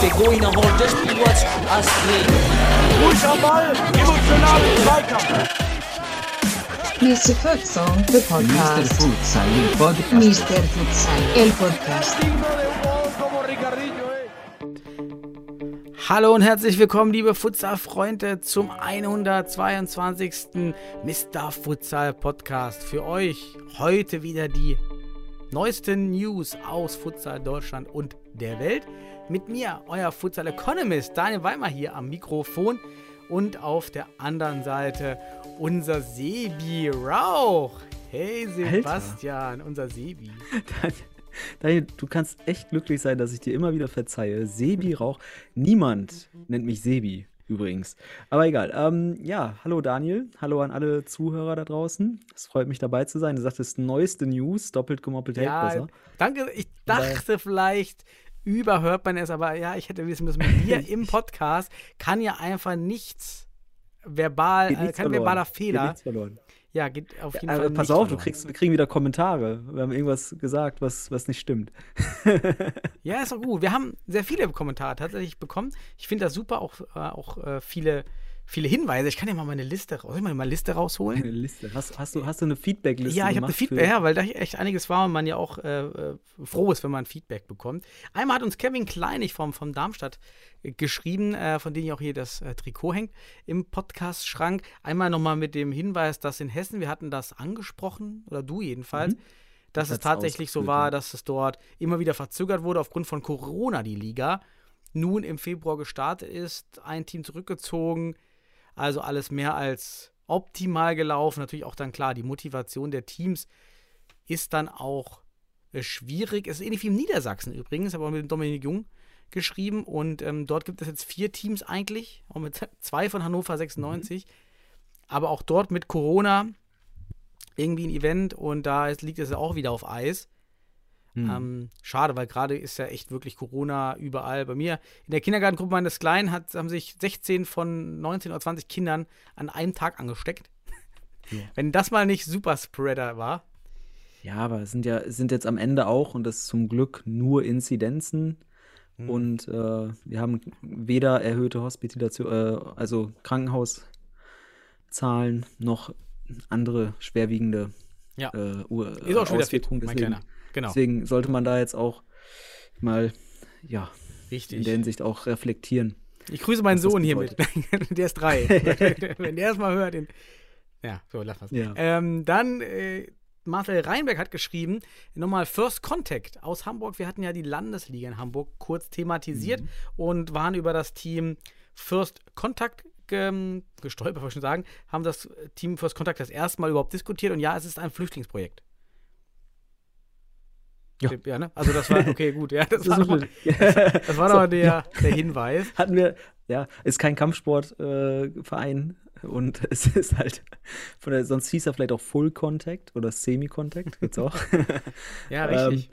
Der Goiner holt das Spiel was Astrid. Ruhig am Ball, emotionalen Zweikampf. Mr. Futsal, the Mr. podcast. Futsal, il podcast. Mr. Futsal, el podcast. Hallo und herzlich willkommen, liebe Futsal-Freunde, zum 122. Mr. Futsal Podcast. Für euch heute wieder die neuesten News aus Futsal Deutschland und der Welt. Mit mir, euer Futsal Economist, Daniel Weimar hier am Mikrofon und auf der anderen Seite unser Sebi Rauch. Hey Sebastian, unser Sebi. Daniel, du kannst echt glücklich sein, dass ich dir immer wieder verzeihe. Sebi Rauch. Niemand nennt mich Sebi übrigens. Aber egal. Ähm, ja, hallo Daniel. Hallo an alle Zuhörer da draußen. Es freut mich dabei zu sein. Du sagtest neueste News, doppelt gemoppelt hält Ja, besser. danke. Ich dachte vielleicht überhört man es, aber ja, ich hätte wissen müssen, mir im Podcast kann ja einfach nichts verbal, äh, nichts kein verloren. verbaler Geht Fehler. Ja, geht auf jeden Aber Fall. pass auf, du kriegst, wir kriegen wieder Kommentare. Wir haben irgendwas gesagt, was, was nicht stimmt. Ja, ist doch gut. Wir haben sehr viele Kommentare tatsächlich bekommen. Ich finde das super, auch, äh, auch äh, viele, viele Hinweise. Ich kann ja mal meine Liste raus. Soll ich mal meine Liste rausholen? Eine Liste. Hast, hast, du, hast du eine Feedback-Liste? Ja, ich habe eine Feedback, ja, weil da echt einiges war und man ja auch äh, äh, froh ist, wenn man Feedback bekommt. Einmal hat uns Kevin Kleinig vom, vom Darmstadt äh, geschrieben, äh, von dem ja auch hier das äh, Trikot hängt im Podcast-Schrank. Einmal nochmal mit dem Hinweis, dass in Hessen, wir hatten das angesprochen, oder du jedenfalls, dass Das es tatsächlich so war, dass es dort immer wieder verzögert wurde aufgrund von Corona, die Liga. Nun im Februar gestartet ist, ein Team zurückgezogen, also alles mehr als optimal gelaufen. Natürlich auch dann klar, die Motivation der Teams ist dann auch äh, schwierig. Es ist ähnlich wie im Niedersachsen übrigens, aber mit dem Dominik Jung geschrieben. Und ähm, dort gibt es jetzt vier Teams eigentlich, auch mit zwei von Hannover 96. Aber auch dort mit Corona irgendwie ein Event und da liegt es auch wieder auf Eis. Hm. Ähm, schade, weil gerade ist ja echt wirklich Corona überall. Bei mir in der Kindergartengruppe meines Kleinen hat, haben sich 16 von 19 oder 20 Kindern an einem Tag angesteckt. Wenn das mal nicht Superspreader war. Ja, aber es sind ja sind jetzt am Ende auch und das zum Glück nur Inzidenzen Hm. und äh, wir haben weder erhöhte Hospitation, äh, also Krankenhauszahlen noch andere schwerwiegende Ja. äh, Ur- Ist auch schon wieder fit, mein Kleiner. Genau. deswegen sollte man da jetzt auch mal ja in Richtig. der Hinsicht auch reflektieren. Ich grüße meinen Sohn hiermit. der ist drei. Wenn der es mal hört. Den ja, so, lass was. Ja. Ähm, dann äh, Marcel Reinberg hat geschrieben, nochmal First Contact aus Hamburg. Wir hatten ja die Landesliga in Hamburg kurz thematisiert Mhm. und waren über das Team First Contact ge gestolpert, wollte ich schon sagen, haben das Team First Contact das erste Mal überhaupt diskutiert und ja, es ist ein Flüchtlingsprojekt. Ja. ja ne? Also das war, okay, gut, ja, das, Das war nochmal das war So, der, der Hinweis. hatten wir, ja, ist kein Kampfsportverein äh, und es ist halt, von der, sonst hieß er vielleicht auch Full Contact oder Semi-Contact, gibt's auch. Ja, richtig.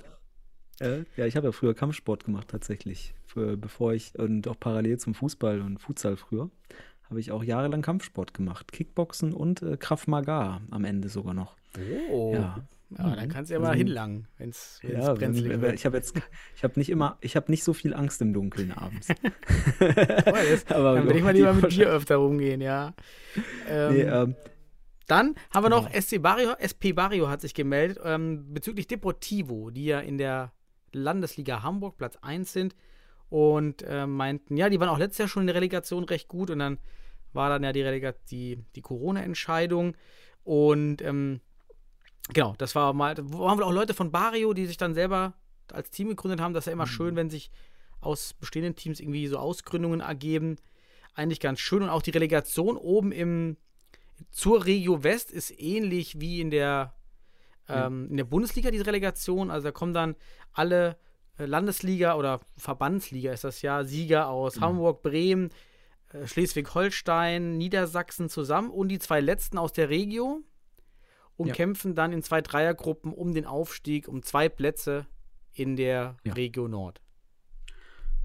äh, ja, ich habe ja früher Kampfsport gemacht tatsächlich, für, bevor ich, und auch parallel zum Fußball und Futsal früher, habe ich auch jahrelang Kampfsport gemacht, Kickboxen und äh, Krav Maga am Ende sogar noch. Oh. Ja, Ja. dann kannst du ja mal Also- hinlangen, wenn es Ja, brenzlig wenn- wird. ich habe jetzt, ich habe nicht immer, ich habe nicht so viel Angst im Dunkeln abends. Oh, das, Aber dann will ich mal lieber mit dir öfter rumgehen, ja. Ähm, Nee, ähm, Dann haben wir noch SC Barrio, SP Barrio hat sich gemeldet ähm, bezüglich Deportivo, die ja in der Landesliga Hamburg Platz 1 sind und äh, meinten, ja, die waren auch letztes Jahr schon in der Relegation recht gut und dann war dann ja die, Relega die, die Corona-Entscheidung und ähm, genau, das war mal, wo haben wir auch Leute von Barrio, die sich dann selber als Team gegründet haben, das ist ja immer schön, wenn sich aus bestehenden Teams irgendwie so Ausgründungen ergeben. Eigentlich ganz schön. Und auch die Relegation oben im zur Regio West ist ähnlich wie in der, ähm, in der Bundesliga, diese Relegation. Also da kommen dann alle äh, Landesliga oder Verbandsliga ist das ja, Sieger aus Hamburg, Bremen, äh, Schleswig-Holstein, Niedersachsen zusammen. Und die zwei letzten aus der Regio und Ja. kämpfen dann in zwei Dreiergruppen um den Aufstieg, um zwei Plätze in der Ja. Regio Nord.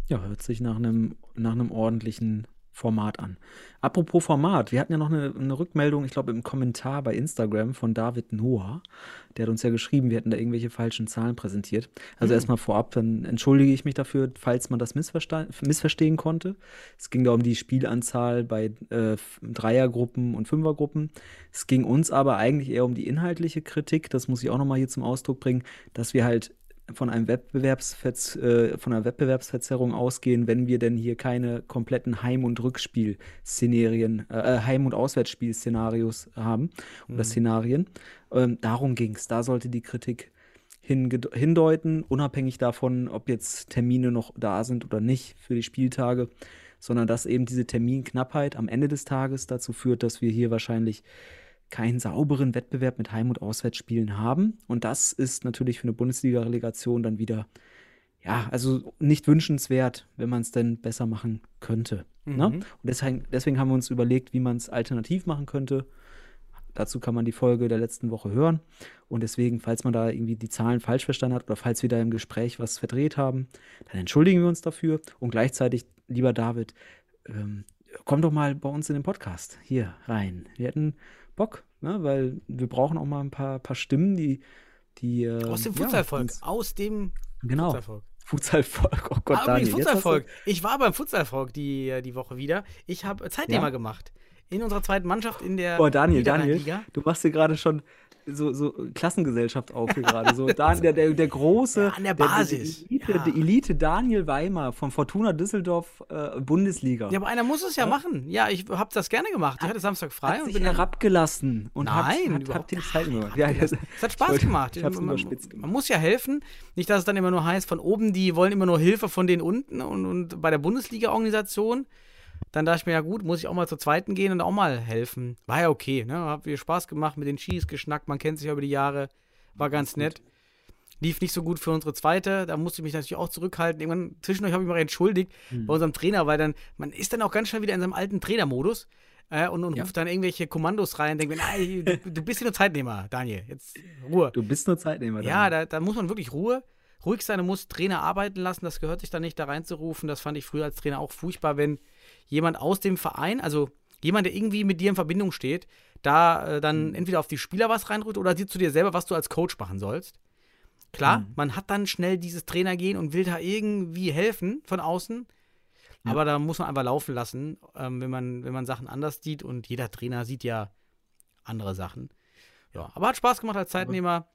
Ja, hört sich nach einem, nach einem ordentlichen Format an. Apropos Format, wir hatten ja noch eine, eine Rückmeldung, ich glaube im Kommentar bei Instagram von David Noah. Der hat uns ja geschrieben, wir hätten da irgendwelche falschen Zahlen präsentiert. Also erstmal vorab, dann entschuldige ich mich dafür, falls man das missversta- missverstehen konnte. Es ging da um die Spielanzahl bei äh, Dreiergruppen und Fünfergruppen. Es ging uns aber eigentlich eher um die inhaltliche Kritik, das muss ich auch nochmal hier zum Ausdruck bringen, dass wir halt von, einem Wettbewerbsverz äh, von einer Wettbewerbsverzerrung ausgehen, wenn wir denn hier keine kompletten Heim- und Rückspiel-Szenarien, äh, Heim- und Auswärtsspiel-Szenarios haben oder Szenarien. Ähm, darum ging es. Da sollte die Kritik hindeuten, unabhängig davon, ob jetzt Termine noch da sind oder nicht für die Spieltage, sondern dass eben diese Terminknappheit am Ende des Tages dazu führt, dass wir hier wahrscheinlich keinen sauberen Wettbewerb mit Heim- und Auswärtsspielen haben. Und das ist natürlich für eine Bundesliga-Relegation dann wieder, ja, also nicht wünschenswert, wenn man es denn besser machen könnte. Ne? Und deswegen, deswegen haben wir uns überlegt, wie man es alternativ machen könnte. Dazu kann man die Folge der letzten Woche hören. Und deswegen, falls man da irgendwie die Zahlen falsch verstanden hat oder falls wir da im Gespräch was verdreht haben, dann entschuldigen wir uns dafür. Und gleichzeitig, lieber David, ähm, komm doch mal bei uns in den Podcast hier rein. Wir hätten Bock, ne? weil wir brauchen auch mal ein paar, paar Stimmen, die. die äh, Aus dem ja, Futsalvolk. uns- Aus dem Genau. Futsalvolk. Futsalvolk. Oh Gott, Ah, Daniel. Futsalvolk. Ich war beim Futsalvolk die, äh, die Woche wieder. Ich habe Zeitnehmer Ja? gemacht. In unserer zweiten Mannschaft in der Boah, Daniel, Daniel, du machst hier gerade schon so, so Klassengesellschaft auf hier gerade. So, Dan, der, der, der große. Ja, an der Basis. Der, der, Ja. Elite, der Elite Daniel Weimar von Fortuna Düsseldorf äh, Bundesliga. Ja, aber einer muss es ja, machen. Ja, ich habe das gerne gemacht. Ich hatte Samstag frei hat und bin herabgelassen und Nein, hat, hat, überhaupt hat die. Zeit gemacht. Ja, Es hat Spaß wollte- gemacht. Ich hab's man, überspitzt man gemacht. muss ja helfen. Nicht, dass es dann immer nur heißt, von oben, die wollen immer nur Hilfe von denen unten und, und bei der Bundesliga-Organisation. Dann dachte ich mir, ja gut, muss ich auch mal zur zweiten gehen und auch mal helfen. War ja okay, ne? Hat mir Spaß gemacht, mit den Skis geschnackt, man kennt sich ja über die Jahre. War ganz nett. Lief nicht so gut für unsere zweite, da musste ich mich natürlich auch zurückhalten. Irgendwann zwischendurch habe ich mich mal entschuldigt Hm. bei unserem Trainer, weil dann, man ist dann auch ganz schnell wieder in seinem alten Trainermodus äh, und, und Ja. ruft dann irgendwelche Kommandos rein, denkt mir, nein, du, du bist hier nur Zeitnehmer, Daniel, jetzt Ruhe. Du bist nur Zeitnehmer. Ja, Daniel. da, da muss man wirklich Ruhe, ruhig sein und muss Trainer arbeiten lassen. Das gehört sich dann nicht da reinzurufen. Das fand ich früher als Trainer auch furchtbar, wenn jemand aus dem Verein, also jemand, der irgendwie mit dir in Verbindung steht, da äh, dann entweder auf die Spieler was reinrückt oder dir zu dir selber, was du als Coach machen sollst. Klar, man hat dann schnell dieses Trainergehen und will da irgendwie helfen von außen. Aber da muss man einfach laufen lassen, ähm, wenn, man, wenn man Sachen anders sieht und jeder Trainer sieht ja andere Sachen. Ja, aber hat Spaß gemacht als Zeitnehmer.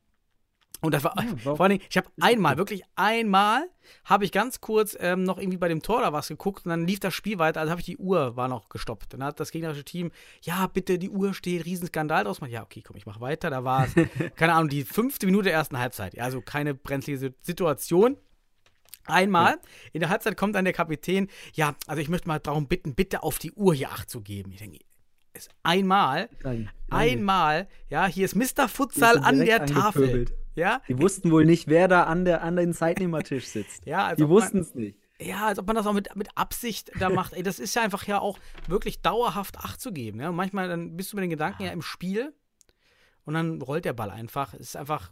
Und das war, Ja, vor allen Dingen, ich habe einmal, wirklich einmal, habe ich ganz kurz ähm, noch irgendwie bei dem Tor oder was geguckt und dann lief das Spiel weiter, also habe ich die Uhr, war noch gestoppt. Dann hat das gegnerische Team, ja, bitte, die Uhr steht, Riesenskandal draus. Ja, okay, komm, ich mache weiter. Da war es, keine Ahnung, die fünfte Minute der ersten Halbzeit. Ja, also keine brenzlige Situation. Einmal, in der Halbzeit kommt dann der Kapitän, ja, also ich möchte mal darum bitten, bitte auf die Uhr hier Acht zu geben. Ich denke, es einmal, Daniel, einmal, ja, hier ist Mr. Futsal an der Tafel. Ja, Die wussten wohl nicht, wer da an, der, an den Zeitnehmertisch sitzt. Ja, als Die wussten es nicht. ja, als ob man das auch mit, mit Absicht da macht. Ey, das ist ja einfach ja auch wirklich dauerhaft Acht zu geben. Ja? Und manchmal dann bist du mit den Gedanken ja im Spiel und dann rollt der Ball einfach. Es ist einfach,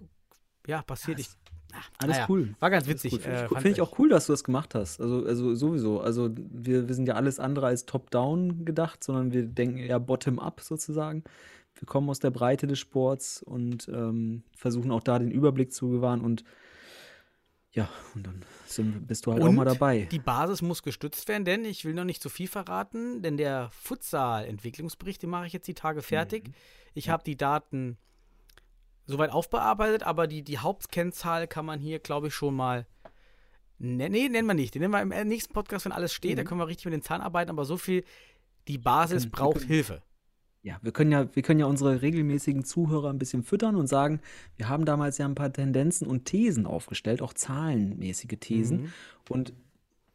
ja, passiert. Ich, ach, Alles naja, cool. War ganz witzig. gut. Finde äh, ich, find ich auch cool, dass du das gemacht hast. Also, also sowieso. Also wir, wir sind ja alles andere als top-down gedacht, sondern wir denken eher bottom-up sozusagen. Wir kommen aus der Breite des Sports und ähm, versuchen auch da den Überblick zu bewahren und ja, und dann sind, bist du halt auch Und mal dabei. Die Basis muss gestützt werden, denn ich will noch nicht zu viel verraten, denn der Futsal-Entwicklungsbericht, den mache ich jetzt die Tage fertig. Mhm. Ich habe die Daten soweit aufbearbeitet, aber die, die Hauptkennzahl kann man hier, glaube ich, schon mal. Ne, nee, nennen wir nicht. Den nennen wir im äh, nächsten Podcast, wenn alles steht. Da können wir richtig mit den Zahlen arbeiten, aber so viel. Die Basis Mhm. braucht Hilfe. Ja, wir können ja, wir können ja unsere regelmäßigen Zuhörer ein bisschen füttern und sagen, wir haben damals ja ein paar Tendenzen und Thesen aufgestellt, auch zahlenmäßige Thesen. Mhm. Und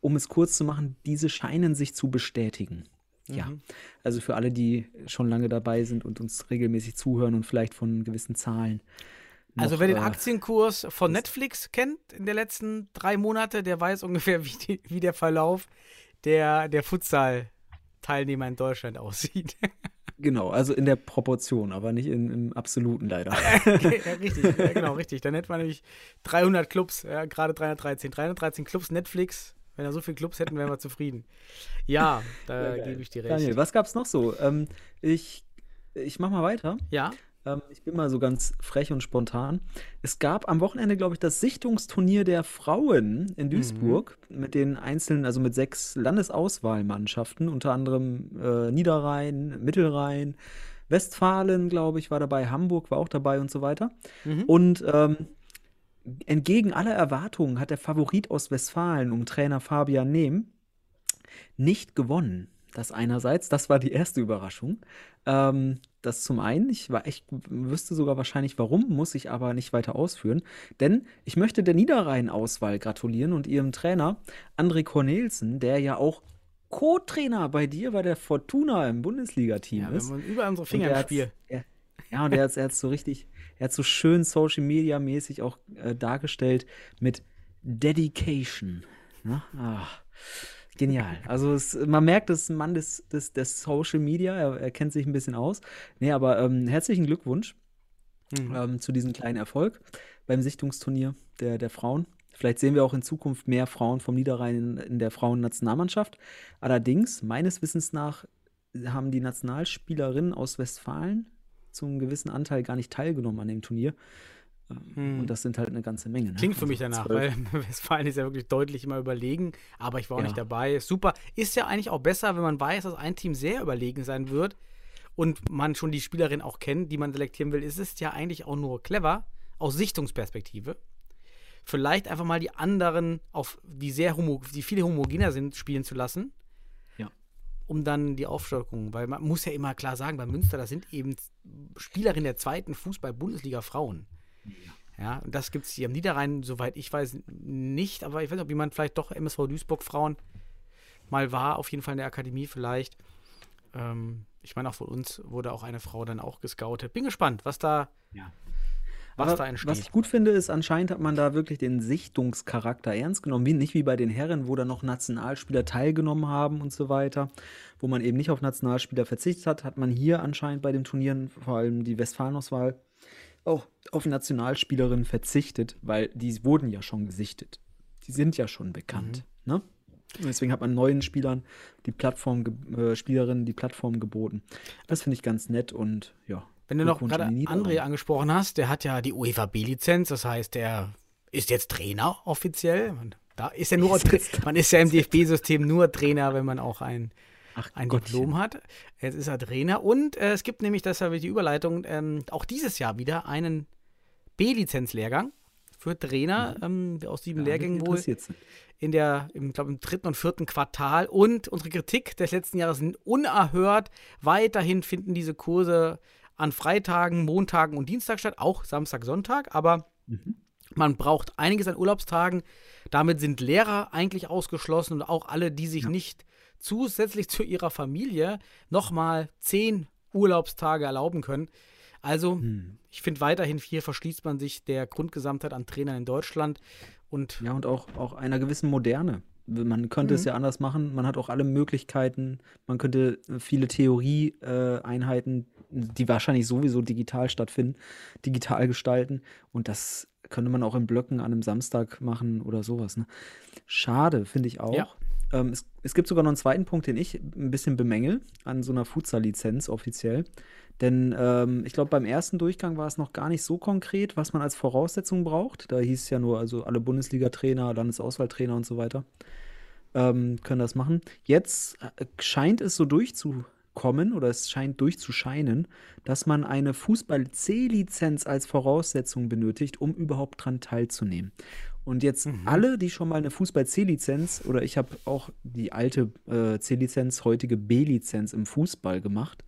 um es kurz zu machen, diese scheinen sich zu bestätigen. Ja, Mhm. also für alle, die schon lange dabei sind und uns regelmäßig zuhören und vielleicht von gewissen Zahlen. Also wer den äh, Aktienkurs von Netflix kennt in den letzten drei Monate, der weiß ungefähr, wie, die, wie der Verlauf der, der Futsal-Teilnehmer in Deutschland aussieht. Genau, also in der Proportion, aber nicht in, im Absoluten leider. ja, richtig, ja, genau, richtig. Dann hätte man nämlich 300 Clubs, ja, gerade 313. 313 Clubs, Netflix, Wenn wir so viele Clubs hätten, wären wir zufrieden. Ja, da Ja, gebe ich dir recht. Daniel, was gab's noch so? Ähm, ich, ich mach mal weiter. Ja, Ähm, ich bin mal so ganz frech und spontan. Es gab am Wochenende, glaube ich, das Sichtungsturnier der Frauen in Duisburg mit den einzelnen, also mit sechs Landesauswahlmannschaften, unter anderem äh, Niederrhein, Mittelrhein, Westfalen, glaube ich, war dabei, Hamburg war auch dabei und so weiter. Und ähm, entgegen aller Erwartungen hat der Favorit aus Westfalen um Trainer Fabian Nehm nicht gewonnen. Das einerseits, das war die erste Überraschung. Ähm, das zum einen, ich war echt, wüsste sogar wahrscheinlich warum, muss ich aber nicht weiter ausführen. Denn ich möchte der Niederrhein-Auswahl gratulieren und ihrem Trainer André Cornelsen, der ja auch Co-Trainer bei dir bei der Fortuna im Bundesliga-Team ja ist. überall unsere Finger er im Spiel. Er, ja, und er hat es so richtig, er hat so schön Social Media mäßig auch äh, dargestellt mit Dedication. Ne? Ach, genial. Also es, man merkt, das ist ein Mann des, des, des Social Media, er, er kennt sich ein bisschen aus. Nee, aber ähm, herzlichen Glückwunsch Mhm. ähm, zu diesem kleinen Erfolg beim Sichtungsturnier der, der Frauen. Vielleicht sehen wir auch in Zukunft mehr Frauen vom Niederrhein in, in der Frauennationalmannschaft. Allerdings, meines Wissens nach, haben die Nationalspielerinnen aus Westfalen zum gewissen Anteil gar nicht teilgenommen an dem Turnier. Ähm, Und das sind halt eine ganze Menge. Ne? Hm. Klingt für mich Also danach, zwölf. weil Westfalen ist ja wirklich deutlich immer überlegen, aber ich war auch Ja. nicht dabei. Ist super. Ist ja eigentlich auch besser, wenn man weiß, dass ein Team sehr überlegen sein wird und man schon die Spielerin auch kennt, die man selektieren will. Ist es ja eigentlich auch nur clever aus Sichtungsperspektive. Vielleicht einfach mal die anderen, auf die sehr homo, die viel homogener sind, spielen zu lassen. Ja. Um dann die Aufstockung, weil man muss ja immer klar sagen, bei Münster, das sind eben Spielerinnen der zweiten Fußball-Bundesliga Frauen. Ja, und das gibt es hier am Niederrhein, soweit ich weiß, nicht. Aber ich weiß nicht, ob jemand vielleicht doch MSV Duisburg Frauen mal war, auf jeden Fall in der Akademie vielleicht. Ähm, ich meine, auch von uns wurde auch eine Frau dann auch gescoutet. Bin gespannt, was da, Ja. was Aber da entsteht. was ich gut finde, ist, anscheinend hat man da wirklich den Sichtungscharakter ernst genommen. Wie, nicht wie bei den Herren, wo dann noch Nationalspieler teilgenommen haben und so weiter. Wo man eben nicht auf Nationalspieler verzichtet hat, hat man hier anscheinend bei den Turnieren, vor allem die Westfalenauswahl, auch auf Nationalspielerinnen verzichtet, weil die wurden ja schon gesichtet. Die sind ja schon bekannt. Mhm. Ne? Und deswegen hat man neuen Spielern die Plattform, äh, Spielerinnen die Plattform geboten. Das finde ich ganz nett und ja. Wenn du noch gerade André angesprochen hast, der hat ja die UEFA B-Lizenz, das heißt, der ist jetzt Trainer offiziell. Man, da ist er nur, Ist man ist ja im DFB-System nur Trainer, wenn man auch ein, Ach, ein Gottchen. Diplom hat. Jetzt ist er Trainer und äh, es gibt nämlich, das habe ich die Überleitung, ähm, auch dieses Jahr wieder einen B-Lizenz-Lehrgang für Trainer ähm, aus sieben Mhm. Ja, Lehrgängen wohl in der, im, glaub, im dritten und vierten Quartal. Und unsere Kritik des letzten Jahres sind unerhört. Weiterhin finden diese Kurse an Freitagen, Montagen und Dienstag statt, auch Samstag, Sonntag, aber man braucht einiges an Urlaubstagen. Damit sind Lehrer eigentlich ausgeschlossen und auch alle, die sich nicht zusätzlich zu ihrer Familie nochmal zehn Urlaubstage erlauben können. Also, ich finde weiterhin hier verschließt man sich der Grundgesamtheit an Trainern in Deutschland und Ja, und auch, auch einer gewissen Moderne. Man könnte Mhm. es ja anders machen. Man hat auch alle Möglichkeiten. Man könnte viele Theorie-Einheiten, die wahrscheinlich sowieso digital stattfinden, digital gestalten. Und das könnte man auch in Blöcken an einem Samstag machen oder sowas. Ne? Schade, finde ich auch. Ja. Ähm, es, es gibt sogar noch einen zweiten Punkt, den ich ein bisschen bemängel an so einer Futsal-Lizenz offiziell. Denn ähm, ich glaube, beim ersten Durchgang war es noch gar nicht so konkret, was man als Voraussetzung braucht. Da hieß es ja nur, also alle Bundesliga-Trainer, Landesauswahltrainer und so weiter ähm, können das machen. Jetzt äh, scheint es so durchzukommen oder es scheint durchzuscheinen, dass man eine Fußball-C-Lizenz als Voraussetzung benötigt, um überhaupt dran teilzunehmen. Und jetzt alle, die schon mal eine Fußball-C-Lizenz oder ich habe auch die alte äh, C-Lizenz, heutige B-Lizenz im Fußball gemacht.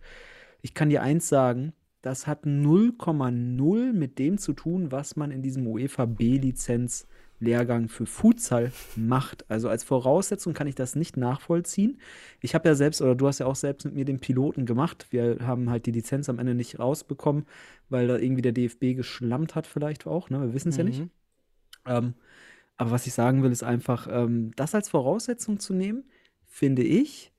Ich kann dir eins sagen, das hat 0,0 mit dem zu tun, was man in diesem UEFA B-Lizenz Lehrgang für Futsal macht. Also als Voraussetzung kann ich das nicht nachvollziehen. Ich habe ja selbst, oder du hast ja auch selbst mit mir den Piloten gemacht. Wir haben halt die Lizenz am Ende nicht rausbekommen, weil da irgendwie der DFB geschlammt hat, vielleicht auch. Ne? Wir wissen es ja nicht. Ähm, aber was ich sagen will, ist einfach, ähm, das als Voraussetzung zu nehmen, finde ich,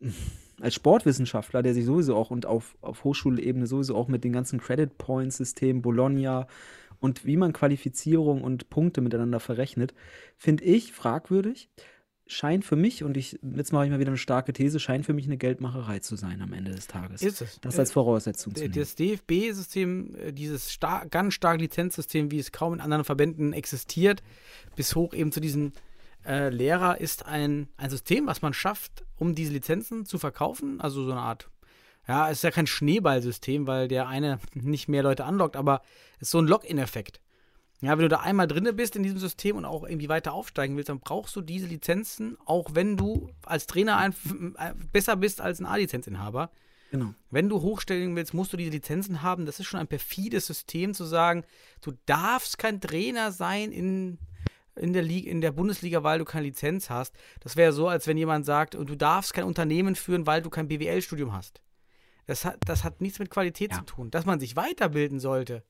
als Sportwissenschaftler, der sich sowieso auch und auf, auf Hochschulebene sowieso auch mit den ganzen Credit Points System, Bologna und wie man Qualifizierung und Punkte miteinander verrechnet, finde ich fragwürdig. Scheint für mich, und ich, jetzt mache ich mal wieder eine starke These, scheint für mich eine Geldmacherei zu sein am Ende des Tages. Ist es. Das als Voraussetzung zu D- nehmen. Das DFB-System, äh, dieses star ganz starke Lizenzsystem, wie es kaum in anderen Verbänden existiert, bis hoch eben zu diesem äh, Lehrer, ist ein, ein System, was man schafft, um diese Lizenzen zu verkaufen. Also so eine Art, ja, es ist ja kein Schneeballsystem, weil der eine nicht mehr Leute anlockt, aber es ist so ein Login-Effekt. Ja, wenn du da einmal drinne bist in diesem System und auch irgendwie weiter aufsteigen willst, dann brauchst du diese Lizenzen, auch wenn du als Trainer ein, äh, besser bist als ein A-Lizenzinhaber. Genau. Wenn du hochstellen willst, musst du diese Lizenzen haben. Das ist schon ein perfides System zu sagen, du darfst kein Trainer sein in, in, der, Liga, in der Bundesliga, weil du keine Lizenz hast. Das wäre so, als wenn jemand sagt, und du darfst kein Unternehmen führen, weil du kein BWL-Studium hast. Das hat, das hat nichts mit Qualität Ja. zu tun. Dass man sich weiterbilden sollte,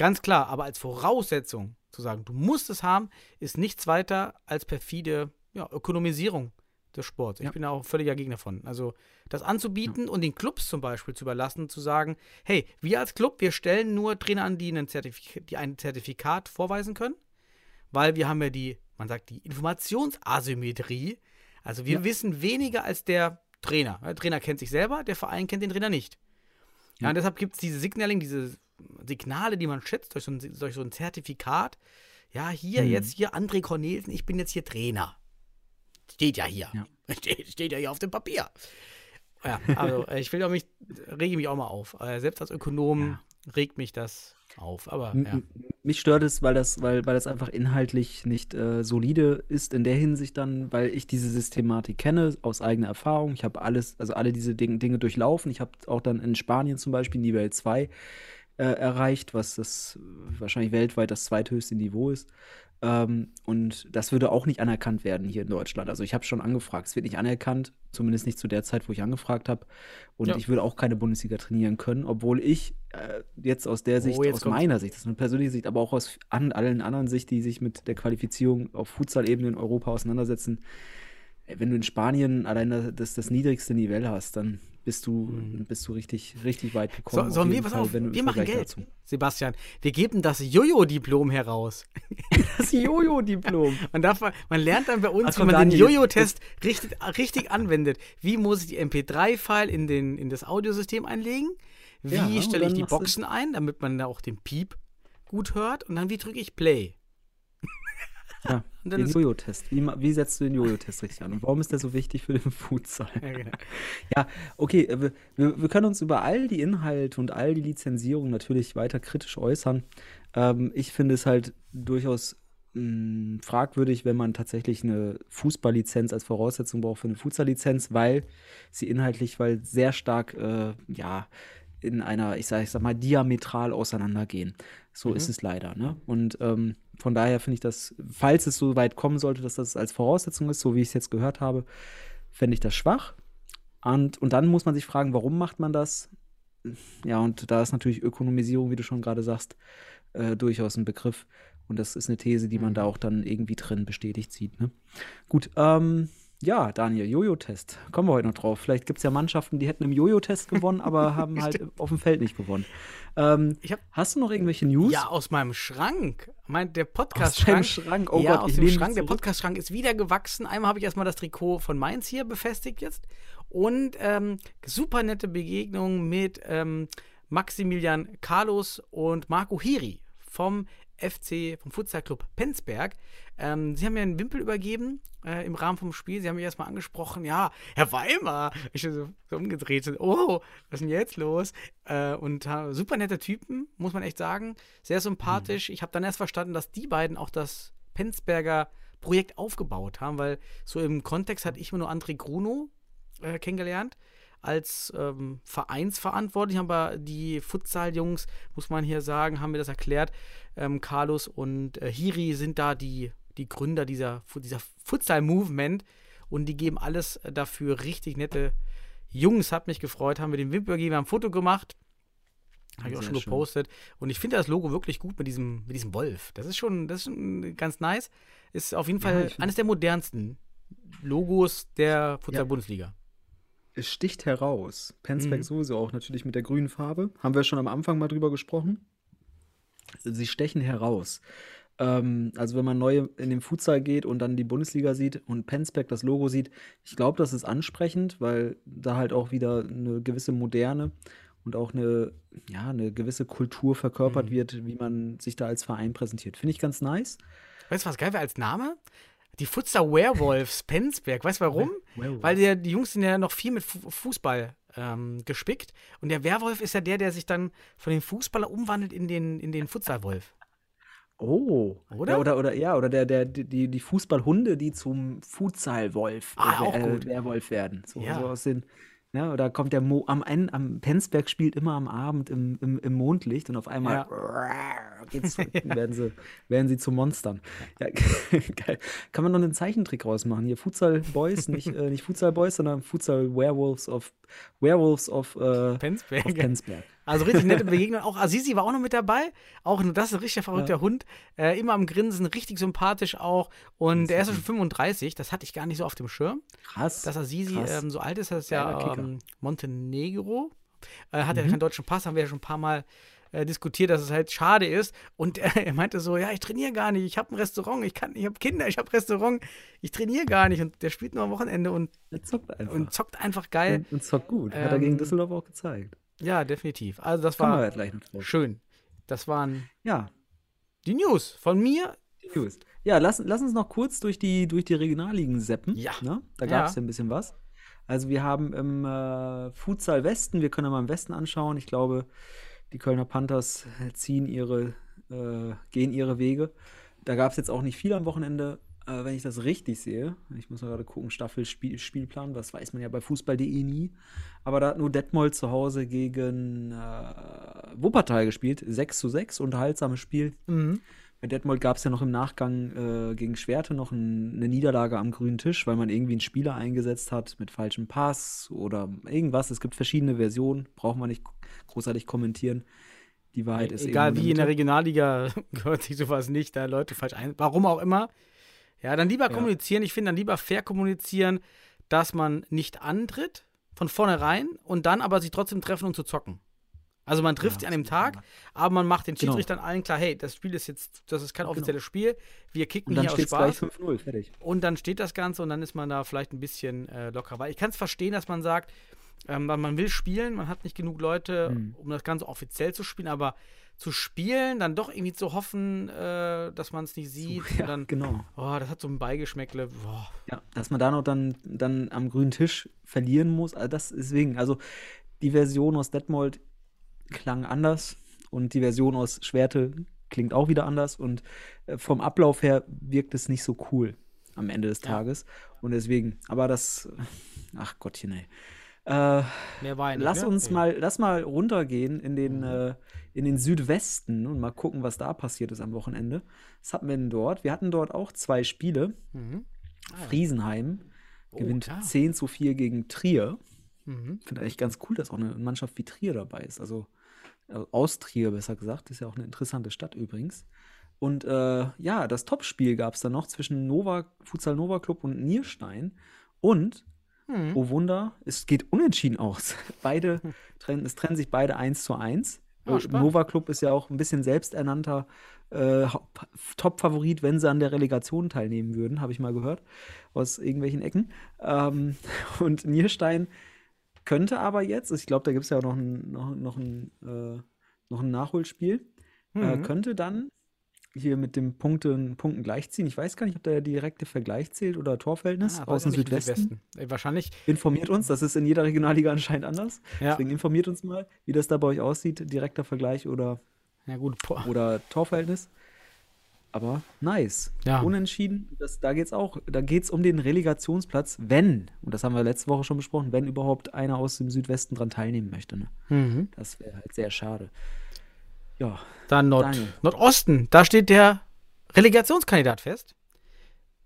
ganz klar. Aber als Voraussetzung zu sagen, du musst es haben, ist nichts weiter als perfide ja, Ökonomisierung des Sports. Ich Ja. bin auch völliger Gegner von. Also das anzubieten und den Clubs zum Beispiel zu überlassen, zu sagen, hey, wir als Club, wir stellen nur Trainer an, die, die ein Zertifikat vorweisen können, weil wir haben ja die, man sagt, die Informationsasymmetrie. Also wir Ja. wissen weniger als der Trainer. Der Trainer kennt sich selber, der Verein kennt den Trainer nicht. Ja, Ja. und deshalb gibt es diese Signaling, diese Signale, die man schätzt durch so ein, durch so ein Zertifikat. Ja, hier, Mhm. jetzt hier André Cornelsen, ich bin jetzt hier Trainer. Steht ja hier. Ja. Steht, steht ja hier auf dem Papier. Ja, also äh, ich will auch mich, rege mich auch mal auf. Äh, Selbst als Ökonom regt mich das auf. Aber ja. Mich stört es, weil das, weil, weil das einfach inhaltlich nicht äh, solide ist in der Hinsicht dann, weil ich diese Systematik kenne aus eigener Erfahrung. Ich habe alles, also alle diese Ding, Dinge durchlaufen. Ich habe auch dann in Spanien zum Beispiel Niveau 2 äh, erreicht, was das wahrscheinlich weltweit das zweithöchste Niveau ist. Ähm, und das würde auch nicht anerkannt werden hier in Deutschland. Also ich habe schon angefragt, es wird nicht anerkannt, zumindest nicht zu der Zeit, wo ich angefragt habe. Und Ja. ich würde auch keine Bundesliga trainieren können, obwohl ich äh, jetzt aus der Sicht, Oh, aus kommt's. meiner Sicht, das ist eine persönliche Sicht, aber auch aus an, allen anderen Sicht, die sich mit der Qualifizierung auf Futsal-Ebene in Europa auseinandersetzen, wenn du in Spanien allein das, das, niedrigste Niveau hast, dann bist du, bist du richtig, richtig weit So, gekommen. auf sollen wir, pass Fall, auf, wenn wir machen Geld. dazu. Sebastian, wir geben das Jojo-Diplom heraus. Das Jojo-Diplom. Man, darf, man lernt dann bei uns, Ach komm, man den Daniel, Jojo-Test richtig, richtig anwendet. Wie muss ich die MP3-File in, den- in das Audiosystem einlegen? Wie Ja, stelle ich die Boxen ein, damit man da auch den Piep gut hört? Und dann wie drücke ich Play? Ja, den Jojo-Test. Wie, wie setzt du den Jojo-Test richtig an? Und warum ist der so wichtig für den Futsal? Ja, genau. Ja, okay, äh, wir, wir können uns über all die Inhalte und all die Lizenzierungen natürlich weiter kritisch äußern. Ähm, ich finde es halt durchaus mh, fragwürdig, wenn man tatsächlich eine Fußballlizenz als Voraussetzung braucht für eine Futsal-Lizenz, weil sie inhaltlich, weil sehr stark, äh, ja, in einer, ich sag, ich sag mal, diametral auseinandergehen. So ist es leider, ne? Und ähm, von daher finde ich das, falls es so weit kommen sollte, dass das als Voraussetzung ist, so wie ich es jetzt gehört habe, fände ich das schwach. Und, und dann muss man sich fragen, warum macht man das? Ja, und da ist natürlich Ökonomisierung, wie du schon gerade sagst, äh, durchaus ein Begriff. Und das ist eine These, die man da auch dann irgendwie drin bestätigt sieht. Ne? Gut, ähm, ja, Daniel, Jojo-Test. Kommen wir heute noch drauf. Vielleicht gibt es ja Mannschaften, die hätten im Jojo-Test gewonnen, aber haben halt auf dem Feld nicht gewonnen. Ähm, hab- hast du noch irgendwelche News? Ja, aus meinem Schrank. Mein, der Aus Podcast-Schrank. Schrank. Oh ja, Gott, aus dem Schrank. Der. Podcast-Schrank ist wieder gewachsen. Einmal habe ich erstmal das Trikot von Mainz hier befestigt jetzt. Und ähm, super nette Begegnung mit ähm, Maximilian Carlos und Marco Hiri vom FC, vom Futsal Club Penzberg. Ähm, sie haben mir einen Wimpel übergeben äh, im Rahmen vom Spiel. Sie haben mich erstmal angesprochen, ja, Herr Weimar. Ich bin so, so umgedreht, so, oh, was ist denn jetzt los? Äh, und äh, super nette Typen, muss man echt sagen. Sehr sympathisch. Ich habe dann erst verstanden, dass die beiden auch das Penzberger Projekt aufgebaut haben, weil so im Kontext hatte ich immer nur André Gruno äh, kennengelernt als ähm, Vereinsverantwortlich, aber die Futsal-Jungs, muss man hier sagen, haben mir das erklärt. Ähm, Carlos und äh, Hiri sind da die, die Gründer dieser, dieser Futsal-Movement und die geben alles äh, dafür. Richtig nette Jungs, hat mich gefreut, haben wir den Wimper gegeben, haben ein Foto gemacht. Habe ich auch schon schön. gepostet. Und ich finde das Logo wirklich gut mit diesem, mit diesem Wolf. Das ist schon, das ist schon ganz nice. Ist auf jeden Ja, Fall find- eines der modernsten Logos der Futsal-Bundesliga. Es sticht heraus. Penzberg Mhm. sowieso auch natürlich mit der grünen Farbe. Haben wir schon am Anfang mal drüber gesprochen. Sie stechen heraus. Ähm, also wenn man neu in den Futsal geht und dann die Bundesliga sieht und Penzberg das Logo sieht, ich glaube, das ist ansprechend, weil da halt auch wieder eine gewisse Moderne und auch eine, ja, eine gewisse Kultur verkörpert Mhm. wird, wie man sich da als Verein präsentiert. Finde ich ganz nice. Weißt du, was geil wäre als Name? Die Futsal Werewolves Penzberg. Weißt du warum? Werewolf. Weil der, die Jungs sind ja noch viel mit Fu Fußball ähm, gespickt. Und der Werwolf ist ja der, der sich dann von dem Fußballer umwandelt in den, in den Futsalwolf. Oh. Oder? Ja, oder, oder, ja, oder der, der, die, die Fußballhunde, die zum Futsalwolf, Ah, äh. Werwolf werden. So, Ja. so aus den, ja, oder kommt der Mo am Ende, am Penzberg spielt immer am Abend im, im, im Mondlicht und auf einmal geht's, werden, sie, werden sie zu Monstern. Ja, geil. Kann man noch einen Zeichentrick rausmachen? Hier Futsal Boys, nicht, äh, nicht Futsal Boys, sondern Futsal Werewolves of Werewolves of, äh, Penzberg. of Penzberg. Also richtig nette Begegnung. Auch Azizi war auch noch mit dabei. Auch das ist ein richtiger verrückter Hund. Äh, immer am Grinsen, richtig sympathisch auch. Und er ist ja schon 35. Das hatte ich gar nicht so auf dem Schirm. Krass. Dass Azizi krass. ähm, so alt ist, das ist ja ähm, Montenegro. Äh, hat ja Mhm. keinen deutschen Pass, haben wir ja schon ein paar Mal äh, diskutiert, dass es halt schade ist. Und äh, er meinte so, ja, ich trainiere gar nicht, ich habe ein Restaurant, ich kann, ich habe Kinder, ich habe Restaurant, ich trainiere gar nicht. Und der spielt nur am Wochenende und, Er zockt einfach. und zockt einfach geil. und, und zockt gut. Hat er gegen Ähm, Düsseldorf auch gezeigt. Ja, definitiv. Also das Kommen war ja gleich noch schön. Das waren Ja, die News von mir. die News. Ja, lass, lass uns noch kurz durch die, durch die Regionalligen seppen. Ja. Ne? Da Ja. gab es ja ein bisschen was. Also wir haben im äh, Futsal Westen, wir können ja mal im Westen anschauen. Ich glaube, die Kölner Panthers ziehen ihre, äh, gehen ihre Wege. Da gab es jetzt auch nicht viel am Wochenende, äh, wenn ich das richtig sehe. Ich muss mal gerade gucken, Staffelspielplan, das weiß man ja bei Fußball.de nie. Aber da hat nur Detmold zu Hause gegen äh, Wuppertal gespielt. 6 zu 6, unterhaltsames Spiel. Mhm. Bei Detmold gab es ja noch im Nachgang äh, gegen Schwerte noch ein, eine Niederlage am grünen Tisch, weil man irgendwie einen Spieler eingesetzt hat mit falschem Pass oder irgendwas. Es gibt verschiedene Versionen, braucht man nicht großartig kommentieren. Die Wahrheit ist Egal wie in der. Regionalliga gehört sich sowas nicht, da Leute falsch ein. Warum auch immer. Ja, dann lieber kommunizieren. Ich finde dann lieber fair kommunizieren, dass man nicht antritt von vornherein und dann aber sich trotzdem treffen und zu zocken. Also man trifft Ja, sich an dem Tag, aber man macht den Genau. Schiedsrichtern allen klar, hey, das Spiel ist jetzt, das ist kein offizielles Spiel, wir kicken hier aus Spaß. 5-0, fertig. Und dann steht das Ganze und dann ist man da vielleicht ein bisschen äh, lockerer. Weil ich kann es verstehen, dass man sagt, ähm, man man will spielen, man hat nicht genug Leute, Mhm. um das Ganze offiziell zu spielen, aber zu spielen, dann doch irgendwie zu hoffen, äh, dass man es nicht sieht. ja, und dann, genau. oh, das hat so ein Beigeschmäckle. Boah. Ja, dass man da noch dann, dann am grünen Tisch verlieren muss. Also das deswegen, also die Version aus Detmold klang anders und die Version aus Schwerte klingt auch wieder anders und äh, vom Ablauf her wirkt es nicht so cool am Ende des Ja. Tages und deswegen, aber das, ach Gottchen, ey. Äh, Mehr Wein. lass uns Nee. mal, lass mal runtergehen in den, äh, in den Südwesten und mal gucken, was da passiert ist am Wochenende. Was hatten wir denn dort? Wir hatten dort auch zwei Spiele. Mhm. Friesenheim Oh, gewinnt klar. 10 zu 4 gegen Trier. Mhm. Finde eigentlich ganz cool, dass auch eine Mannschaft wie Trier dabei ist. Also äh, aus Trier, besser gesagt. Ist ja auch eine interessante Stadt übrigens. Und äh, ja, das Topspiel gab es dann noch zwischen Nova, Futsal Nova Club und Nierstein. Und, Mhm. oh Wunder, es geht unentschieden aus. Beide trennen, es trennen sich beide 1 zu 1. Äh, spannend. Nova Club ist ja auch ein bisschen selbsternannter äh, Top-Favorit, wenn sie an der Relegation teilnehmen würden, habe ich mal gehört, aus irgendwelchen Ecken. Ähm, und Nierstein könnte aber jetzt, ich glaube, da gibt es ja auch noch ein, noch, noch, ein, äh, noch ein Nachholspiel, äh, Mhm. könnte dann hier mit dem Punkten, Punkten gleichziehen. Ich weiß gar nicht, ob der direkte Vergleich zählt oder Torverhältnis Ah, aus dem Südwesten. Äh, wahrscheinlich. Informiert uns, das ist in jeder Regionalliga anscheinend anders. Ja. Deswegen informiert uns mal, wie das da bei euch aussieht, direkter Vergleich oder, Ja, gut. Boah. oder Torverhältnis. Aber nice. Ja. Unentschieden, das, da geht es auch, da geht es um den Relegationsplatz, wenn, und das haben wir letzte Woche schon besprochen, wenn überhaupt einer aus dem Südwesten dran teilnehmen möchte. Ne? Mhm. Das wäre halt sehr schade. Ja, Dann Nord Daniel. Nordosten. Da steht der Relegationskandidat fest.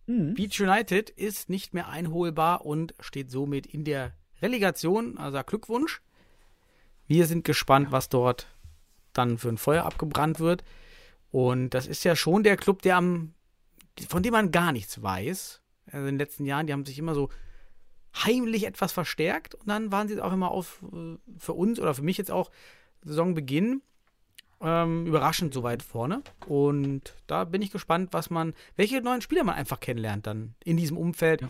Mhm. Beach United ist nicht mehr einholbar und steht somit in der Relegation. Also Glückwunsch. Wir sind gespannt, was dort dann für ein Feuer abgebrannt wird. Und das ist ja schon der Club, der am, von dem man gar nichts weiß. Also in den letzten Jahren, die haben sich immer so heimlich etwas verstärkt und dann waren sie auch immer auf äh, für uns oder für mich jetzt auch Saisonbeginn ähm, überraschend so weit vorne. Und da bin ich gespannt, was man, welche neuen Spieler man einfach kennenlernt dann in diesem Umfeld. Ja.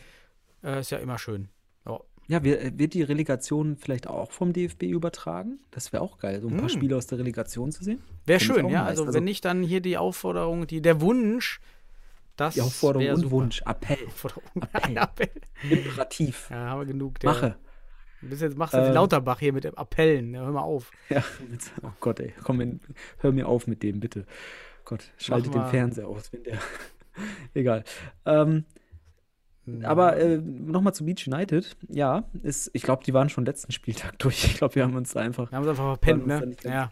Äh, ist ja immer schön. Ja. Ja, wir, wird die Relegation vielleicht auch vom DFB übertragen? Das wäre auch geil, so ein paar Hm. Spiele aus der Relegation zu sehen. Wäre schön, ja. nice. Also, Also- wenn nicht, dann hier die Aufforderung, die, der Wunsch, das Die Aufforderung und super. Wunsch, Appell, Appell. Appell. imperativ. Ja, haben wir genug. Der, Mache. Bis jetzt machst du wie Ähm. Lauterbach hier mit Appellen. Ja, hör mal auf. Ja, mit, oh Gott, ey, komm, in, hör mir auf mit dem, bitte. Gott, schalte den. Fernseher aus, wenn der. Egal. Ähm, aber äh, nochmal zu Beach United. Ja, ist, ich glaube, die waren schon letzten Spieltag durch. Ich glaube, wir haben uns da einfach. Wir haben es einfach verpennt, uns ne? Ja.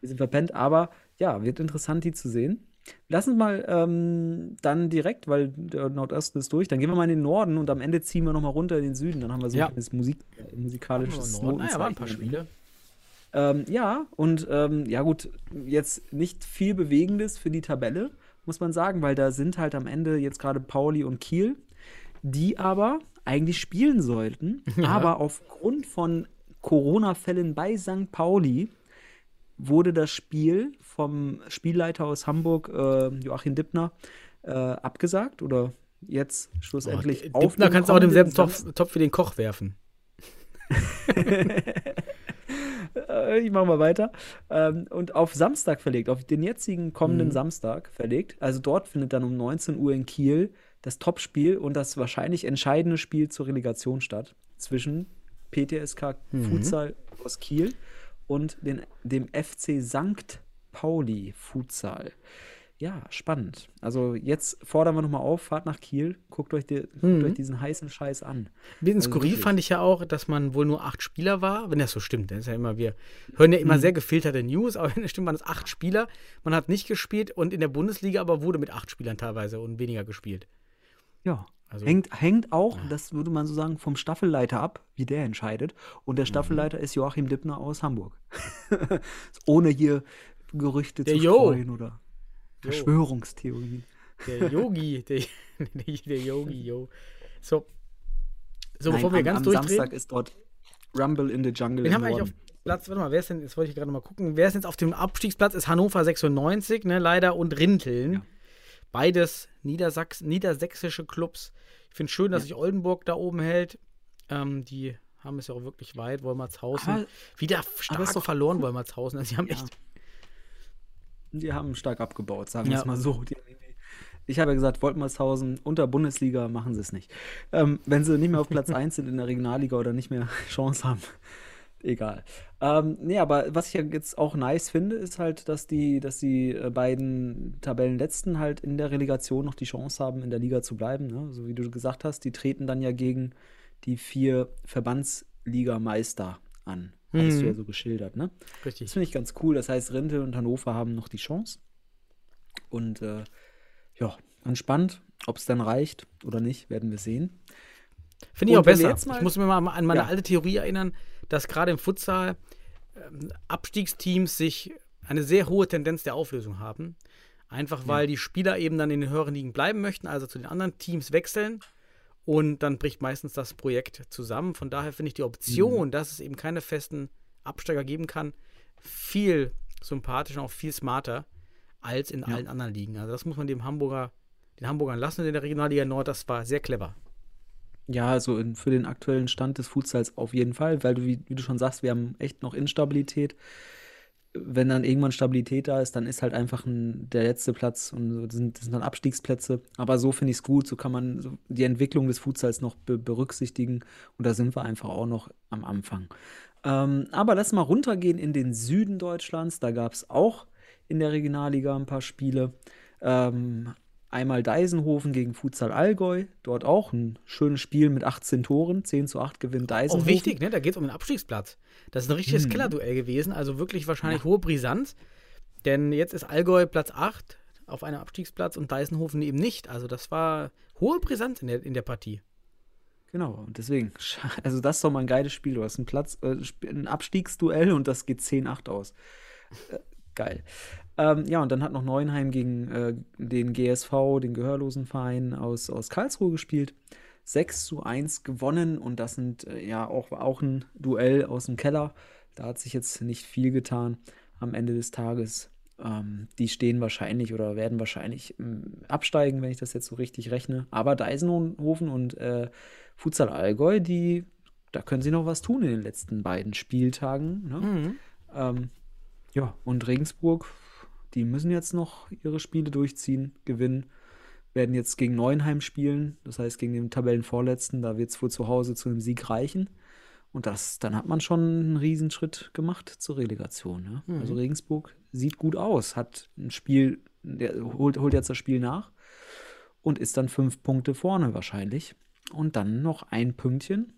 Wir sind verpennt, aber ja, wird interessant, die zu sehen. Lass uns mal ähm, dann direkt, weil der Nordosten ist durch, dann gehen wir mal in den Norden und am Ende ziehen wir nochmal runter in den Süden. Dann haben wir so Ja. ein Musik, äh, musikalisches Norden. Naja, waren ein paar. Spiele. Ähm, ja, und ähm, ja gut, jetzt nicht viel Bewegendes für die Tabelle, muss man sagen, weil da sind halt am Ende jetzt gerade Pauli und Kiel, die aber eigentlich spielen sollten, Ja. aber aufgrund von Corona-Fällen bei St. Pauli wurde das Spiel vom Spielleiter aus Hamburg, äh, Joachim Dippner, äh, abgesagt oder jetzt schlussendlich Oh, auf Dippner kannst du auch demselben Topf, Topf wie den Koch werfen. Ich mache mal weiter. Ähm, und auf Samstag verlegt, auf den jetzigen kommenden Mhm. Samstag verlegt. Also dort findet dann um 19 Uhr in Kiel das Topspiel und das wahrscheinlich entscheidende Spiel zur Relegation statt zwischen PTSK Mhm. Futsal aus Kiel und den, dem FC St. Pauli Futsal. Ja, spannend. Also jetzt fordern wir nochmal auf, fahrt nach Kiel, guckt euch, die, guckt Mhm. euch diesen heißen Scheiß an. Ein bisschen Also skurril wirklich. fand ich ja auch, dass man wohl nur acht Spieler war. Wenn das so stimmt, dann ist ja immer, wir hören ja immer Mhm. sehr gefilterte News, aber wenn es stimmt, waren es acht Spieler. Man hat nicht gespielt und in der Bundesliga aber wurde mit acht Spielern teilweise und weniger gespielt. Ja. Also- hängt, hängt auch, das würde man so sagen, vom Staffelleiter ab, wie der entscheidet. Und Mhm. der Staffelleiter ist Joachim Dippner aus Hamburg. Ohne hier Gerüchte Der zu Jo. streuen oder Verschwörungstheorien. Der Yogi, der, der Yogi, yo. So, so Nein, bevor wir am, ganz am durchdrehen. Samstag ist dort Rumble in the Jungle im haben wir eigentlich auf. Platz, warte mal, wer ist denn, jetzt wollte ich gerade mal gucken, wer ist jetzt auf dem Abstiegsplatz? Ist Hannover 96, ne, leider, und Rinteln. Ja. Beides Niedersachs niedersächsische Clubs. Ich finde schön, dass sich Oldenburg da oben hält. Ähm, die haben es ja auch wirklich weit, Wolmertshausen. Aber- Wieder stark doch verloren, Wolmertshausen. Also, sie haben Ja. echt. Die haben stark abgebaut, sagen wir Ja. es mal so. Die, ich habe ja gesagt, Woltmershausen unter Bundesliga machen sie es nicht. Ähm, wenn sie nicht mehr auf Platz 1 sind in der Regionalliga oder nicht mehr Chance haben, egal. Ähm, nee, aber was ich ja jetzt auch nice finde, ist halt, dass die, dass die äh, beiden Tabellenletzten halt in der Relegation noch die Chance haben, in der Liga zu bleiben. Ne? So wie du gesagt hast, die treten dann ja gegen die vier Verbandsligameister an. Hattest du Mhm. ja so geschildert, ne? Richtig. Das finde ich ganz cool. Das heißt, Rente und Hannover haben noch die Chance. Und äh, ja, entspannt. Ob es dann reicht oder nicht, werden wir sehen. Finde ich Und auch besser. ich muss mir mal an meine Ja. alte Theorie erinnern, dass gerade im Futsal ähm, Abstiegsteams sich eine sehr hohe Tendenz der Auflösung haben. Einfach weil die Spieler eben dann in den höheren Ligen bleiben möchten, also zu den anderen Teams wechseln. Und dann bricht meistens das Projekt zusammen. Von daher finde ich die Option, dass es eben keine festen Absteiger geben kann, viel sympathischer und auch viel smarter als in Ja. allen anderen Ligen. Also das muss man dem Hamburger, den Hamburgern lassen in der Regionalliga Nord. Das war sehr clever. Ja, also in, für den aktuellen Stand des Futsals auf jeden Fall, weil du, wie, wie du schon sagst, wir haben echt noch Instabilität. Wenn dann irgendwann Stabilität da ist, dann ist halt einfach ein, der letzte Platz und so, das sind, das sind dann Abstiegsplätze. Aber so finde ich es gut, so kann man so die Entwicklung des Futsals noch be berücksichtigen und da sind wir einfach auch noch am Anfang. Ähm, aber lass mal runtergehen in den Süden Deutschlands. Da gab es auch in der Regionalliga ein paar Spiele. Ähm, einmal Deisenhofen gegen Futsal Allgäu. Dort auch ein schönes Spiel mit 18 Toren. 10 zu 8 gewinnt Deisenhofen. Auch wichtig, ne? Da geht es um den Abstiegsplatz. Das ist ein richtiges Mhm. Kellerduell gewesen, also wirklich wahrscheinlich hohe Brisanz. Denn jetzt ist Allgäu Platz 8 auf einem Abstiegsplatz und Deisenhofen eben nicht. Also das war hohe Brisanz in der, in der Partie. Genau, und deswegen, also das ist doch mal ein geiles Spiel. Du hast einen Platz, äh, ein Abstiegsduell und das geht 10-8 aus. Äh, geil. Ähm, ja, und dann hat noch Neuenheim gegen äh, den GSV, den gehörlosen Verein aus, aus Karlsruhe gespielt. 6 zu 1 gewonnen und das sind äh, ja auch, auch ein Duell aus dem Keller. Da hat sich jetzt nicht viel getan. am Ende des Tages. Ähm, die stehen wahrscheinlich oder werden wahrscheinlich ähm, absteigen, wenn ich das jetzt so richtig rechne. Aber Deisenhofen und äh, Futsal Allgäu, die, da können sie noch was tun in den letzten beiden Spieltagen. Ne? Mhm. Ähm, ja, und Regensburg, die müssen jetzt noch ihre Spiele durchziehen, gewinnen. Werden jetzt gegen Neuenheim spielen, das heißt gegen den Tabellenvorletzten. Da wird es wohl zu Hause zu einem Sieg reichen. Und das, dann hat man schon einen Riesenschritt gemacht zur Relegation. Ne? Mhm. Also Regensburg sieht gut aus, hat ein Spiel, holt, holt jetzt das Spiel nach und ist dann fünf Punkte vorne wahrscheinlich. Und dann noch ein Pünktchen.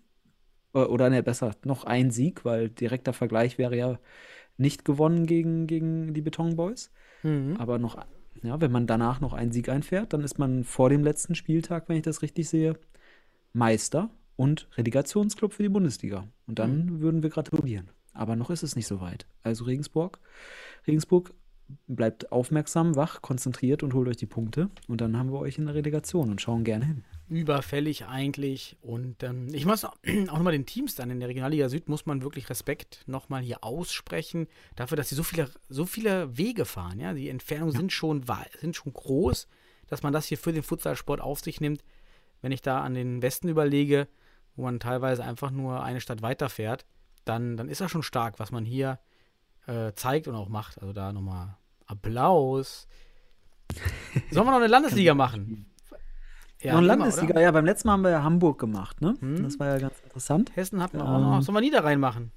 Äh, Oder ne, besser, noch ein Sieg, weil direkter Vergleich wäre ja nicht gewonnen gegen, gegen die Beton Boys. Mhm. Aber noch, ja, wenn man danach noch einen Sieg einfährt, dann ist man vor dem letzten Spieltag, wenn ich das richtig sehe, Meister und Relegationsclub für die Bundesliga. Und dann würden wir gratulieren. Aber noch ist es nicht so weit. Also Regensburg, Regensburg bleibt aufmerksam, wach, konzentriert und holt euch die Punkte. Und dann haben wir euch in der Relegation und schauen gerne hin. Überfällig eigentlich. Und ähm, ich muss auch nochmal den Teams dann in der Regionalliga Süd, muss man wirklich Respekt nochmal hier aussprechen, dafür, dass sie so viele, so viele Wege fahren. Ja? Die Entfernungen sind, schon, sind schon groß, dass man das hier für den Futsalsport auf sich nimmt. Wenn ich da an den Westen überlege, wo man teilweise einfach nur eine Stadt weiterfährt, dann, dann ist das schon stark, was man hier äh, zeigt und auch macht. Also da nochmal Applaus. Sollen wir noch eine Landesliga machen? Ja, noch Landesliga, ja, beim letzten Mal haben wir ja Hamburg gemacht, ne? Hm. Das war ja ganz interessant. Hessen hat man Ähm. auch noch. Sollen wir Niederrhein machen?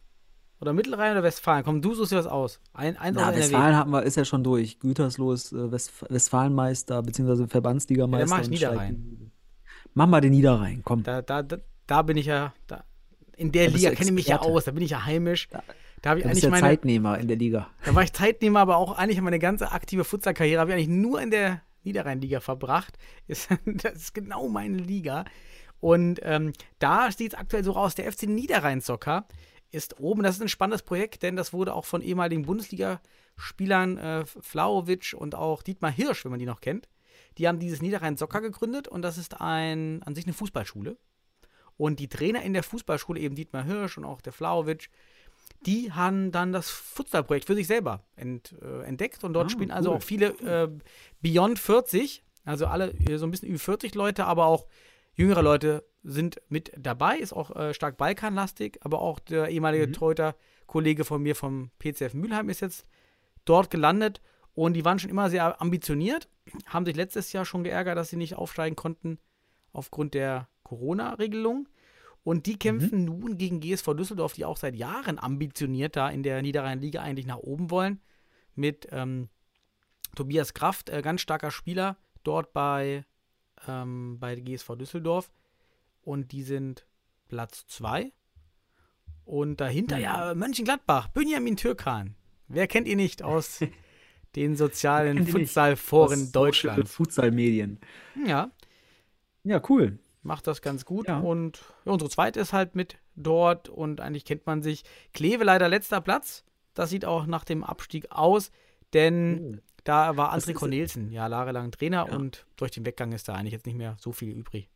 Oder Mittelrhein oder Westfalen? Komm, du suchst dir was aus. Ein, eins Na, aus. Westfalen haben wir, ist ja schon durch. Gütersloh ist äh, Westf Westfalenmeister, beziehungsweise Verbandsligameister. Ja, dann mach ich Niederrhein. Mach mal den Niederrhein, komm. Da, da, da, da bin ich ja. Da, in der Da Liga kenne ich mich ja aus. Da bin ich ja heimisch. Da habe ich eigentlich der meine. Zeitnehmer in der Liga. Da war ich Zeitnehmer, aber auch eigentlich meine ganze aktive Futsal-Karriere habe ich eigentlich nur in der Niederrhein-Liga verbracht. Ist, das ist genau meine Liga. Und ähm, da sieht es aktuell so raus, der FC Niederrhein-Soccer ist oben. Das ist ein spannendes Projekt, denn das wurde auch von ehemaligen Bundesligaspielern äh, Flauwitsch und auch Dietmar Hirsch, wenn man die noch kennt. Die haben dieses Niederrhein-Soccer gegründet und das ist ein, an sich eine Fußballschule. Und die Trainer in der Fußballschule, eben Dietmar Hirsch und auch der Flauwitsch, die haben dann das Futsal-Projekt für sich selber ent, äh, entdeckt und dort Ah, spielen also cool. auch viele äh, Beyond 40, also alle äh, so ein bisschen über 40 Leute, aber auch jüngere Leute sind mit dabei, ist auch äh, stark balkanlastig, aber auch der ehemalige Mhm. Torhüter-Kollege von mir vom PCF Mülheim ist jetzt dort gelandet und die waren schon immer sehr ambitioniert, haben sich letztes Jahr schon geärgert, dass sie nicht aufsteigen konnten aufgrund der Corona-Regelung. Und die kämpfen nun gegen GSV Düsseldorf, die auch seit Jahren ambitioniert da in der Niederrhein-Liga eigentlich nach oben wollen. Mit ähm, Tobias Kraft, äh, ganz starker Spieler dort bei, ähm, bei GSV Düsseldorf. Und die sind Platz 2. Und dahinter, ja, Mönchengladbach, Benjamin Türkan. Wer kennt ihn nicht aus den sozialen ihr? Futsalforen Deutschlands? Futsal-Medien. Ja, Ja, cool. Macht das ganz gut. Ja. Und ja, unsere zweite ist halt mit dort und eigentlich kennt man sich. Kleve leider letzter Platz. Das sieht auch nach dem Abstieg aus, denn da war André Cornelsen ja jahrelang Trainer Ja. und durch den Weggang ist da eigentlich jetzt nicht mehr so viel übrig.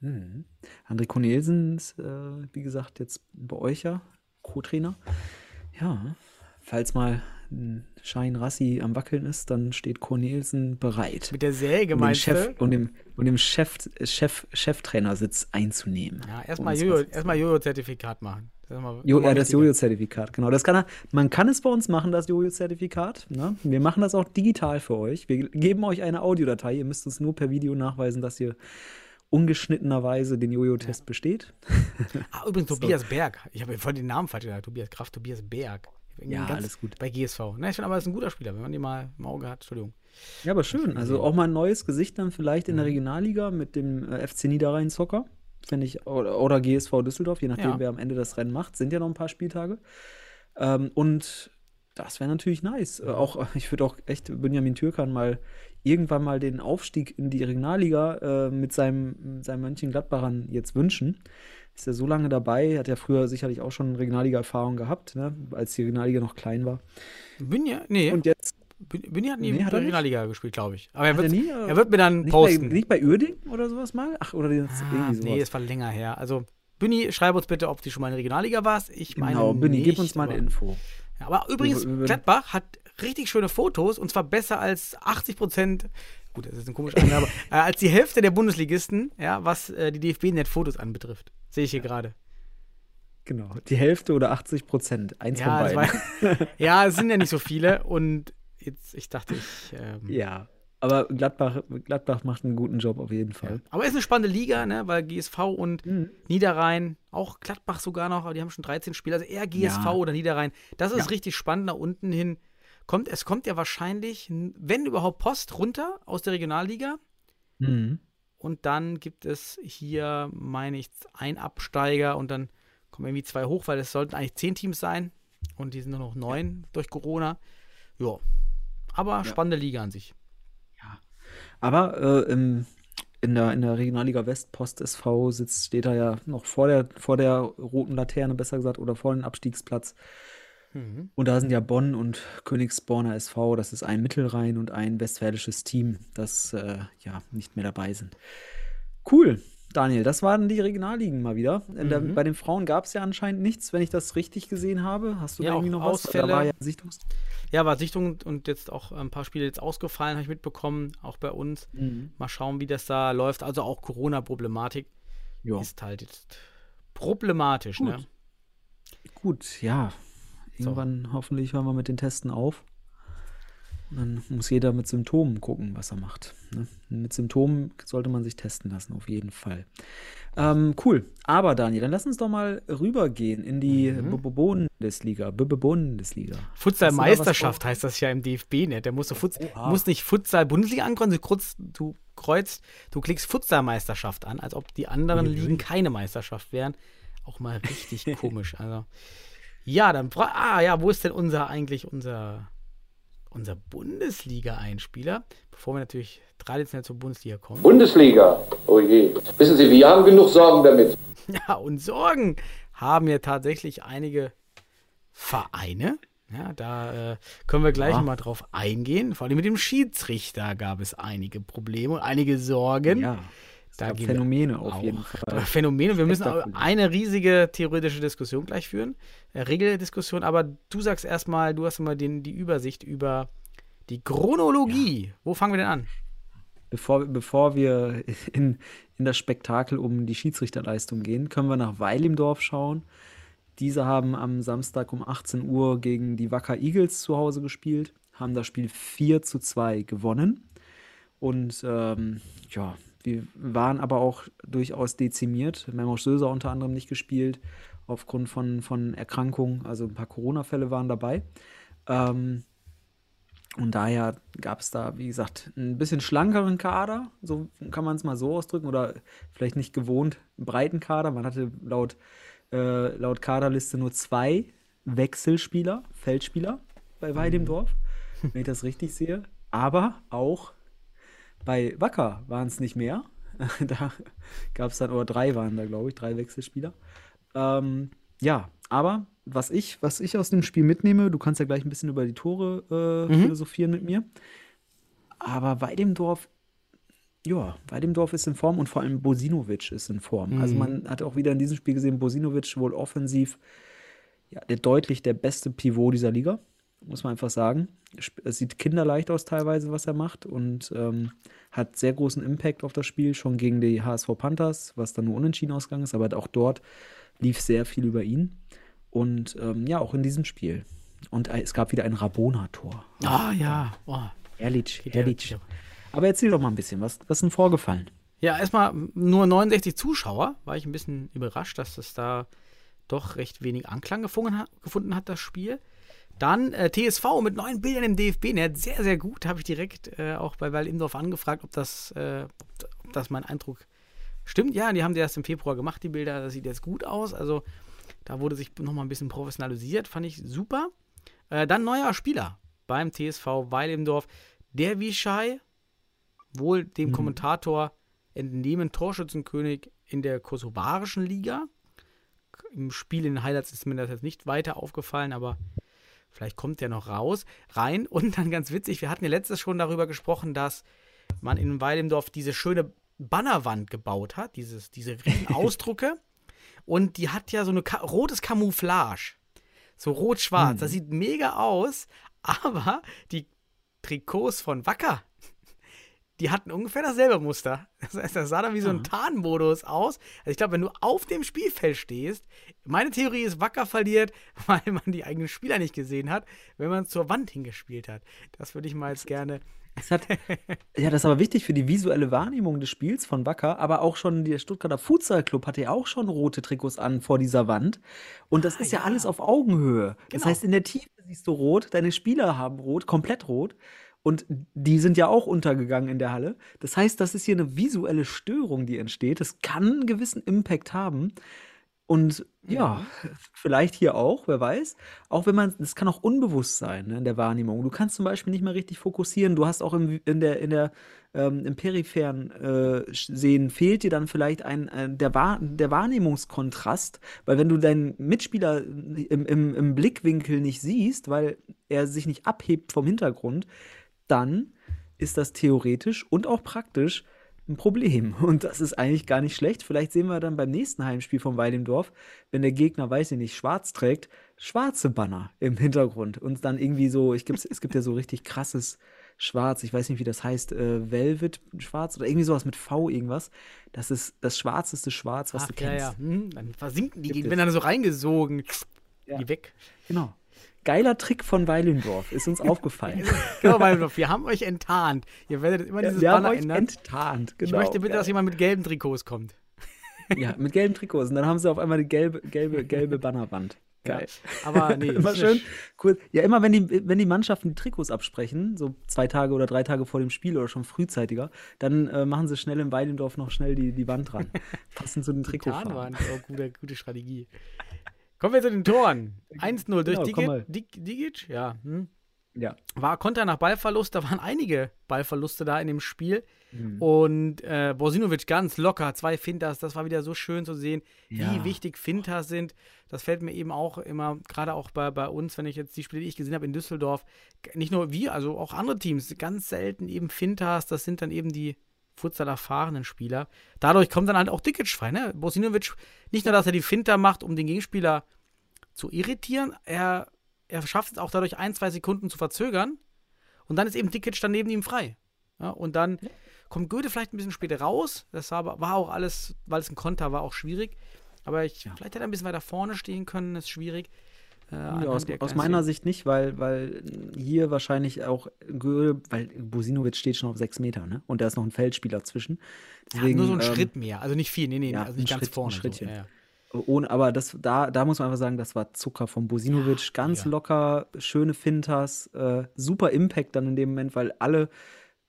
Mhm. André Cornelsen ist, äh, wie gesagt, jetzt bei euch ja Co-Trainer. Ja, falls mal Schein Rassi am Wackeln ist, dann steht Cornelsen bereit. Mit der Säge meinst Chef, du? um dem, um dem Chef, Chef, Cheftrainersitz einzunehmen. Ja, erstmal Jojo-Zertifikat machen. Das Jo, ja, das wichtiger. Jojo-Zertifikat, genau. Das kann er, man kann es bei uns machen, das Jojo-Zertifikat. Ne? Wir machen das auch digital für euch. Wir geben euch eine Audiodatei. Ihr müsst uns nur per Video nachweisen, dass ihr ungeschnittenerweise den Jojo-Test besteht. Ah, übrigens Tobias Berg. Ich habe voll den Namen falsch gesagt. Tobias Kraft, Tobias Berg. Ja, ganz- alles gut. Bei GSV. Na, ich finde aber, er ist ein guter Spieler, wenn man den mal im Auge hat. Entschuldigung. Ja, aber schön. Also auch mal ein neues Gesicht dann vielleicht Mhm. in der Regionalliga mit dem äh, FC Niederrhein Soccer. Finde ich, oder, GSV Düsseldorf, je nachdem, Ja. wer am Ende das Rennen macht. Sind ja noch ein paar Spieltage. Ähm, und das wäre natürlich nice. Äh, auch, ich würde auch echt Benjamin Türkan mal irgendwann mal den Aufstieg in die Regionalliga äh, mit seinem, mit seinem Mönchengladbachern jetzt wünschen. Ist ja so lange dabei, hat ja früher sicherlich auch schon Regionalliga-Erfahrung gehabt, ne? als die Regionalliga noch klein war. Bünja, nee. Und jetzt Bünja hat nie Nee, in der er? Regionalliga gespielt, glaube ich. Aber er wird, er nie, er äh, wird mir dann nicht, posten. bei, nicht bei Uerding oder sowas mal? Ach, oder jetzt ah, irgendwie sowas. nee, es war länger her. Also, Büni, schreib uns bitte, ob du schon mal in der Regionalliga warst. Ich meine Genau, Binny, gib uns mal eine Info. Aber übrigens, Über- über- Gladbach hat richtig schöne Fotos und zwar besser als 80 Prozent, gut, das ist ein komischer Angabe, äh, als die Hälfte der Bundesligisten, ja, was äh, die DFB-Net-Fotos anbetrifft. Sehe ich hier gerade. Genau, die Hälfte oder 80 Prozent. Eins Ja, von beiden. war, ja, es sind ja nicht so viele und jetzt, ich dachte, ich. Ähm, Ja, aber Gladbach, Gladbach macht einen guten Job auf jeden ja. Fall. Aber ist eine spannende Liga, ne, weil GSV und Mhm. Niederrhein, auch Gladbach sogar noch, aber die haben schon 13 Spieler, also eher GSV Ja. oder Niederrhein. Das ist Ja. richtig spannend nach unten hin. Kommt, es kommt ja wahrscheinlich, wenn überhaupt, Post runter aus der Regionalliga. Mhm. Und dann gibt es hier, meine ich, ein Absteiger und dann kommen irgendwie zwei hoch, weil es sollten eigentlich zehn Teams sein. Und die sind nur noch neun durch Corona. Ja. Aber spannende Liga an sich. Aber äh, im, in, der, in der Regionalliga West, Post SV, sitzt, steht da ja noch vor der, vor der roten Laterne, besser gesagt, oder vor dem Abstiegsplatz. Mhm. Und da sind ja Bonn und Königsborner SV, das ist ein Mittelrhein und ein westfälisches Team, das äh, ja nicht mehr dabei sind. Cool, Daniel, das waren die Regionalligen mal wieder. In der, Mhm. bei den Frauen gab es ja anscheinend nichts, wenn ich das richtig gesehen habe. Hast du Ja, da irgendwie noch was? Ausfälle. Da war ja Sichtungs Ja, war Sichtung und jetzt auch ein paar Spiele jetzt ausgefallen, habe ich mitbekommen, auch bei uns. Mal schauen, wie das da läuft. Also auch Corona-Problematik ist halt jetzt problematisch, Gut. ne? Gut, ja. Irgendwann hoffentlich hören wir mit den Testen auf. Und dann muss jeder mit Symptomen gucken, was er macht. Ne? Mit Symptomen sollte man sich testen lassen, auf jeden Fall. Ähm, cool. Aber Daniel, dann lass uns doch mal rübergehen in die Mhm. Bundesliga. Bundesliga. Futsal-Meisterschaft heißt das ja im DFB nicht. Der musst du Futs Oha. musst nicht Futsal-Bundesliga ankreuzen, du kreuzt, du klickst Futsal-Meisterschaft an, als ob die anderen Uiuiui. Ligen keine Meisterschaft wären. Auch mal richtig komisch. Also, ja, dann ah ja, wo ist denn unser eigentlich unser unser Bundesliga-Einspieler, bevor wir natürlich traditionell zur Bundesliga kommen. Bundesliga. Oh je. Wissen Sie, wir haben genug Sorgen damit. Ja, und Sorgen haben ja tatsächlich einige Vereine. Ja, da äh, können wir gleich Ja. mal drauf eingehen. Vor allem mit dem Schiedsrichter gab es einige Probleme und einige Sorgen. Ja. Da wir Phänomene auf auch jeden Fall. Phänomene. Wir müssen eine riesige theoretische Diskussion gleich führen, äh, Regeldiskussion. Aber du sagst erstmal, du hast immer den, die Übersicht über die Chronologie. Wo fangen wir denn an? Bevor, bevor wir in, in das Spektakel um die Schiedsrichterleistung gehen, können wir nach Weilimdorf schauen. Diese haben am Samstag um 18 Uhr gegen die Wacker Eagles zu Hause gespielt, haben das Spiel 4 zu 2 gewonnen. Und ähm, ja, wir waren aber auch durchaus dezimiert. Memo Söser unter anderem nicht gespielt, aufgrund von, von Erkrankungen. Also ein paar Corona-Fälle waren dabei. Ähm, und daher gab es da, wie gesagt, ein bisschen schlankeren Kader, so kann man es mal so ausdrücken, oder vielleicht nicht gewohnt breiten Kader. Man hatte laut, äh, laut Kaderliste nur zwei Wechselspieler, Feldspieler bei Weidemdorf, wenn ich das richtig sehe. Aber auch bei Wacker waren es nicht mehr. da gab es dann, oder drei waren da, glaube ich, drei Wechselspieler. Ähm, ja, aber was ich, was ich aus dem Spiel mitnehme, du kannst ja gleich ein bisschen über die Tore äh, philosophieren mit mir. Aber Weidemdorf, ja, Weidemdorf ist in Form und vor allem Bosinovic ist in Form. Also man hat auch wieder in diesem Spiel gesehen, Bosinovic wohl offensiv, ja, der deutlich der beste Pivot dieser Liga, muss man einfach sagen. Es sieht kinderleicht aus teilweise, was er macht und ähm, hat sehr großen Impact auf das Spiel, schon gegen die HSV Panthers, was dann nur unentschieden ausgegangen ist, aber auch dort lief sehr viel über ihn. Und ähm, ja, auch in diesem Spiel. Und äh, es gab wieder ein Rabona-Tor. Ah ja. Oh. Ja- herrlich. Aber erzähl doch mal ein bisschen, was, was ist denn vorgefallen? Ja, erstmal nur 69 Zuschauer. War ich ein bisschen überrascht, dass das da doch recht wenig Anklang gefunden hat, gefunden hat das Spiel. Dann äh, TSV mit neuen Bildern im DFB-Net. Sehr, sehr gut. Habe ich direkt äh, auch bei Weil Imdorf angefragt, ob das, äh, ob, das mein Eindruck stimmt. Ja, die haben die erst im Februar gemacht, die Bilder. Das sieht jetzt gut aus. Also da wurde sich nochmal ein bisschen professionalisiert. Fand ich super. Äh, dann neuer Spieler beim TSV Weil im Dorf. Der Wischei, wohl dem Kommentator entnehmen Torschützenkönig in der kosovarischen Liga. Im Spiel in den Highlights ist mir das jetzt nicht weiter aufgefallen, aber vielleicht kommt der noch raus, rein. Und dann ganz witzig, wir hatten ja letztes schon darüber gesprochen, dass man in Weidemdorf diese schöne Bannerwand gebaut hat, dieses, diese Ausdrucke. Und die hat ja so ein Ka rotes Camouflage. So rot-schwarz. Mhm. Das sieht mega aus, aber die Trikots von Wacker, die hatten ungefähr dasselbe Muster. Das heißt, das sah dann wie so ein Tarnmodus aus. Also ich glaube, wenn du auf dem Spielfeld stehst, meine Theorie ist, Wacker verliert, weil man die eigenen Spieler nicht gesehen hat, wenn man zur Wand hingespielt hat. Das würde ich mal jetzt gerne. Hat, ja, das ist aber wichtig für die visuelle Wahrnehmung des Spiels von Wacker, aber auch schon der Stuttgarter Futsal Club hatte ja auch schon rote Trikots an vor dieser Wand. Und das Ah, ist ja, ja. alles auf Augenhöhe. Das Genau. heißt, in der Tiefe siehst du rot, deine Spieler haben rot, komplett rot. Und die sind ja auch untergegangen in der Halle. Das heißt, das ist hier eine visuelle Störung, die entsteht. Das kann einen gewissen Impact haben. Und ja, vielleicht hier auch, wer weiß. Auch wenn man, das kann auch unbewusst sein ne, in der Wahrnehmung. Du kannst zum Beispiel nicht mehr richtig fokussieren. Du hast auch im, in der, in der, ähm, im peripheren äh, Sehen fehlt dir dann vielleicht ein, ein der, Wahr, der Wahrnehmungskontrast, weil wenn du deinen Mitspieler im, im, im Blickwinkel nicht siehst, weil er sich nicht abhebt vom Hintergrund, dann ist das theoretisch und auch praktisch ein Problem. Und das ist eigentlich gar nicht schlecht. Vielleicht sehen wir dann beim nächsten Heimspiel von Weidendorf, wenn der Gegner, weiß ich nicht, schwarz trägt, schwarze Banner im Hintergrund. Und dann irgendwie so, ich gibt's, es gibt ja so richtig krasses Schwarz, ich weiß nicht, wie das heißt, äh, Velvet Schwarz oder irgendwie sowas mit V irgendwas. Das ist das schwarzeste Schwarz, was Ach, du ja, kennst. ja. Hm, dann versinken die, die werden dann so reingesogen. Ja. Die weg. Genau. Geiler Trick von Weilendorf, ist uns aufgefallen. Genau, weil wir haben euch enttarnt. Ihr werdet immer dieses wir haben Banner euch ändern. enttarnt. Genau. Ich möchte bitte, ja. dass jemand mit gelben Trikots kommt. Ja, mit gelben Trikots. Und dann haben sie auf einmal die gelbe, gelbe, gelbe Bannerwand. Geil. Aber nee, immer schön. eine Cool. Ja, immer wenn die, wenn die Mannschaften die Trikots absprechen, so zwei Tage oder drei Tage vor dem Spiel oder schon frühzeitiger, dann äh, machen sie schnell im Weidendorf noch schnell die, die Wand dran. Passend zu den Trikotfarben. Tarnwand, oh, gute, gute Strategie. Kommen wir zu den Toren. 1-0 durch Genau. Digic. Dig- Digic, ja. Hm. Ja. War Konter nach Ballverlust, da waren einige Ballverluste da in dem Spiel. Mhm. Und äh, Bosinovic ganz locker, zwei Fintas, das war wieder so schön zu sehen, wie Ja. wichtig Fintas sind. Das fällt mir eben auch immer, gerade auch bei, bei uns, wenn ich jetzt die Spiele, die ich gesehen habe in Düsseldorf, nicht nur wir, also auch andere Teams, ganz selten eben Fintas, das sind dann eben die Futsal erfahrenen Spieler. Dadurch kommt dann halt auch Dikic frei, ne? Bosinovic, nicht nur, dass er die Finta macht, um den Gegenspieler zu irritieren, er, er schafft es auch dadurch ein, zwei Sekunden zu verzögern und dann ist eben Dikic dann neben ihm frei. Ja, und dann kommt Goethe vielleicht ein bisschen später raus. Das war, war auch alles, weil es ein Konter war, auch schwierig. Aber ich, vielleicht hätte er ein bisschen weiter vorne stehen können, ist schwierig. Äh, Ja, aus, aus meiner. Sicht nicht, weil, weil hier wahrscheinlich auch Goethe, weil Bosinovic steht schon auf sechs Meter, ne? Und da ist noch ein Feldspieler zwischen. ja, nur so ein ähm, Schritt mehr. Also nicht viel, nee, nee, ja, also nicht ein ganz Schritt- ein vorne. Schrittchen. So. Ja. Ohne, aber das, da, da muss man einfach sagen, das war Zucker von Bosinovic. Ganz locker, schöne Fintas, äh, super Impact dann in dem Moment, weil alle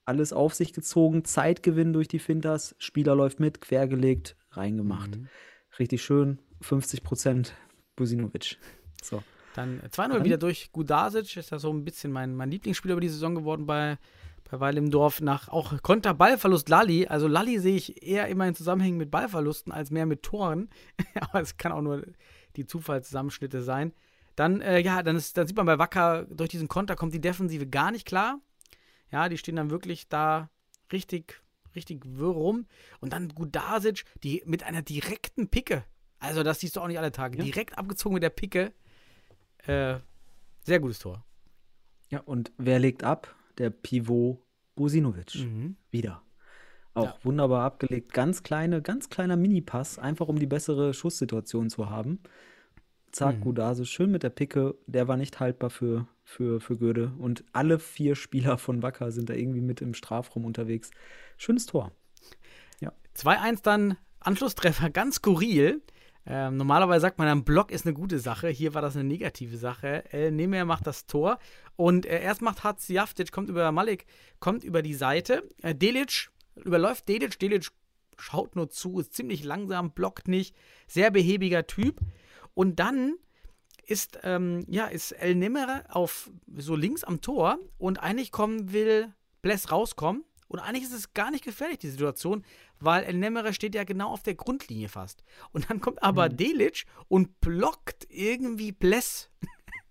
alles auf sich gezogen, Zeitgewinn durch die Fintas, Spieler läuft mit, quergelegt, reingemacht. Mhm. Richtig schön, 50 Prozent Bosinovic. So. Dann äh, 2-0 Dann- wieder durch Gudasic, ist ja so ein bisschen mein, mein Lieblingsspieler über die Saison geworden bei, bei Weil im Dorf. Nach auch Konter-Ballverlust Lalli. Also Lalli sehe ich eher immer in Zusammenhängen mit Ballverlusten als mehr mit Toren. Aber es kann auch nur die Zufallszusammenschnitte sein. Dann, äh, ja, dann, ist, dann sieht man bei Wacker, durch diesen Konter kommt die Defensive gar nicht klar. Ja, die stehen dann wirklich da richtig, richtig wirr rum. Und dann Gudasic, die mit einer direkten Picke. Also, das siehst du auch nicht alle Tage. Ja. Direkt abgezogen mit der Picke. Äh, sehr gutes Tor. Ja, und wer legt ab? Der Pivot Bosinovic. Mhm. Wieder. Auch Ja. wunderbar abgelegt. Ganz kleine, ganz kleiner Mini-Pass, einfach um die bessere Schusssituation zu haben. Zack, Mhm. Gudase, schön mit der Picke. Der war nicht haltbar für, für, für Göde. Und alle vier Spieler von Wacker sind da irgendwie mit im Strafraum unterwegs. Schönes Tor. 2-1 dann Anschlusstreffer, ganz skurril. Ähm, normalerweise sagt man, ein Block ist eine gute Sache. Hier war das eine negative Sache. El Nemer macht das Tor. Und äh, erst macht Hatzjaftic, kommt über Malik, kommt über die Seite. Äh, Delic überläuft Delic. Delic schaut nur zu, ist ziemlich langsam, blockt nicht. Sehr behäbiger Typ. Und dann ist, ähm, ja, ist El Nemer auf so links am Tor und eigentlich kommen will Bless rauskommen. Und eigentlich ist es gar nicht gefährlich, die Situation, weil El Nemere steht ja genau auf der Grundlinie fast. Und dann kommt aber Delic und blockt irgendwie Bless.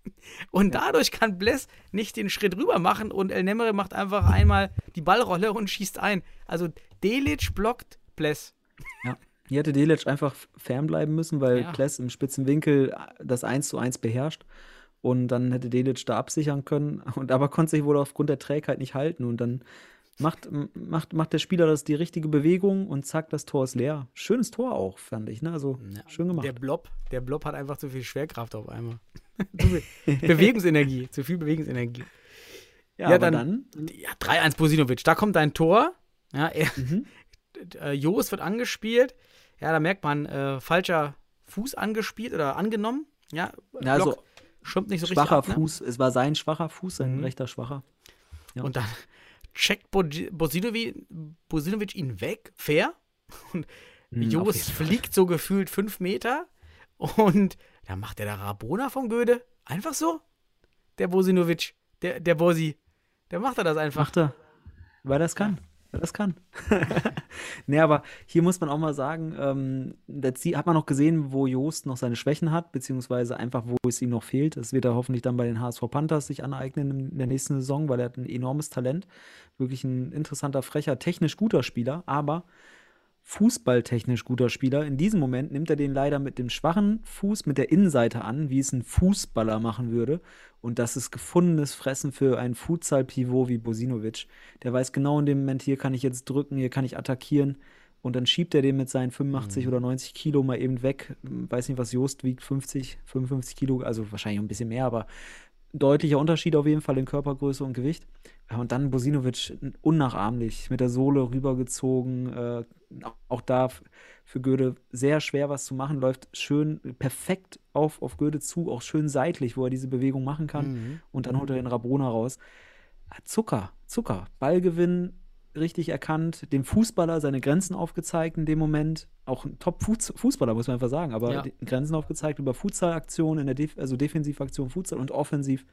und dadurch kann Bless nicht den Schritt rüber machen und El Nemere macht einfach einmal die Ballrolle und schießt ein. Also Delic blockt Bless. Hier hätte Delic einfach fernbleiben müssen, weil Ja. Im spitzen Winkel äh, das 1 zu 1 beherrscht. Und dann hätte Delic da absichern können. Und aber konnte sich wohl aufgrund der Trägheit nicht halten. Und dann macht, macht, macht der Spieler das die richtige Bewegung und zack, das Tor ist leer. Schönes Tor auch, fand ich. Ne? Also Ja. schön gemacht. Der Blob, der Blob hat einfach zu viel Schwerkraft auf einmal. Bewegungsenergie, zu viel Bewegungsenergie. ja, ja, aber dann- Ja, 3-1 Bosinovic, da kommt ein Tor. Ja, er, Mhm. äh, Jos wird angespielt. Ja, da merkt man, äh, falscher Fuß angespielt oder angenommen. Ja, Ja, also Block schirmt nicht so schwacher richtig ab, ne? Fuß. Es war sein schwacher Fuß, sein Mhm. rechter schwacher. ja. Und dann checkt Bosinovic, Bosinovic ihn weg, fair. Und auf Jos fliegt so gefühlt fünf Meter. Und da macht der da Rabona vom Göde. Einfach so. Der Bosinovic, der, der Bosi. Der macht er das einfach. Macht er. Weil das kann. Das kann. nee, aber hier muss man auch mal sagen, ähm, da zie- hat man noch gesehen, wo Joost noch seine Schwächen hat, beziehungsweise einfach, wo es ihm noch fehlt. Das wird er hoffentlich dann bei den HSV Panthers sich aneignen in der nächsten Saison, weil er hat ein enormes Talent. Wirklich ein interessanter, frecher, technisch guter Spieler, aber fußballtechnisch guter Spieler. In diesem Moment nimmt er den leider mit dem schwachen Fuß, mit der Innenseite an, wie es ein Fußballer machen würde. Und das ist gefundenes Fressen für einen Futsal-Pivot wie Bosinovic. Der weiß genau in dem Moment, hier kann ich jetzt drücken, hier kann ich attackieren. Und dann schiebt er den mit seinen 85 oder 90 Kilo mal eben weg. Weiß nicht, was Jost wiegt, 50, 55 Kilo, also wahrscheinlich ein bisschen mehr, aber deutlicher Unterschied auf jeden Fall in Körpergröße und Gewicht. Und dann Bosinovic unnachahmlich mit der Sohle rübergezogen. Äh, auch da für Göde sehr schwer was zu machen, läuft schön perfekt auf, auf Göde zu, auch schön seitlich, wo er diese Bewegung machen kann. Mhm. Und dann holt er den Rabona raus. Ah, Zucker, Zucker. Ballgewinn richtig erkannt, dem Fußballer seine Grenzen aufgezeigt in dem Moment. Auch ein Top-Fußballer, muss man einfach sagen, aber Ja. Grenzen aufgezeigt über Futsal-Aktionen, in der Def also Defensivaktion Futsal und offensiv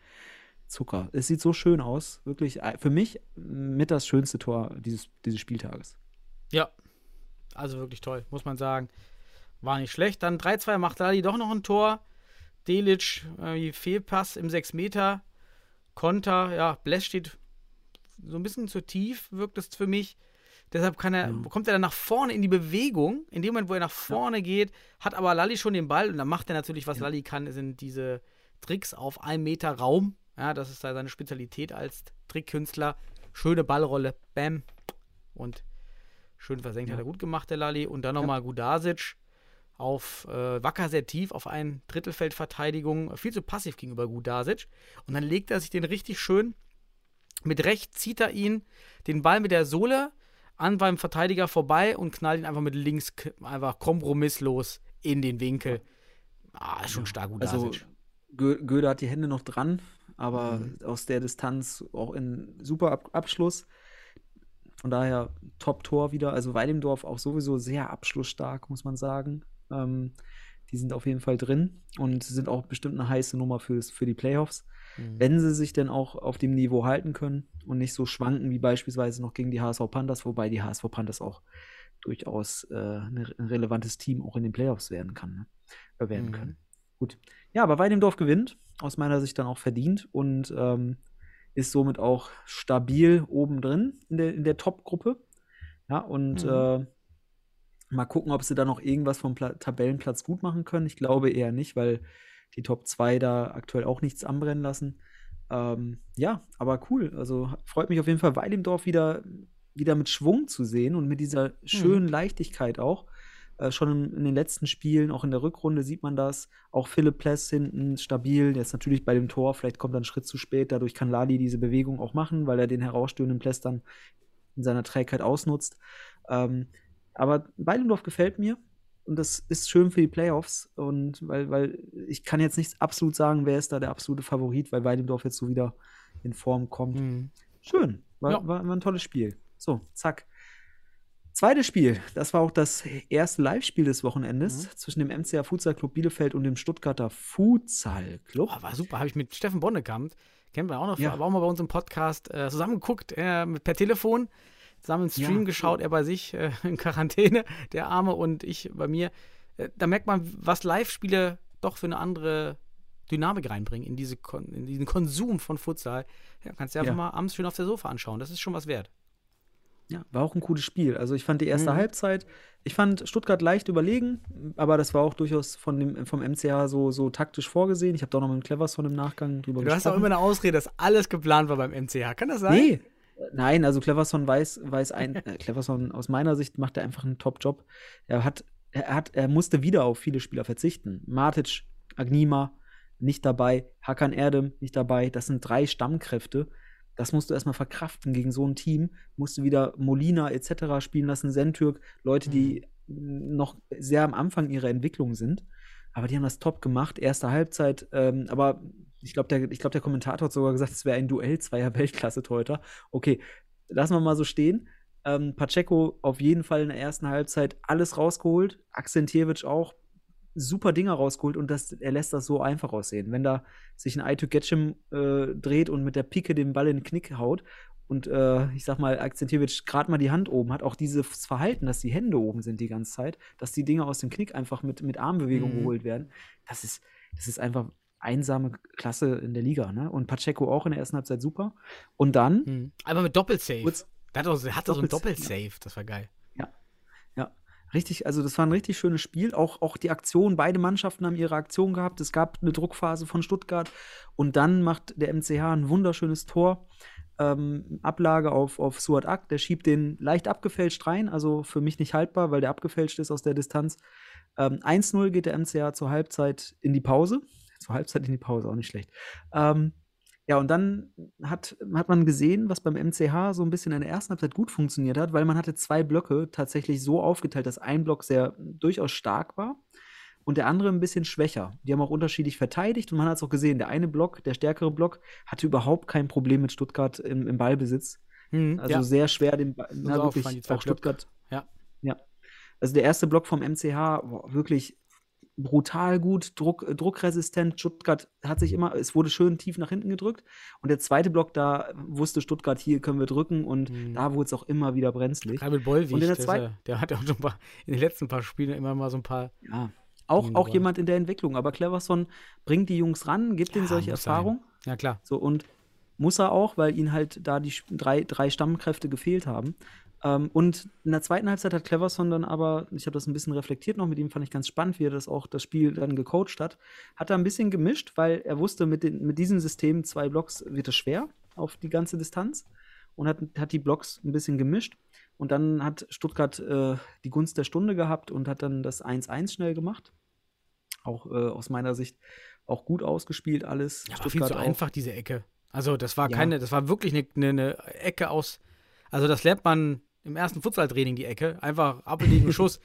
Zucker. Es sieht so schön aus, wirklich äh, für mich mit das schönste Tor dieses, dieses Spieltages. Ja, also wirklich toll, muss man sagen. War nicht schlecht. Dann 3-2 macht Lali doch noch ein Tor. Delic, äh, Fehlpass im 6 Meter. Konter, ja, Bless steht so ein bisschen zu tief, wirkt es für mich. Deshalb kann er, kommt er dann nach vorne in die Bewegung. In dem Moment, wo er nach vorne geht, hat aber Lali schon den Ball und dann macht er natürlich, was Lali kann, sind diese Tricks auf einem Meter Raum. Ja, das ist da seine Spezialität als Trickkünstler. Schöne Ballrolle, bam. Und schön versenkt hat er gut gemacht, der Lali. Und dann nochmal Gudasic auf äh, Wacker sehr tief auf ein Drittelfeldverteidigung. Viel zu passiv gegenüber Gudasic. Und dann legt er sich den richtig schön mit rechts zieht er ihn, den Ball mit der Sohle an beim Verteidiger vorbei und knallt ihn einfach mit links einfach kompromisslos in den Winkel. Ah, ist schon stark gut. Also Gö Göde hat die Hände noch dran, aber aus der Distanz auch in super Ab Abschluss. Von daher Top-Tor wieder. Also Weidemdorf auch sowieso sehr abschlussstark, muss man sagen. Ähm, die sind auf jeden Fall drin und sind auch bestimmt eine heiße Nummer fürs, für die Playoffs. Wenn sie sich denn auch auf dem Niveau halten können und nicht so schwanken wie beispielsweise noch gegen die HSV Panthers, wobei die HSV Panthers auch durchaus äh, ein relevantes Team auch in den Playoffs werden kann, ne? äh, werden Mhm. können. Gut. Ja, aber Weidemdorf gewinnt, aus meiner Sicht dann auch verdient und ähm, ist somit auch stabil oben drin in der, in der Top-Gruppe. Ja, und Mhm. äh, mal gucken, ob sie da noch irgendwas vom Pla Tabellenplatz gut machen können. Ich glaube eher nicht, weil die Top 2 da aktuell auch nichts anbrennen lassen. Ähm, ja, aber cool. Also freut mich auf jeden Fall, Weidemdorf wieder, wieder mit Schwung zu sehen und mit dieser schönen Leichtigkeit auch. Äh, schon in, den letzten Spielen, auch in der Rückrunde sieht man das. Auch Philipp Pless hinten stabil. Jetzt natürlich bei dem Tor, vielleicht kommt er einen Schritt zu spät. Dadurch kann Lali diese Bewegung auch machen, weil er den herausstehenden Pless dann in seiner Trägheit ausnutzt. Ähm, aber Weidendorf gefällt mir und das ist schön für die Playoffs und weil, weil ich kann jetzt nicht absolut sagen, wer ist da der absolute Favorit, weil Weidendorf jetzt so wieder in Form kommt. Mhm. Schön, war, Ja. war, war ein tolles Spiel. So, zack. Zweites Spiel, das war auch das erste Live-Spiel des Wochenendes Mhm. zwischen dem MCA Futsal Club Bielefeld und dem Stuttgarter Futsal Club. Oh, war super. Habe ich mit Steffen Bonnekamp, kennt man auch noch, Ja. war auch mal bei uns im Podcast, äh, zusammengeguckt, äh, per Telefon, zusammen einen Stream Ja. geschaut, er bei sich äh, in Quarantäne, der Arme und ich bei mir. Äh, da merkt man, was Live-Spiele doch für eine andere Dynamik reinbringen in, diese Kon in diesen Konsum von Futsal. Ja, kannst du dir einfach Ja. mal abends schön auf der Sofa anschauen. Das ist schon was wert. Ja, war auch ein cooles Spiel. Also ich fand die erste Mhm. Halbzeit, ich fand Stuttgart leicht überlegen, aber das war auch durchaus von dem, vom MCH so, so taktisch vorgesehen. Ich habe da auch noch mit Cleverson im Nachgang drüber Du hast auch gesprochen. immer eine Ausrede, dass alles geplant war beim MCH. Kann das sein? Nee, nein, also Cleverson weiß, weiß ein, äh, Cleverson aus meiner Sicht macht er einfach einen Top-Job. Er hat, er hat, er musste wieder auf viele Spieler verzichten. Matic, Agnima nicht dabei, Hakan Erdem nicht dabei. Das sind drei Stammkräfte. Das musst du erstmal verkraften gegen so ein Team. Musst du wieder Molina etc. spielen lassen, Sentürk, Leute, die noch sehr am Anfang ihrer Entwicklung sind. Aber die haben das top gemacht, erste Halbzeit. Ähm, aber ich glaube, der, ich glaub, der Kommentator hat sogar gesagt, es wäre ein Duell zweier Weltklasse-Torhüter. Okay, lassen wir mal so stehen. Ähm, Pacheco auf jeden Fall in der ersten Halbzeit alles rausgeholt. Akzentjewitsch auch super Dinger rausgeholt und das, er lässt das so einfach aussehen. Wenn da sich ein Aitu Getchim äh, dreht und mit der Pike den Ball in den Knick haut und äh, ich sag mal, Akzentjewitsch gerade mal die Hand oben hat, auch dieses Verhalten, dass die Hände oben sind die ganze Zeit, dass die Dinger aus dem Knick einfach mit, mit Armbewegung Mhm. geholt werden, das ist, das ist einfach einsame Klasse in der Liga. Ne? Und Pacheco auch in der ersten Halbzeit super. Und dann Mhm. Aber mit Doppelsave. kurz, Der hat doch, der hatte so ein Doppelsave. Das war geil. Richtig, also das war ein richtig schönes Spiel. Auch, auch die Aktion, beide Mannschaften haben ihre Aktion gehabt. Es gab eine Druckphase von Stuttgart und dann macht der MCH ein wunderschönes Tor. Ähm, Ablage auf, auf Suat Ak, der schiebt den leicht abgefälscht rein, also für mich nicht haltbar, weil der abgefälscht ist aus der Distanz. Ähm, 1-0 geht der MCH zur Halbzeit in die Pause. Zur Halbzeit in die Pause, auch nicht schlecht. Ähm, ja, und dann hat, hat man gesehen, was beim MCH so ein bisschen in der ersten Halbzeit gut funktioniert hat, weil man hatte zwei Blöcke tatsächlich so aufgeteilt, dass ein Block sehr durchaus stark war und der andere ein bisschen schwächer. Die haben auch unterschiedlich verteidigt und man hat es auch gesehen, der eine Block, der stärkere Block, hatte überhaupt kein Problem mit Stuttgart im, im Ballbesitz. Mhm, Also ja. sehr schwer, den Ball, na, wirklich auch Stuttgart. Ja. Ja. Also der erste Block vom MCH, boah, wirklich brutal gut, Druck, äh, druckresistent. Stuttgart hat sich immer, es wurde schön tief nach hinten gedrückt. Und der zweite Block, da wusste Stuttgart, hier können wir drücken und Mhm. da wurde es auch immer wieder brenzlig. Gerade mit Bollwig, Und in der ist zweiten- der hat ja auch schon ein paar, in den letzten paar Spielen immer mal so ein paar. Ja. Auch, auch Ball. jemand in der Entwicklung. Aber Cleverson bringt die Jungs ran, gibt ihnen Ja, solche muss sein. Erfahrung. Ja, klar. So, und muss er auch, weil ihnen halt da die drei, drei Stammkräfte gefehlt haben. Ähm, und in der zweiten Halbzeit hat Cleverson dann aber, ich habe das ein bisschen reflektiert noch, mit ihm fand ich ganz spannend, wie er das auch das Spiel dann gecoacht hat, hat er ein bisschen gemischt, weil er wusste, mit, den, mit diesem System zwei Blocks wird es schwer auf die ganze Distanz und hat, hat die Blocks ein bisschen gemischt. Und dann hat Stuttgart äh, die Gunst der Stunde gehabt und hat dann das 1-1 schnell gemacht. Auch äh, aus meiner Sicht auch gut ausgespielt alles. Ja, war viel zu auch- einfach, diese Ecke. Also, das war Ja. keine, das war wirklich eine, eine, eine Ecke aus. Also, das lernt man im ersten Futsal-Training, die Ecke. Einfach ablegen, Schuss.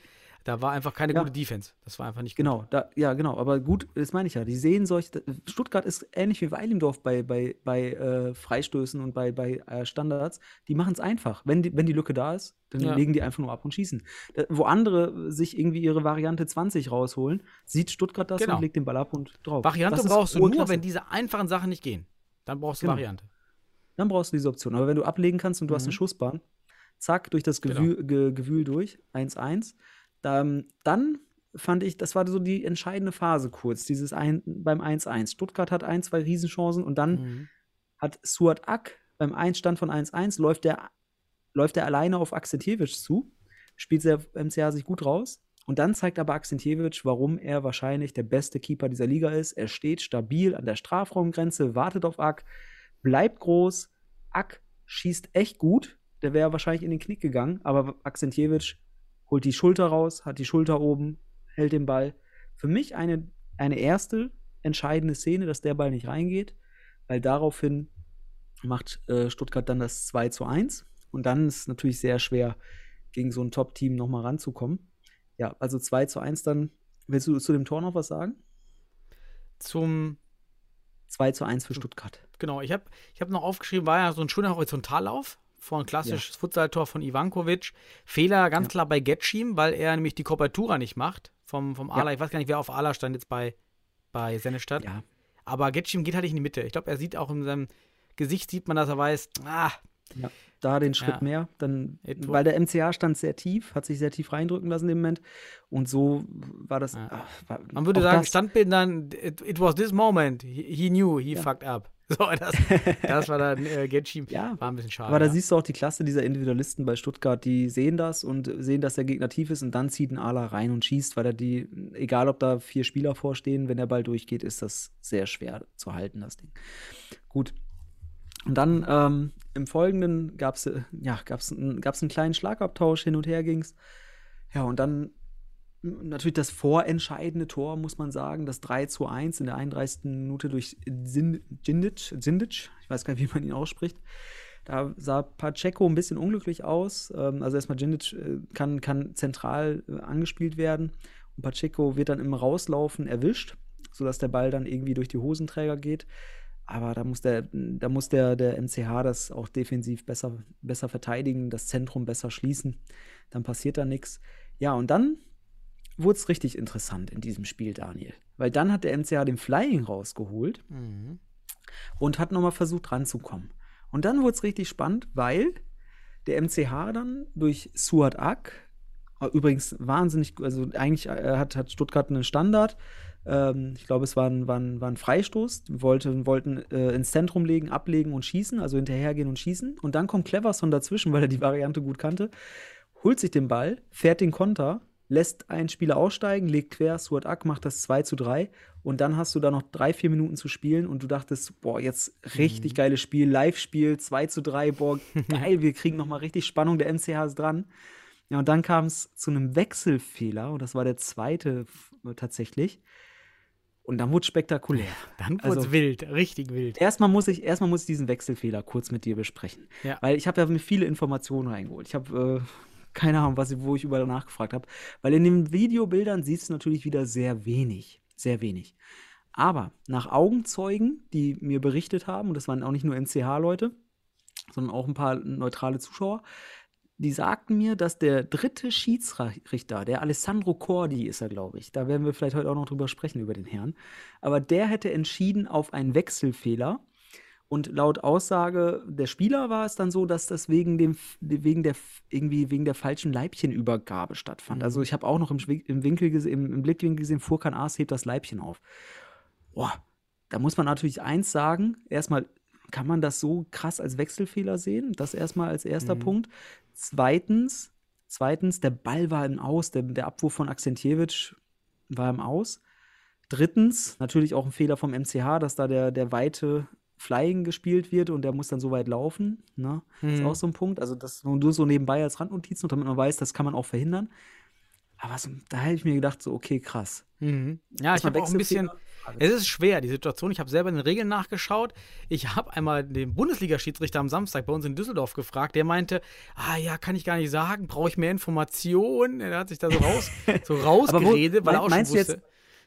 Da war einfach keine Ja. gute Defense. Das war einfach nicht gut. Genau, da, ja, genau. Aber gut, das meine ich ja. Die sehen solche. Stuttgart ist ähnlich wie Weilendorf bei, bei, bei äh, Freistößen und bei, bei äh, Standards. Die machen es einfach. Wenn die, wenn die Lücke da ist, dann Ja. legen die einfach nur ab und schießen. Da, wo andere sich irgendwie ihre Variante 20 rausholen, sieht Stuttgart das Genau. und legt den Ball ab und drauf. Variante brauchst du nur, wenn diese einfachen Sachen nicht gehen. Dann brauchst du Genau. Variante. Dann brauchst du diese Option. Aber wenn du ablegen kannst und du hast eine Mhm. Schussbahn, zack, durch das Genau. Gewühl, ge, Gewühl durch, 1-1. Dann, dann fand ich, das war so die entscheidende Phase kurz, dieses ein, beim 1-1. Stuttgart hat ein, zwei Riesenchancen und dann Mhm. hat Suat Ak beim Einstand von 1-1 läuft der, läuft der alleine auf Akzentjewitsch zu, spielt der MCA sich gut raus. Und dann zeigt aber Akzentjewitsch, warum er wahrscheinlich der beste Keeper dieser Liga ist. Er steht stabil an der Strafraumgrenze, wartet auf Ak, bleibt groß. Ak schießt echt gut. Der wäre wahrscheinlich in den Knick gegangen, aber Akzentjewitsch holt die Schulter raus, hat die Schulter oben, hält den Ball. Für mich eine, eine erste entscheidende Szene, dass der Ball nicht reingeht, weil daraufhin macht äh, Stuttgart dann das 2 zu 1. Und dann ist es natürlich sehr schwer, gegen so ein Top-Team nochmal ranzukommen. Ja, also 2 zu 1 dann. Willst du zu dem Tor noch was sagen? Zum 2 zu 1 für Stuttgart. Genau, ich habe ich hab noch aufgeschrieben, war ja so ein schöner Horizontallauf von klassisches Futsaltor von Ivankovic. Fehler ganz Ja. klar bei Getschim, weil er nämlich die Kopertura nicht macht vom, vom Ja. Ala. Ich weiß gar nicht, wer auf Ala stand jetzt bei, bei Sennestadt. Ja, Aber Getschim geht halt nicht in die Mitte. Ich glaube, er sieht auch in seinem Gesicht, sieht man, dass er weiß, ah, da den Schritt Ja. mehr. Dann, It- weil der MCA stand sehr tief, hat sich sehr tief reindrücken lassen im Moment. Und so war das. Ja. ach, war, man würde sagen, das- Standbildern, it, it was this moment. He, he knew, he Ja. fucked up. So, das, das war dann äh, Getschi. Ja, war ein bisschen schade. Aber da ja. siehst du auch die Klasse dieser Individualisten bei Stuttgart, die sehen das und sehen, dass der Gegner tief ist und dann zieht ein Ala rein und schießt, weil er die, egal ob da vier Spieler vorstehen, wenn der Ball durchgeht, ist das sehr schwer zu halten, das Ding. Gut. Und dann ähm, im Folgenden gab es ja, gab's, gab's einen kleinen Schlagabtausch, hin und her ging's. Ja, und dann natürlich das vorentscheidende Tor, muss man sagen, das 3 zu 1 in der 31. Minute durch Zindic, Zindic, ich weiß gar nicht, wie man ihn ausspricht. Da sah Pacheco ein bisschen unglücklich aus. Ähm, also erstmal Zindic äh, kann, kann zentral äh, angespielt werden und Pacheco wird dann im Rauslaufen erwischt, sodass der Ball dann irgendwie durch die Hosenträger geht. Aber da muss der, da muss der, der MCH das auch defensiv besser, besser verteidigen, das Zentrum besser schließen. Dann passiert da nichts. Ja, und dann wurde es richtig interessant in diesem Spiel, Daniel. Weil dann hat der MCH den Flying rausgeholt Mhm. und hat nochmal versucht ranzukommen. Und dann wurde es richtig spannend, weil der MCH dann durch Suat Ak, äh, übrigens wahnsinnig, also eigentlich äh, hat, hat Stuttgart einen Standard. Ähm, ich glaube, es war ein, war ein, war ein Freistoß. Wollte, wollten äh, ins Zentrum legen, ablegen und schießen, also hinterhergehen und schießen. Und dann kommt Cleverson dazwischen, weil er die Variante gut kannte, holt sich den Ball, fährt den Konter, lässt einen Spieler aussteigen, legt quer, Suat Ak macht das 2 zu 3 und dann hast du da noch drei, vier Minuten zu spielen und du dachtest, boah, jetzt richtig geiles Spiel, Live-Spiel, 2 zu 3, boah, geil, wir kriegen noch mal richtig Spannung, der MCH ist dran. Ja, und dann kam es zu einem Wechselfehler und das war der zweite f- tatsächlich. Und dann wurde es spektakulär. Dann wurde es Also- wild, richtig wild. Erstmal muss ich, erstmal muss ich diesen Wechselfehler kurz mit dir besprechen. Ja. Weil ich habe ja mir viele Informationen reingeholt. Ich habe äh, keine Ahnung, was, wo ich überall nachgefragt habe. Weil in den Videobildern siehst du natürlich wieder sehr wenig. Sehr wenig. Aber nach Augenzeugen, die mir berichtet haben, und das waren auch nicht nur NCH-Leute, sondern auch ein paar neutrale Zuschauer, die sagten mir, dass der dritte Schiedsrichter, der Alessandro Cordi ist er, glaube ich, da werden wir vielleicht heute auch noch drüber sprechen, über den Herrn, aber der hätte entschieden auf einen Wechselfehler. Und laut Aussage der Spieler war es dann so, dass das wegen dem wegen der irgendwie wegen der falschen Leibchenübergabe stattfand. Also ich habe auch noch im, im Winkel im, im Blickwinkel gesehen, Furkan Aas hebt das Leibchen auf. Boah, da muss man natürlich eins sagen. Erstmal kann man das so krass als Wechselfehler sehen. Das erstmal als erster Mhm. Punkt. Zweitens, zweitens, der Ball war im Aus, der, der Abwurf von Akzentjewitsch war im Aus. Drittens, natürlich auch ein Fehler vom MCH, dass da der, der weite Flying gespielt wird und der muss dann so weit laufen. Ne? Ist Mhm. auch so ein Punkt. Also, das nur so nebenbei als Randnotizen, damit man weiß, das kann man auch verhindern. Aber so, da hätte ich mir gedacht, so, okay, krass. Mhm. Ja, ich Erstmal habe auch ein bisschen. Es ist schwer, die Situation. Ich habe selber in den Regeln nachgeschaut. Ich habe einmal den Bundesliga-Schiedsrichter am Samstag bei uns in Düsseldorf gefragt. Der meinte, ah ja, kann ich gar nicht sagen, brauche ich mehr Informationen. Er hat sich da so, raus, so rausgeredet, weil er auch meinst schon du wusste.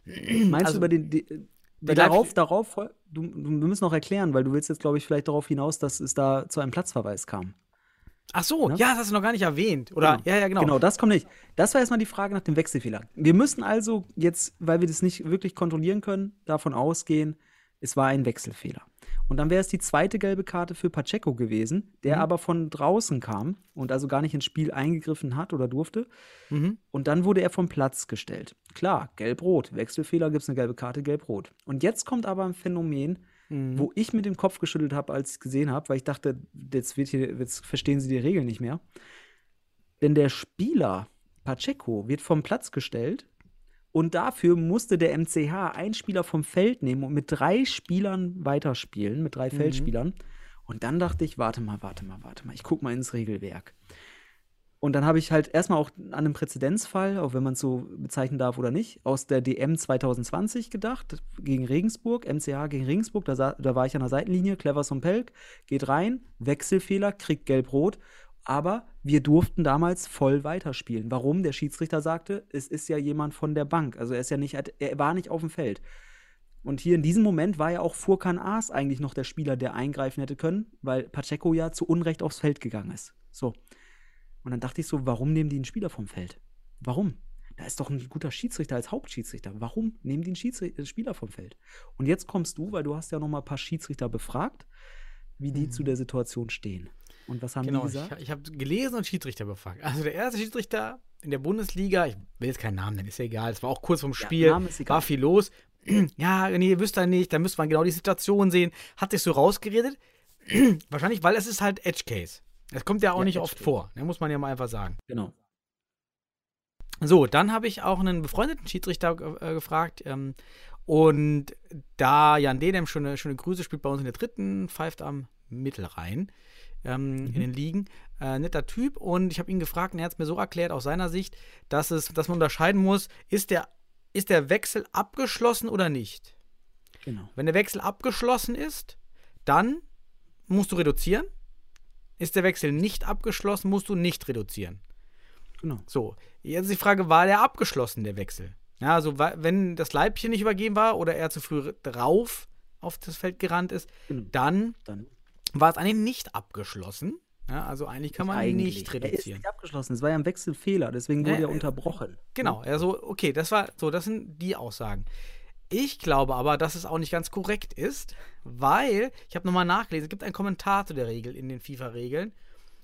Meinst Also, du über den. Darauf, darauf, du, du, wir müssen noch erklären, weil du willst jetzt, glaube ich, vielleicht darauf hinaus, dass es da zu einem Platzverweis kam. Ach so, Ne? ja, das hast du noch gar nicht erwähnt. Oder, ja, ja, genau. Genau, das kommt nicht. Das war erstmal die Frage nach dem Wechselfehler. Wir müssen also jetzt, weil wir das nicht wirklich kontrollieren können, davon ausgehen, es war ein Wechselfehler. Und dann wäre es die zweite gelbe Karte für Pacheco gewesen, der Mhm. aber von draußen kam und also gar nicht ins Spiel eingegriffen hat oder durfte. Mhm. Und dann wurde er vom Platz gestellt. Klar, gelb-rot. Wechselfehler gibt es eine gelbe Karte, gelb-rot. Und jetzt kommt aber ein Phänomen, Mhm. wo ich mit dem Kopf geschüttelt habe, als ich es gesehen habe, weil ich dachte, jetzt, wird hier, jetzt verstehen sie die Regeln nicht mehr. Denn der Spieler Pacheco wird vom Platz gestellt und dafür musste der MCH einen Spieler vom Feld nehmen und mit drei Spielern weiterspielen, mit drei Feldspielern. Und dann dachte ich, warte mal, warte mal, warte mal, ich gucke mal ins Regelwerk. Und dann habe ich halt erstmal auch an einen Präzedenzfall, auch wenn man es so bezeichnen darf oder nicht, aus der DM 2020 gedacht, gegen Regensburg, MCH gegen Regensburg, da, da war ich an der Seitenlinie, Cleverson Pelk, geht rein, Wechselfehler, kriegt gelb-rot, aber wir durften damals voll weiterspielen. Warum? Der Schiedsrichter sagte, es ist ja jemand von der Bank, also er ist ja nicht, er war nicht auf dem Feld. Und hier in diesem Moment war ja auch Furkan Aas eigentlich noch der Spieler, der eingreifen hätte können, weil Pacheco ja zu Unrecht aufs Feld gegangen ist. So. Und dann dachte ich so, warum nehmen die einen Spieler vom Feld? Warum? Da ist doch ein guter Schiedsrichter als Hauptschiedsrichter. Warum nehmen die einen Schiedsrichter, Spieler vom Feld? Und jetzt kommst du, weil du hast ja noch mal ein paar Schiedsrichter befragt, wie die zu der Situation stehen. Und was haben Genau, die ich, gesagt? ich habe gelesen und Schiedsrichter befragt. Also der erste Schiedsrichter in der Bundesliga, ich will jetzt keinen Namen nennen, ist ja egal, es war auch kurz vorm Spiel, egal. war viel los. ja, nee, ihr wüsst ja nicht, da müsste man genau die Situation sehen. Hat sich so rausgeredet. Wahrscheinlich, weil es ist halt Edge Case. Das kommt ja auch Ja, nicht Edge oft Case. vor. Da muss man ja mal einfach sagen. Genau. So, dann habe ich auch einen befreundeten Schiedsrichter äh, gefragt. Ähm, und da Jan Dedem schöne, schöne Grüße spielt bei uns in der dritten, pfeift am Mittelrhein ähm, in den Ligen. Äh, netter Typ. Und ich habe ihn gefragt und er hat es mir so erklärt aus seiner Sicht, dass, es, dass man unterscheiden muss, ist der, ist der Wechsel abgeschlossen oder nicht? Genau. Wenn der Wechsel abgeschlossen ist, dann musst du reduzieren. Ist der Wechsel nicht abgeschlossen, musst du nicht reduzieren. Genau. So, jetzt die Frage, war der abgeschlossen, der Wechsel? Ja, also wenn das Leibchen nicht übergeben war oder er zu früh drauf auf das Feld gerannt ist, Genau. dann Dann war es eigentlich nicht abgeschlossen. Ja, also eigentlich kann man eigentlich. nicht Er ist reduzieren. nicht abgeschlossen. Es war ja ein Wechselfehler, deswegen wurde Ja, er äh, unterbrochen. Genau, also okay, das war so, das sind die Aussagen. Ich glaube aber, dass es auch nicht ganz korrekt ist, weil ich habe nochmal nachgelesen, es gibt einen Kommentar zu der Regel in den FIFA-Regeln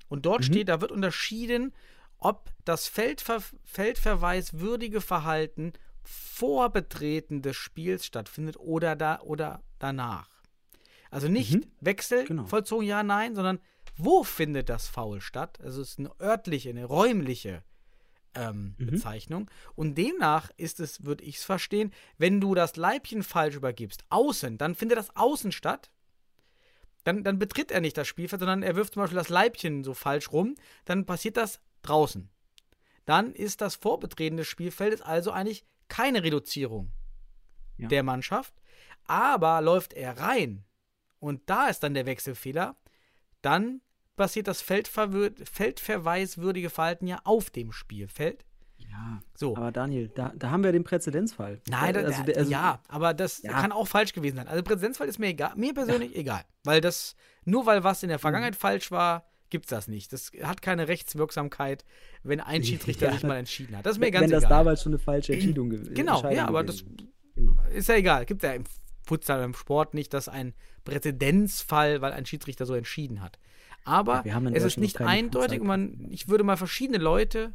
und dort steht, da wird unterschieden, ob das Feldver feldverweiswürdige Verhalten vor Betreten des Spiels stattfindet oder da oder danach. Also nicht Mhm. Wechsel Genau. vollzogen, ja, nein, sondern wo findet das Foul statt? Also es ist eine örtliche, eine räumliche ähm, Mhm. Bezeichnung. Und demnach ist es, würde ich es verstehen, wenn du das Leibchen falsch übergibst, außen, dann findet das außen statt. Dann, dann betritt er nicht das Spielfeld, sondern er wirft zum Beispiel das Leibchen so falsch rum, dann passiert das draußen. Dann ist das Vorbetreten des Spielfeldes also eigentlich keine Reduzierung Ja. der Mannschaft. Aber läuft er rein und da ist dann der Wechselfehler, dann passiert das feldverweiswürdige Verhalten ja auf dem Spielfeld. Ja. So. Aber Daniel, da, da haben wir den Präzedenzfall. Nein, da, also, da, der- also, ja, aber das Ja. kann auch falsch gewesen sein. Also Präsenzfall ist mir egal, mir persönlich egal, weil das nur weil was in der Vergangenheit Mhm. falsch war, gibt's das nicht. Das hat keine Rechtswirksamkeit, wenn ein Schiedsrichter Ja. sich mal entschieden hat. Das ist mir Wenn ganz das egal. damals schon eine falsche Entscheidung gewesen Genau, ja, aber das Genau. ist ja egal. Gibt ja im Futsal, im Sport nicht, dass ein Präzedenzfall, weil ein Schiedsrichter so entschieden hat. Aber Ja, es ist nicht eindeutig man, ich würde mal verschiedene Leute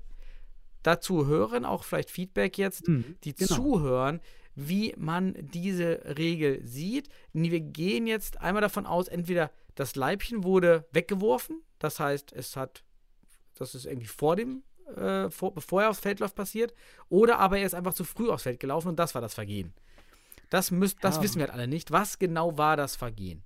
dazu hören, auch vielleicht Feedback jetzt, Mhm, die genau. zuhören, wie man diese Regel sieht. Wir gehen jetzt einmal davon aus, entweder das Leibchen wurde weggeworfen, das heißt, es hat, das ist irgendwie vor dem, äh, vor, bevor er aufs Feld läuft, passiert, oder aber er ist einfach zu früh aufs Feld gelaufen und das war das Vergehen. Das, müsst, das Ja. wissen wir halt alle nicht. Was genau war das Vergehen?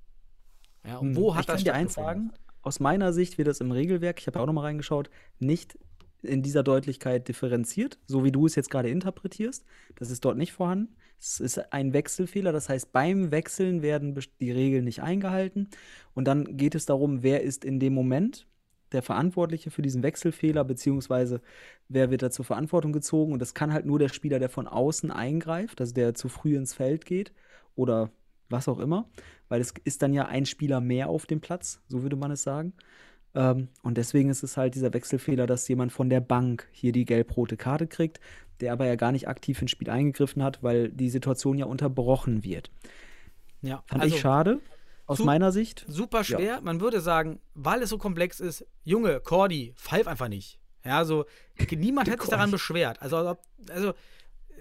Ja, und Hm, wo ich hat kann das dir eins sagen, aus meiner Sicht wird das im Regelwerk, ich habe auch noch mal reingeschaut, nicht in dieser Deutlichkeit differenziert, so wie du es jetzt gerade interpretierst. Das ist dort nicht vorhanden. Es ist ein Wechselfehler, das heißt, beim Wechseln werden die Regeln nicht eingehalten. Und dann geht es darum, wer ist in dem Moment der Verantwortliche für diesen Wechselfehler, beziehungsweise wer wird da zur Verantwortung gezogen. Und das kann halt nur der Spieler, der von außen eingreift, also der zu früh ins Feld geht oder was auch immer, weil es ist dann ja ein Spieler mehr auf dem Platz, so würde man es sagen. Ähm, und deswegen ist es halt dieser Wechselfehler, dass jemand von der Bank hier die gelb-rote Karte kriegt, der aber ja gar nicht aktiv ins Spiel eingegriffen hat, weil die Situation ja unterbrochen wird. Ja, Fand also, ich schade, aus zu- meiner Sicht. super schwer. Man würde sagen, weil es so komplex ist, Junge, Cordy, pfeif einfach nicht. Ja, so, niemand hätte sich daran beschwert. Also, also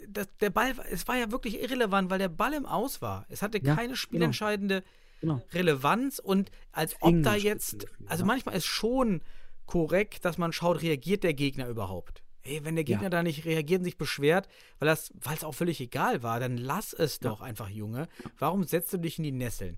das, der Ball, es war ja wirklich irrelevant, weil der Ball im Aus war. Es hatte Ja, keine spielentscheidende Genau. Relevanz und als ob da Fingerspitzengefühl, jetzt, also ja. manchmal ist schon korrekt, dass man schaut, reagiert der Gegner überhaupt. Ey, wenn der Gegner Ja. da nicht reagiert und sich beschwert, weil das, weil es auch völlig egal war, dann lass es doch einfach, Junge. Warum setzt du dich in die Nesseln?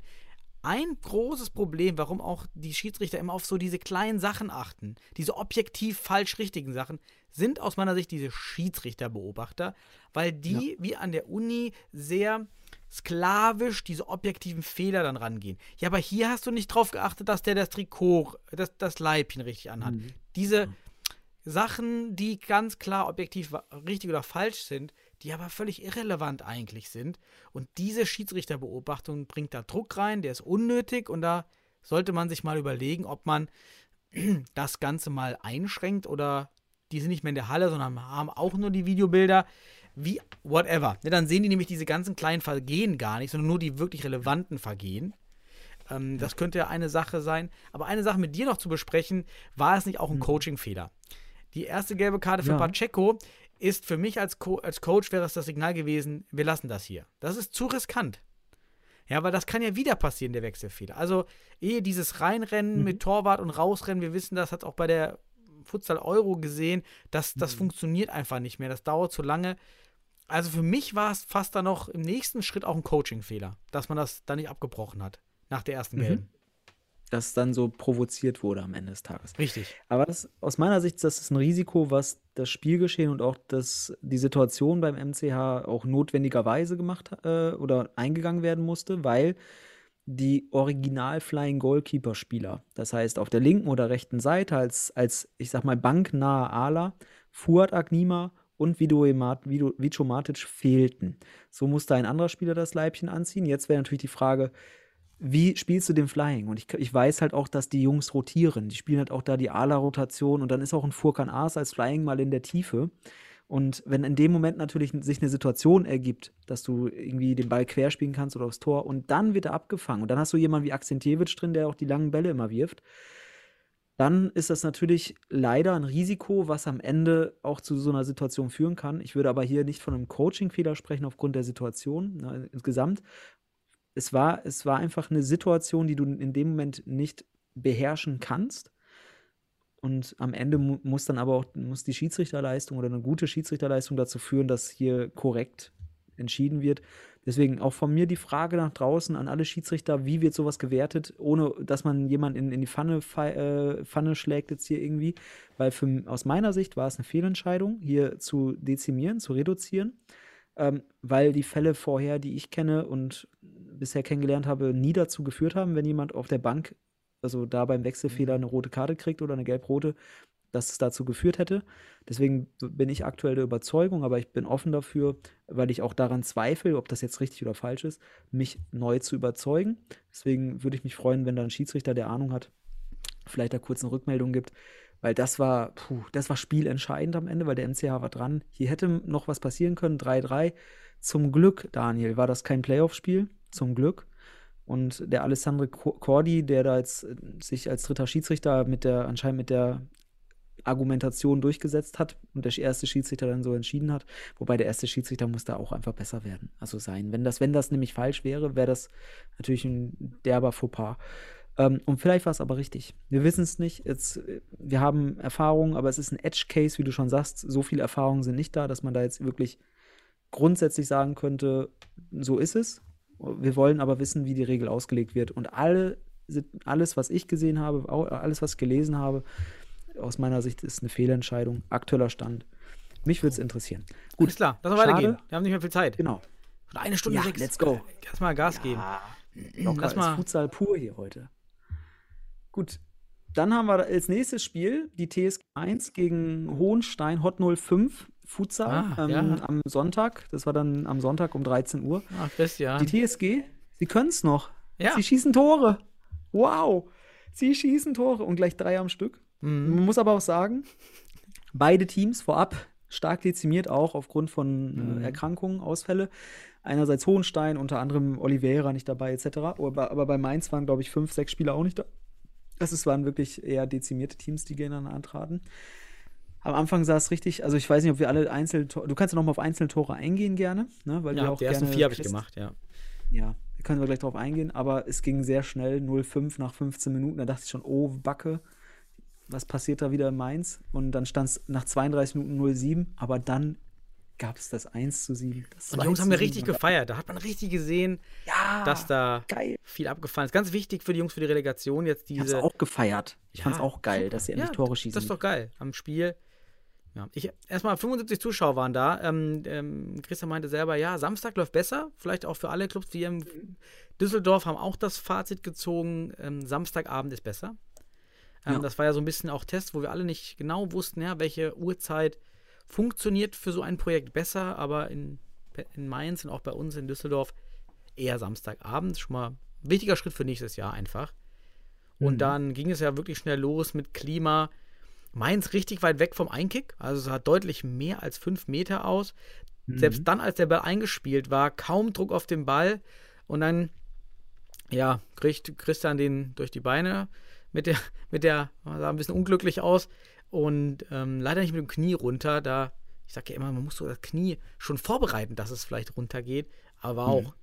Ein großes Problem, warum auch die Schiedsrichter immer auf so diese kleinen Sachen achten, diese objektiv falsch richtigen Sachen, sind aus meiner Sicht diese Schiedsrichterbeobachter, weil die wie an der Uni sehr sklavisch diese objektiven Fehler dann rangehen. Ja, aber hier hast du nicht drauf geachtet, dass der das Trikot, das, das Leibchen richtig anhat. Mhm. Diese Sachen, die ganz klar objektiv richtig oder falsch sind, die aber völlig irrelevant eigentlich sind. Und diese Schiedsrichterbeobachtung bringt da Druck rein, der ist unnötig und da sollte man sich mal überlegen, ob man das Ganze mal einschränkt oder die sind nicht mehr in der Halle, sondern haben auch nur die Videobilder. Wie, whatever. Ne, dann sehen die nämlich diese ganzen kleinen Vergehen gar nicht, sondern nur die wirklich relevanten Vergehen. Ähm, Das könnte ja eine Sache sein. Aber eine Sache mit dir noch zu besprechen, war es nicht auch ein Coaching-Fehler? Die erste gelbe Karte für Ja. Pacheco ist für mich als, Co als Coach wäre es das Signal gewesen, wir lassen das hier. Das ist zu riskant. Ja, weil das kann ja wieder passieren, der Wechselfehler. Also, ehe dieses Reinrennen Mhm. mit Torwart und Rausrennen, wir wissen das, hat auch bei der Futsal Euro gesehen, dass das Mhm. funktioniert einfach nicht mehr. Das dauert zu lange. Also für mich war es fast dann noch im nächsten Schritt auch ein Coaching-Fehler, dass man das da nicht abgebrochen hat nach der ersten Mhm. Gelben. Dass dann so provoziert wurde am Ende des Tages. Richtig. Aber das, aus meiner Sicht, das ist ein Risiko, was das Spielgeschehen und auch das, die Situation beim MCH auch notwendigerweise gemacht äh, oder eingegangen werden musste, weil die original Flying Goalkeeper Spieler, das heißt auf der linken oder rechten Seite als, als ich sag mal, banknahe Ala, Fuad Agnima und Vico Matic fehlten. So musste ein anderer Spieler das Leibchen anziehen. Jetzt wäre natürlich die Frage, wie spielst du den Flying? Und ich, ich weiß halt auch, dass die Jungs rotieren. Die spielen halt auch da die Ala-Rotation und dann ist auch ein Furkan Aas als Flying mal in der Tiefe. Und wenn in dem Moment natürlich sich eine Situation ergibt, dass du irgendwie den Ball querspielen kannst oder aufs Tor und dann wird er abgefangen und dann hast du jemanden wie Akzentjewitsch drin, der auch die langen Bälle immer wirft, dann ist das natürlich leider ein Risiko, was am Ende auch zu so einer Situation führen kann. Ich würde aber hier nicht von einem Coaching-Fehler sprechen aufgrund der Situation ne, insgesamt. Es war, es war einfach eine Situation, die du in dem Moment nicht beherrschen kannst. Und am Ende mu muss dann aber auch muss die Schiedsrichterleistung oder eine gute Schiedsrichterleistung dazu führen, dass hier korrekt entschieden wird. Deswegen auch von mir die Frage nach draußen an alle Schiedsrichter, wie wird sowas gewertet, ohne dass man jemanden in, in die Pfanne, äh, Pfanne schlägt jetzt hier irgendwie. Weil für, aus meiner Sicht war es eine Fehlentscheidung, hier zu dezimieren, zu reduzieren. Ähm, weil die Fälle vorher, die ich kenne und bisher kennengelernt habe, nie dazu geführt haben, wenn jemand auf der Bank, also da beim Wechselfehler eine rote Karte kriegt oder eine gelb-rote, dass es dazu geführt hätte. Deswegen bin ich aktuell der Überzeugung, aber ich bin offen dafür, weil ich auch daran zweifle, ob das jetzt richtig oder falsch ist, mich neu zu überzeugen. Deswegen würde ich mich freuen, wenn da ein Schiedsrichter, der Ahnung hat, vielleicht da kurz eine Rückmeldung gibt, weil das war, puh, das war spielentscheidend am Ende, weil der MCH war dran. Hier hätte noch was passieren können, 3-3. Zum Glück, Daniel, war das kein Playoff-Spiel, zum Glück. Und der Alessandro Cordi, der da jetzt äh, sich als dritter Schiedsrichter mit der, anscheinend mit der Argumentation durchgesetzt hat und der erste Schiedsrichter dann so entschieden hat. Wobei der erste Schiedsrichter muss da auch einfach besser werden, also sein. Wenn das, wenn das nämlich falsch wäre, wäre das natürlich ein derber Fauxpas. Ähm, und vielleicht war es aber richtig. Wir wissen es nicht. Jetzt, wir haben Erfahrungen, aber es ist ein Edge-Case, wie du schon sagst. So viele Erfahrungen sind nicht da, dass man da jetzt wirklich grundsätzlich sagen könnte, so ist es. Wir wollen aber wissen, wie die Regel ausgelegt wird. Und alle, alles, was ich gesehen habe, alles, was ich gelesen habe, aus meiner Sicht ist eine Fehlentscheidung. Aktueller Stand. Mich würde es interessieren. Gut, Alles klar, lass mal weitergehen. Wir haben nicht mehr viel Zeit. Genau. Schon eine Stunde ja, sechs. Let's go. Lass mal Gas geben. Locker lass mal. Futsal pur hier heute. Gut. Dann haben wir als nächstes Spiel die TSG 1 gegen Hohenstein Hot 05 Futsal Ah, ähm, ja. am Sonntag. Das war dann am Sonntag um 13 Uhr. Ach, Christian. Die TSG, sie können es noch. Ja. Sie schießen Tore. Wow. Sie schießen Tore und gleich drei am Stück. Mhm. Man muss aber auch sagen, beide Teams vorab stark dezimiert, auch aufgrund von Mhm. äh, Erkrankungen, Ausfälle. Einerseits Hohenstein, unter anderem Oliveira nicht dabei, etc. Aber, aber bei Mainz waren, glaube ich, fünf, sechs Spieler auch nicht da. Also es waren wirklich eher dezimierte Teams, die gegeneinander antraten. Am Anfang sah es richtig, also ich weiß nicht, ob wir alle einzelne Tore, du kannst ja noch mal auf einzelne Tore eingehen gerne, ne, weil wir ja, auch die ersten vier habe ich gemacht, ja. ja, da können wir gleich drauf eingehen, aber es ging sehr schnell, 0-5 nach 15 Minuten. Da dachte ich schon, oh, Backe, was passiert da wieder in Mainz? Und dann stand es nach 32 Minuten 0-7, aber dann gab es das 1 zu 7. Das Und 2 die Jungs haben mir 7. richtig gefeiert. Da hat man richtig gesehen, Ja, dass da geil. viel abgefallen ist. Ganz wichtig für die Jungs für die Relegation jetzt Ich hab's diese. auch gefeiert. Ich Ja, fand's auch geil, dass sie endlich Ja, Tore schießen. Das ist doch geil. Am Spiel. Ja, ich, erstmal 75 Zuschauer waren da. Ähm, ähm, Christian meinte selber, ja, Samstag läuft besser. Vielleicht auch für alle Clubs, die in Düsseldorf haben auch das Fazit gezogen, ähm, Samstagabend ist besser. Ähm, Ja. Das war ja so ein bisschen auch Test, wo wir alle nicht genau wussten, ja, welche Uhrzeit funktioniert für so ein Projekt besser, aber in, in Mainz und auch bei uns in Düsseldorf eher Samstagabend. Schon mal ein wichtiger Schritt für nächstes Jahr einfach. Und Mhm. dann ging es ja wirklich schnell los mit Klima. Mainz richtig weit weg vom Einkick, also es sah deutlich mehr als fünf Meter aus. Mhm. Selbst dann, als der Ball eingespielt war, kaum Druck auf den Ball und dann, ja, kriegt Christian den durch die Beine mit der, mit der, sah ein bisschen unglücklich aus und ähm, leider nicht mit dem Knie runter. Da ich sage ja immer, man muss so das Knie schon vorbereiten, dass es vielleicht runtergeht, aber auch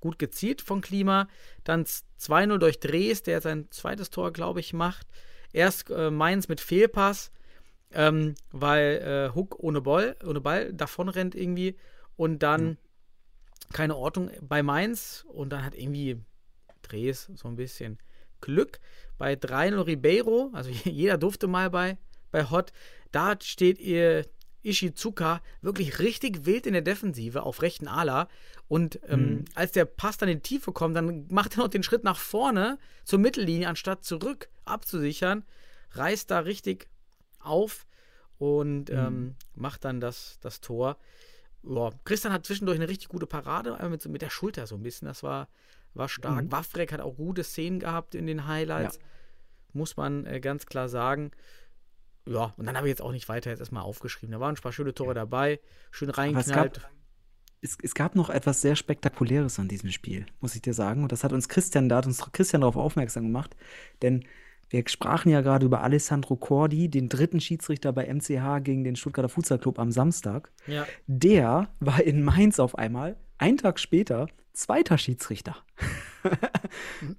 gut gezielt von Klima. Dann 2-0 durch Dres, der sein zweites Tor, glaube ich, macht. Erst äh, Mainz mit Fehlpass, ähm, weil äh, Hook ohne Ball, ohne Ball davon rennt irgendwie und dann keine Ordnung bei Mainz und dann hat irgendwie Dres so ein bisschen Glück. Bei 3-0 Ribeiro, also jeder durfte mal bei, bei Hot, da steht ihr Ishizuka wirklich richtig wild in der Defensive auf rechten Ala. Und ähm, Mhm. als der Pass dann in die Tiefe kommt, dann macht er noch den Schritt nach vorne zur Mittellinie, anstatt zurück abzusichern. Reißt da richtig auf und ähm, macht dann das, das Tor. Ja, Christian hat zwischendurch eine richtig gute Parade, einmal mit, so- mit der Schulter so ein bisschen. Das war, war stark. Mhm. Wafrek hat auch gute Szenen gehabt in den Highlights. Muss man äh, ganz klar sagen. Ja, und dann habe ich jetzt auch nicht weiter jetzt erstmal aufgeschrieben. Da waren ein paar schöne Tore dabei, schön reingeknallt. es, es gab noch etwas sehr Spektakuläres an diesem Spiel, muss ich dir sagen. Und das hat uns Christian, da hat uns Christian darauf aufmerksam gemacht. Denn wir sprachen ja gerade über Alessandro Cordi, den dritten Schiedsrichter bei MCH gegen den Stuttgarter Futsal Club am Samstag. Ja. Der war in Mainz auf einmal, einen Tag später, zweiter Schiedsrichter.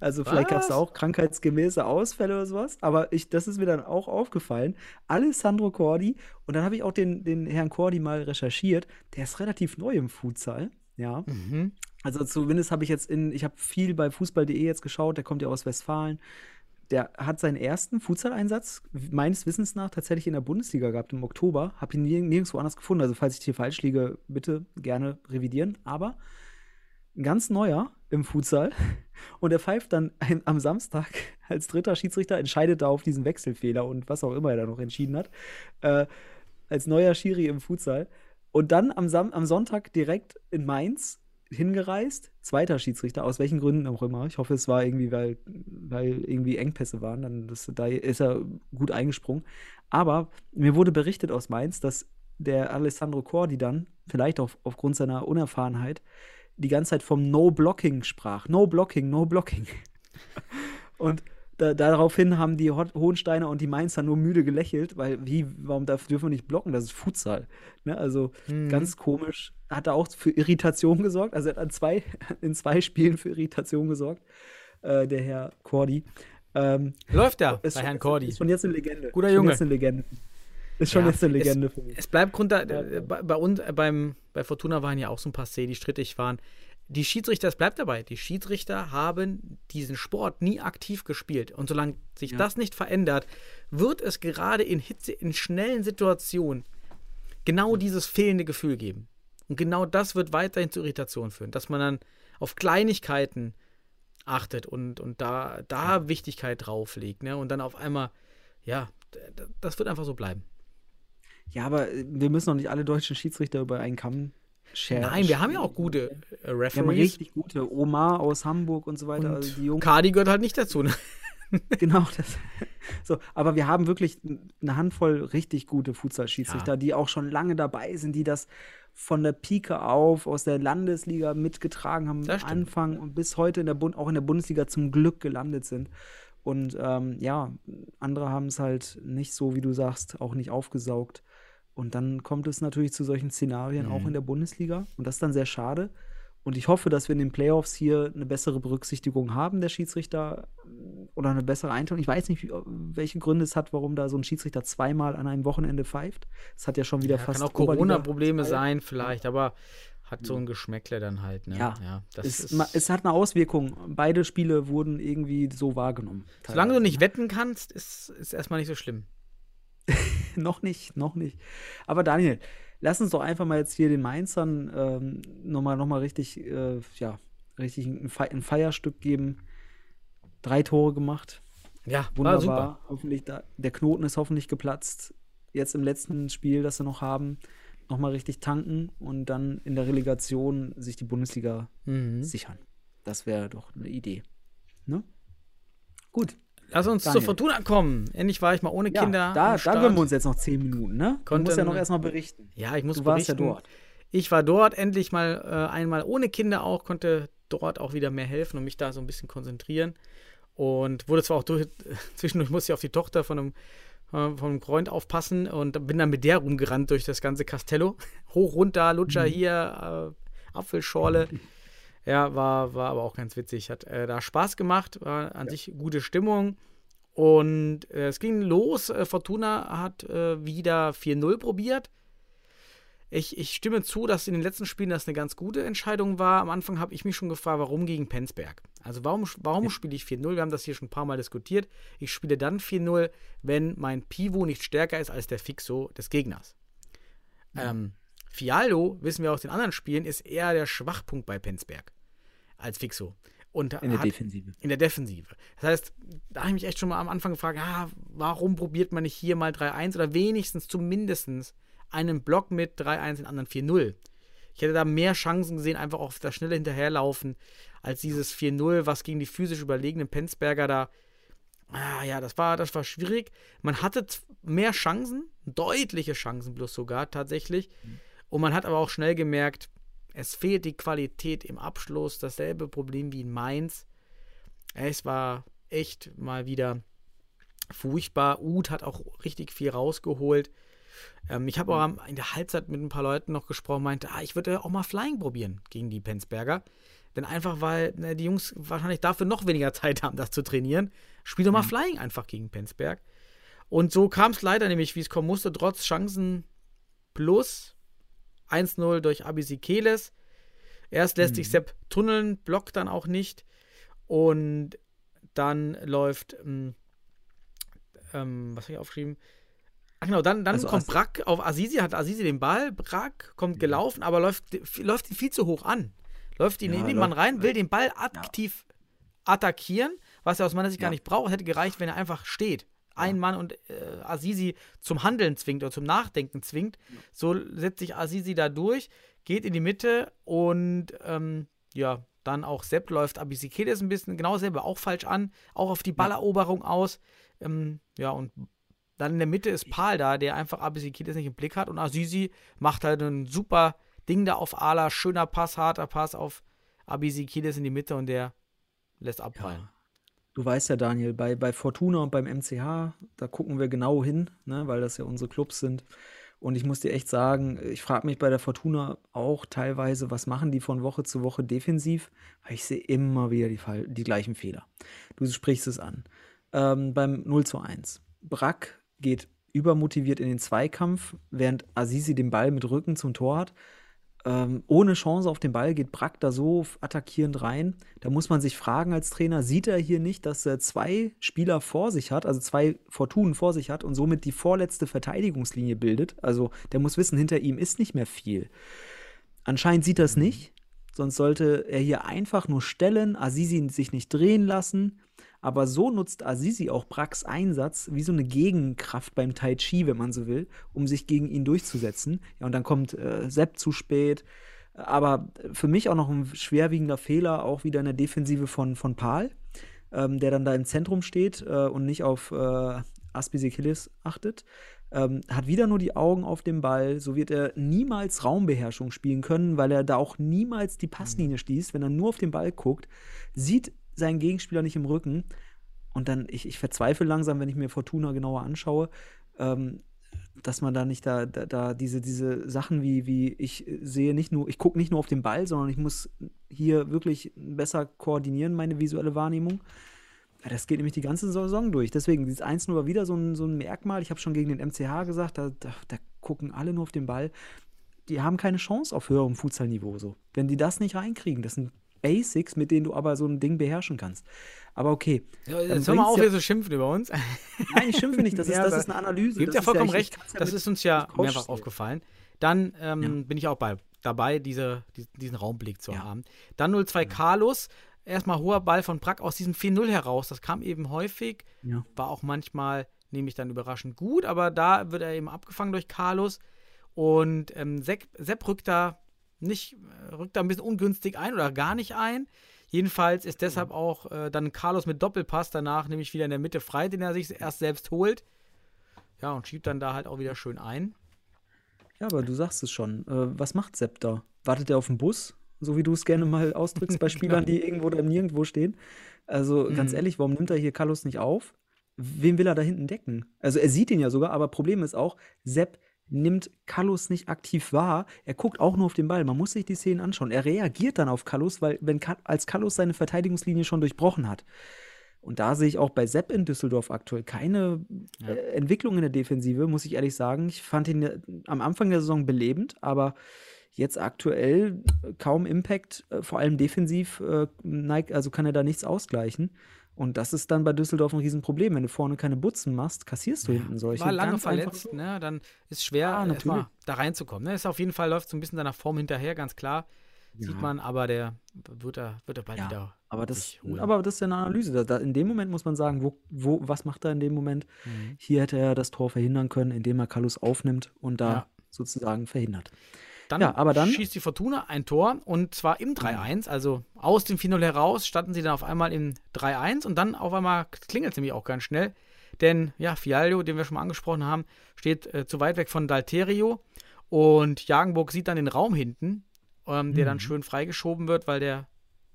also vielleicht gab es auch krankheitsgemäße Ausfälle oder sowas, aber ich, das ist mir dann auch aufgefallen. Alessandro Cordi, und dann habe ich auch den, den Herrn Cordi mal recherchiert, der ist relativ neu im Futsal, ja. Mhm. Also zumindest habe ich jetzt in, ich habe viel bei Fußball.de jetzt geschaut, der kommt ja aus Westfalen. Der hat seinen ersten Futsal-Einsatz meines Wissens nach tatsächlich in der Bundesliga gehabt im Oktober. Habe ihn nirg- nirgendwo anders gefunden. Also falls ich hier falsch liege, bitte gerne revidieren. Aber ein ganz neuer im Futsal. Und er pfeift dann ein- am Samstag als dritter Schiedsrichter, entscheidet da auf diesen Wechselfehler und was auch immer er da noch entschieden hat. Äh, als neuer Schiri im Futsal. Und dann am, Sam am Sonntag direkt in Mainz hingereist, zweiter Schiedsrichter, aus welchen Gründen auch immer. Ich hoffe, es war irgendwie, weil, weil irgendwie Engpässe waren. Dann das, da ist er gut eingesprungen. Aber mir wurde berichtet aus Mainz, dass der Alessandro Cordi dann, vielleicht auch aufgrund seiner Unerfahrenheit, die ganze Zeit vom No-Blocking sprach. No-Blocking, No-Blocking. Und da, daraufhin haben die Ho Hohensteiner und die Mainzer nur müde gelächelt, weil wie, warum darf, dürfen wir nicht blocken? Das ist Futsal. Ne? Also Mhm. ganz komisch. Hat er auch für Irritation gesorgt. Also er hat an zwei, in zwei Spielen für Irritation gesorgt, äh, der Herr Cordi. Ähm, Läuft ja ist bei schon- Herrn Cordi. Ist schon jetzt eine Legende. Guter schon Junge. Jetzt eine Legende. Ist schon Ja, jetzt eine es- Legende für mich. Es bleibt Grund, äh, bei, bei uns, äh, beim, bei Fortuna waren ja auch so ein paar Szenen, die strittig waren. Die Schiedsrichter, es bleibt dabei, die Schiedsrichter haben diesen Sport nie aktiv gespielt. Und solange sich Ja. das nicht verändert, wird es gerade in Hitze, in schnellen Situationen genau dieses fehlende Gefühl geben. Und genau das wird weiterhin zu Irritationen führen, dass man dann auf Kleinigkeiten achtet und, und da, da Wichtigkeit drauflegt. Ne? Und dann auf einmal, ja, das wird einfach so bleiben. Ja, aber äh, wir müssen doch nicht alle deutschen Schiedsrichter über einen Kamm scheren. Nein, wir haben ja auch gute äh, Wir haben Referees. richtig gute. Omar aus Hamburg und so weiter. und also die Jungs. Cardi gehört halt nicht dazu. Ne? Genau, das. So, aber wir haben wirklich eine Handvoll richtig gute Futsal-Schiedsrichter, Ja. die auch schon lange dabei sind, die das von der Pike auf aus der Landesliga mitgetragen haben, am. Anfang und bis heute in der Bund auch in der Bundesliga zum Glück gelandet sind. Und ähm, ja, andere haben es halt nicht so, wie du sagst, auch nicht aufgesaugt. Und dann kommt es natürlich zu solchen Szenarien auch Mhm. in der Bundesliga. Und das ist dann sehr schade. Und ich hoffe, dass wir in den Playoffs hier eine bessere Berücksichtigung haben der Schiedsrichter oder eine bessere Einteilung. Ich weiß nicht, welche Gründe es hat, warum da so ein Schiedsrichter zweimal an einem Wochenende pfeift. Es hat ja schon wieder Ja, fast kann auch Corona-Probleme sein, vielleicht, aber hat so ein Geschmäckle dann halt. Ne? Ja. das Es, ist, es hat eine Auswirkung. Beide Spiele wurden irgendwie so wahrgenommen. solange du teilweise. nicht wetten kannst, ist es erstmal nicht so schlimm. noch nicht, noch nicht. Aber Daniel, lass uns doch einfach mal jetzt hier den Mainzern ähm, nochmal noch mal richtig, äh, ja, richtig ein, Fe ein Feierstück geben. Drei Tore gemacht. Ja, Wunderbar. super. Hoffentlich da, der Knoten ist hoffentlich geplatzt. Jetzt im letzten Spiel, das sie noch haben, nochmal richtig tanken und dann in der Relegation sich die Bundesliga Mhm. sichern. Das wäre doch eine Idee. Ne? Gut. Lass uns Daniel. zur Fortuna kommen. Endlich war ich mal ohne Ja, Kinder. da, da gönnen wir uns jetzt noch zehn Minuten, ne? Du Konnte- musst ja noch erstmal berichten. Ja, ich muss Du warst ja berichten. dort. Ich war dort endlich mal äh, einmal ohne Kinder auch, konnte dort auch wieder mehr helfen und mich da so ein bisschen konzentrieren. Und wurde zwar auch durch, zwischendurch musste ich auf die Tochter von einem äh, vom Freund aufpassen und bin dann mit der rumgerannt durch das ganze Castello. Hoch, runter, Lutscher Mhm. hier, äh, Apfelschorle. Ja, war, war aber auch ganz witzig. Hat äh, da Spaß gemacht, war an sich gute Stimmung. Und äh, es ging los. Äh, Fortuna hat äh, wieder 4-0 probiert. Ich, ich stimme zu, dass in den letzten Spielen das eine ganz gute Entscheidung war. Am Anfang habe ich mich schon gefragt, warum gegen Penzberg? Also warum, warum spiele ich 4-0? Wir haben das hier schon ein paar Mal diskutiert. Ich spiele dann 4-0, wenn mein Pivo nicht stärker ist als der Fixo des Gegners. Ähm, Fiallo, wissen wir aus den anderen Spielen, ist eher der Schwachpunkt bei Penzberg als Fixo. Und In der hat, Defensive. in der Defensive. Das heißt, da habe ich mich echt schon mal am Anfang gefragt, ah, warum probiert man nicht hier mal 3-1 oder wenigstens zumindest einen Block mit 3-1, den anderen 4-0. Ich hätte da mehr Chancen gesehen, einfach auf das schnelle Hinterherlaufen, als dieses 4-0, was gegen die physisch überlegenen Penzberger da. Ah ja, das war, das war schwierig. Man hatte mehr Chancen, deutliche Chancen bloß sogar tatsächlich. Und man hat aber auch schnell gemerkt, es fehlt die Qualität im Abschluss. Dasselbe Problem wie in Mainz. Es war echt mal wieder furchtbar. Uth hat auch richtig viel rausgeholt. Ähm, ich habe auch in der Halbzeit mit ein paar Leuten noch gesprochen, meinte, ah, ich würde auch mal Flying probieren gegen die Penzberger. Denn einfach, weil ne, die Jungs wahrscheinlich dafür noch weniger Zeit haben, das zu trainieren. Spiel doch mal Flying einfach gegen Penzberg. Und so kam es leider nämlich, wie es kommen musste, trotz Chancen plus 1-0 durch Abisikeles. Erst lässt sich Sepp tunneln, blockt dann auch nicht. Und dann läuft, ähm, ähm, was habe ich aufgeschrieben? Ach genau, dann, dann Also kommt Brack auf Asisi, hat Asisi den Ball, Brack kommt gelaufen, aber läuft, läuft ihn viel zu hoch an. Läuft ihn Ja, in den Mann rein, will den Ball aktiv attackieren, was er aus meiner Sicht gar Ja. nicht braucht. Hätte gereicht, wenn er einfach steht. Ein Mann und äh, Azizi zum Handeln zwingt oder zum Nachdenken zwingt. So setzt sich Azizi da durch, geht in die Mitte und ähm, ja, dann auch Sepp läuft Abisikedes ein bisschen genau selber auch falsch an, auch auf die Balleroberung aus. Ähm, ja, und dann in der Mitte ist Paul da, der einfach Abisikedes nicht im Blick hat und Azizi macht halt ein super Ding da auf Ala, schöner Pass, harter Pass auf Abisikedes in die Mitte und der lässt abprallen. Du weißt ja, Daniel, bei, bei Fortuna und beim MCH, da gucken wir genau hin, ne, weil das ja unsere Clubs sind. Und ich muss dir echt sagen, ich frage mich bei der Fortuna auch teilweise, was machen die von Woche zu Woche defensiv? Weil ich sehe immer wieder die, die gleichen Fehler. Du sprichst es an. Ähm, beim 0 zu 1. Brack geht übermotiviert in den Zweikampf, während Azizi den Ball mit Rücken zum Tor hat. Ähm, ohne Chance auf den Ball geht Brack da so attackierend rein. Da muss man sich fragen als Trainer, sieht er hier nicht, dass er zwei Spieler vor sich hat, also zwei Fortunen vor sich hat und somit die vorletzte Verteidigungslinie bildet? Also der muss wissen, hinter ihm ist nicht mehr viel. Anscheinend sieht er es nicht, sonst sollte er hier einfach nur stellen, Azizi sich nicht drehen lassen. Aber so nutzt Azizi auch Bracks Einsatz wie so eine Gegenkraft beim Tai Chi, wenn man so will, um sich gegen ihn durchzusetzen. Ja, und dann kommt äh, Sepp zu spät. Aber für mich auch noch ein schwerwiegender Fehler, auch wieder in der Defensive von, von Paul, ähm, der dann da im Zentrum steht äh, und nicht auf äh, Aspisikilis achtet. Ähm, hat wieder nur die Augen auf dem Ball. So wird er niemals Raumbeherrschung spielen können, weil er da auch niemals die Passlinie schließt, wenn er nur auf den Ball guckt. Sieht seinen Gegenspieler nicht im Rücken. Und dann, ich, ich verzweifle langsam, wenn ich mir Fortuna genauer anschaue, ähm, dass man da nicht da, da, da diese, diese Sachen wie, wie ich sehe nicht nur, ich gucke nicht nur auf den Ball, sondern ich muss hier wirklich besser koordinieren, meine visuelle Wahrnehmung. Das geht nämlich die ganze Saison durch. Deswegen, dieses 1 war wieder so ein, so ein Merkmal. Ich habe schon gegen den MCH gesagt, da, da, da gucken alle nur auf den Ball. Die haben keine Chance auf höherem Futsalniveau. So. Wenn die das nicht reinkriegen, das sind Basics, mit denen du aber so ein Ding beherrschen kannst. Aber okay. Ja, Jetzt hör mal bringt's auf, ja- hier zu schimpfen über uns. Nein, ich schimpfe nicht. Das ist, Ja, das ist eine Analyse. Gibt das ja vollkommen recht. Das ist uns ja mehrfach aufgefallen. Dann ähm, bin ich auch bei, dabei, diese, die, diesen Raumblick zu haben. Dann 0-2 Carlos. Erstmal hoher Ball von Brack aus diesem 4-0 heraus. Das kam eben häufig. War auch manchmal, nehme ich dann überraschend gut, aber da wird er eben abgefangen durch Carlos. Und ähm, Sepp, Sepp rückt da nicht, äh, rückt da ein bisschen ungünstig ein oder gar nicht ein. Jedenfalls ist deshalb auch äh, dann Carlos mit Doppelpass danach nämlich wieder in der Mitte frei, den er sich erst selbst holt. Ja, und schiebt dann da halt auch wieder schön ein. Ja, aber du sagst es schon. Äh, was macht Sepp da? Wartet er auf den Bus? So wie du es gerne mal ausdrückst bei Spielern, die irgendwo oder nirgendwo stehen. Also ganz Mhm. ehrlich, warum nimmt er hier Carlos nicht auf? wen will er da hinten decken? Also er sieht ihn ja sogar, aber Problem ist auch, Sepp nimmt Kallus nicht aktiv wahr. Er guckt auch nur auf den Ball. Man muss sich die Szenen anschauen. Er reagiert dann auf Kallus, weil wenn als Kallus seine Verteidigungslinie schon durchbrochen hat. Und da sehe ich auch bei Sepp in Düsseldorf aktuell keine Ja. äh, Entwicklung in der Defensive, muss ich ehrlich sagen. Ich fand ihn äh, am Anfang der Saison belebend, aber jetzt aktuell äh, kaum Impact, vor allem defensiv, neigt, also kann er da nichts ausgleichen. Und das ist dann bei Düsseldorf ein Riesenproblem. Wenn du vorne keine Butzen machst, kassierst du hinten solche. War lange verletzt, ne? Dann ist schwer, Ja, erst mal natürlich. da reinzukommen. Ne? Ist auf jeden Fall läuft so ein bisschen seiner Form hinterher, ganz klar. Sieht Ja. man, aber der wird er, wird er bald Ja, wieder. Aber das, aber das ist ja eine Analyse. Da, da, in dem Moment muss man sagen, wo, wo, was macht er in dem Moment? Mhm. Hier hätte er das Tor verhindern können, indem er Kallus aufnimmt und da Ja. sozusagen verhindert. Dann, Ja, aber dann- schießt die Fortuna ein Tor und zwar im 3-1. Also aus dem Finale heraus standen sie dann auf einmal im 3-1 und dann auf einmal klingelt es nämlich auch ganz schnell. Denn ja, Fialio, den wir schon mal angesprochen haben, steht äh, zu weit weg von Dalterio und Jagenburg sieht dann den Raum hinten, ähm, der dann Mhm. schön freigeschoben wird, weil der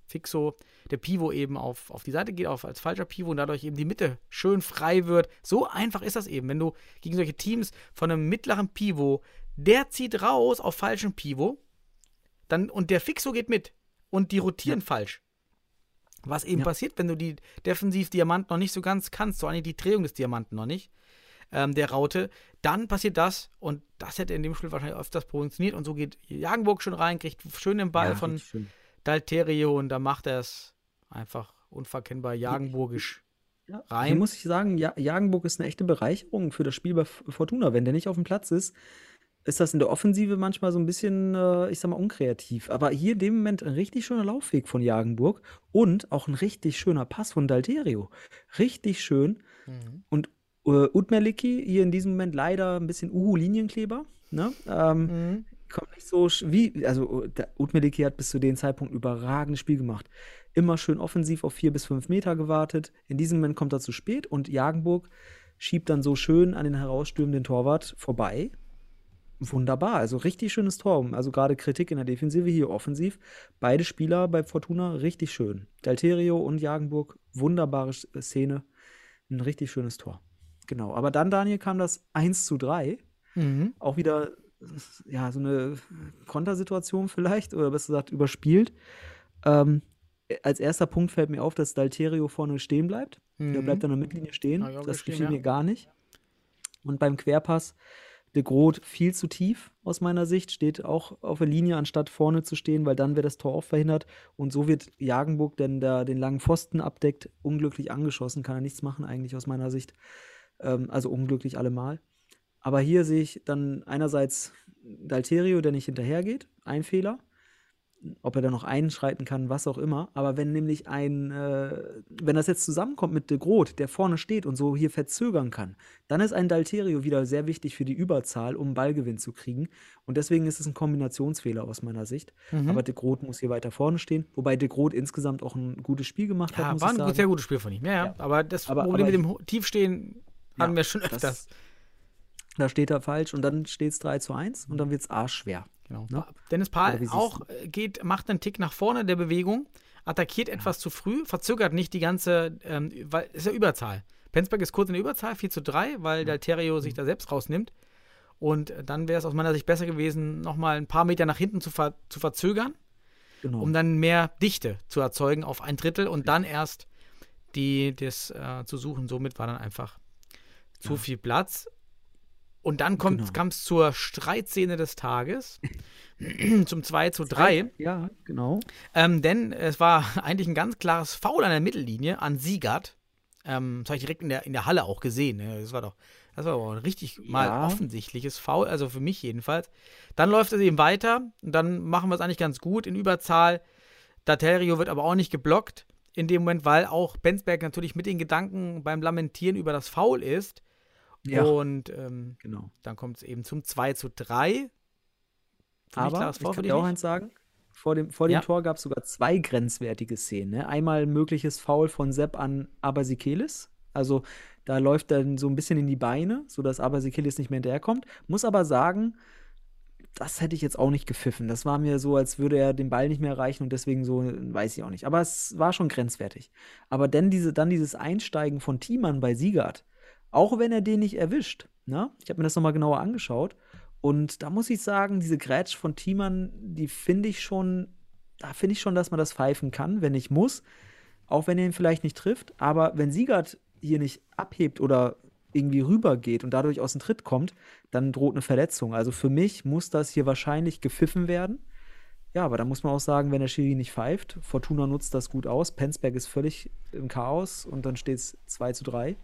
Fixo, der Pivo eben auf, auf die Seite geht, auf, als falscher Pivo und dadurch eben die Mitte schön frei wird. So einfach ist das eben, wenn du gegen solche Teams von einem mittleren Pivo, der zieht raus auf falschem Pivo, dann, und der Fixo geht mit und die rotieren falsch. Was eben Ja. passiert, wenn du die Defensiv-Diamanten noch nicht so ganz kannst, so eigentlich die Drehung des Diamanten noch nicht, ähm, der Raute, dann passiert das und das hätte in dem Spiel wahrscheinlich öfters funktioniert und so geht Jagenburg schon rein, kriegt schön den Ball Ja, von schön. Dalterio und da macht er es einfach unverkennbar jagenburgisch Ja, Hier rein. muss ich sagen, ja, Jagenburg ist eine echte Bereicherung für das Spiel bei Fortuna. Wenn der nicht auf dem Platz ist, ist das in der Offensive manchmal so ein bisschen, äh, ich sag mal, unkreativ. Aber hier in dem Moment ein richtig schöner Laufweg von Jagenburg und auch ein richtig schöner Pass von Dalterio. Richtig schön. Mhm. Und äh, Utmerlicki hier in diesem Moment leider ein bisschen Uhu-Linienkleber. Ne? Ähm, Mhm. Kommt nicht so wie, also der Utmeliki hat bis zu dem Zeitpunkt überragendes Spiel gemacht. Immer schön offensiv auf vier bis fünf Meter gewartet. In diesem Moment kommt er zu spät und Jagenburg schiebt dann so schön an den herausstürmenden Torwart vorbei. Wunderbar, also richtig schönes Tor. Also gerade Kritik in der Defensive, hier offensiv. Beide Spieler bei Fortuna richtig schön. Dalterio und Jagenburg, wunderbare Sch- Szene. Ein richtig schönes Tor. Genau. Aber dann, Daniel, kam das 1 zu 3 Mhm. auch wieder ja, so eine Kontersituation vielleicht, oder besser gesagt, überspielt. Ähm, als erster Punkt fällt mir auf, dass Dalterio vorne stehen bleibt. Der Mhm. bleibt an der Mittellinie stehen. Das gefiel ja. mir gar nicht. Und beim Querpass de Groot viel zu tief aus meiner Sicht, steht auch auf der Linie, anstatt vorne zu stehen, weil dann wäre das Tor auch verhindert. Und so wird Jagenburg, denn der den langen Pfosten abdeckt, unglücklich angeschossen, kann er nichts machen eigentlich aus meiner Sicht. Ähm, also unglücklich allemal. Aber hier sehe ich dann einerseits Dalterio, der nicht hinterhergeht, ein Fehler. Ob er da noch einschreiten kann, was auch immer. Aber wenn nämlich ein, äh, wenn das jetzt zusammenkommt mit De Groot, der vorne steht und so hier verzögern kann, dann ist ein Dalterio wieder sehr wichtig für die Überzahl, um einen Ballgewinn zu kriegen. Und deswegen ist es ein Kombinationsfehler aus meiner Sicht. Mhm. Aber De Groot muss hier weiter vorne stehen. Wobei De Groot insgesamt auch ein gutes Spiel gemacht hat, Ja, muss war ein gut, sehr gutes Spiel von ihm. Ja, ja. Ja. Aber das Aber- Problem aber mit dem Tiefstehen Ja, hatten wir schon das- öfters. Da steht er falsch und dann steht es 3 zu 1 und dann wird es arschschwer. Genau. Ne? Dennis Pahl auch äh, geht, macht einen Tick nach vorne der Bewegung, attackiert etwas zu früh, verzögert nicht die ganze, ähm, weil ist ja Überzahl. Penzberg ist kurz in der Überzahl, 4 zu 3, weil Dalterio Mhm. sich da selbst rausnimmt. Und äh, dann wäre es aus meiner Sicht besser gewesen, nochmal ein paar Meter nach hinten zu, ver zu verzögern, Genau. um dann mehr Dichte zu erzeugen auf ein Drittel und dann erst die, das äh, zu suchen. Somit war dann einfach zu viel Platz. Und dann Genau. kam es zur Streitszene des Tages, zum 2 zu 3. Ja, genau. Ähm, denn es war eigentlich ein ganz klares Foul an der Mittellinie an Siegert. Ähm, das habe ich direkt in der, in der Halle auch gesehen. Ne? Das war doch, das war aber ein richtig mal Ja. offensichtliches Foul, also für mich jedenfalls. Dann läuft es eben weiter und dann machen wir es eigentlich ganz gut in Überzahl. Daterio wird aber auch nicht geblockt in dem Moment, weil auch Benzberg natürlich mit den Gedanken beim Lamentieren über das Foul ist. Ja, Und ähm, genau. dann kommt es eben zum 2 zu 3. Für mich Aber ich kann dir auch eins sagen. Vor dem, vor dem Ja. Tor gab es sogar zwei grenzwertige Szenen. Ne? Einmal ein mögliches Foul von Sepp an Abasikelis. Also da läuft dann so ein bisschen in die Beine, sodass Abasikelis nicht mehr hinterherkommt. Muss aber sagen, das hätte ich jetzt auch nicht gepfiffen. Das war mir so, als würde er den Ball nicht mehr erreichen und deswegen so, weiß ich auch nicht. Aber es war schon grenzwertig. Aber denn diese, dann dieses Einsteigen von Thiemann bei Siegert, auch wenn er den nicht erwischt, ne? ich habe mir das nochmal genauer angeschaut und da muss ich sagen, diese Grätsch von Thiemann, die finde ich schon, da finde ich schon, dass man das pfeifen kann, wenn ich muss. Auch wenn er ihn vielleicht nicht trifft. Aber wenn Siegert hier nicht abhebt oder irgendwie rübergeht und dadurch aus dem Tritt kommt, dann droht eine Verletzung. Also für mich muss das hier wahrscheinlich gepfiffen werden. Ja, aber da muss man auch sagen, wenn der Schiri nicht pfeift, Fortuna nutzt das gut aus, Penzberg ist völlig im Chaos und dann steht es 2 zu 3.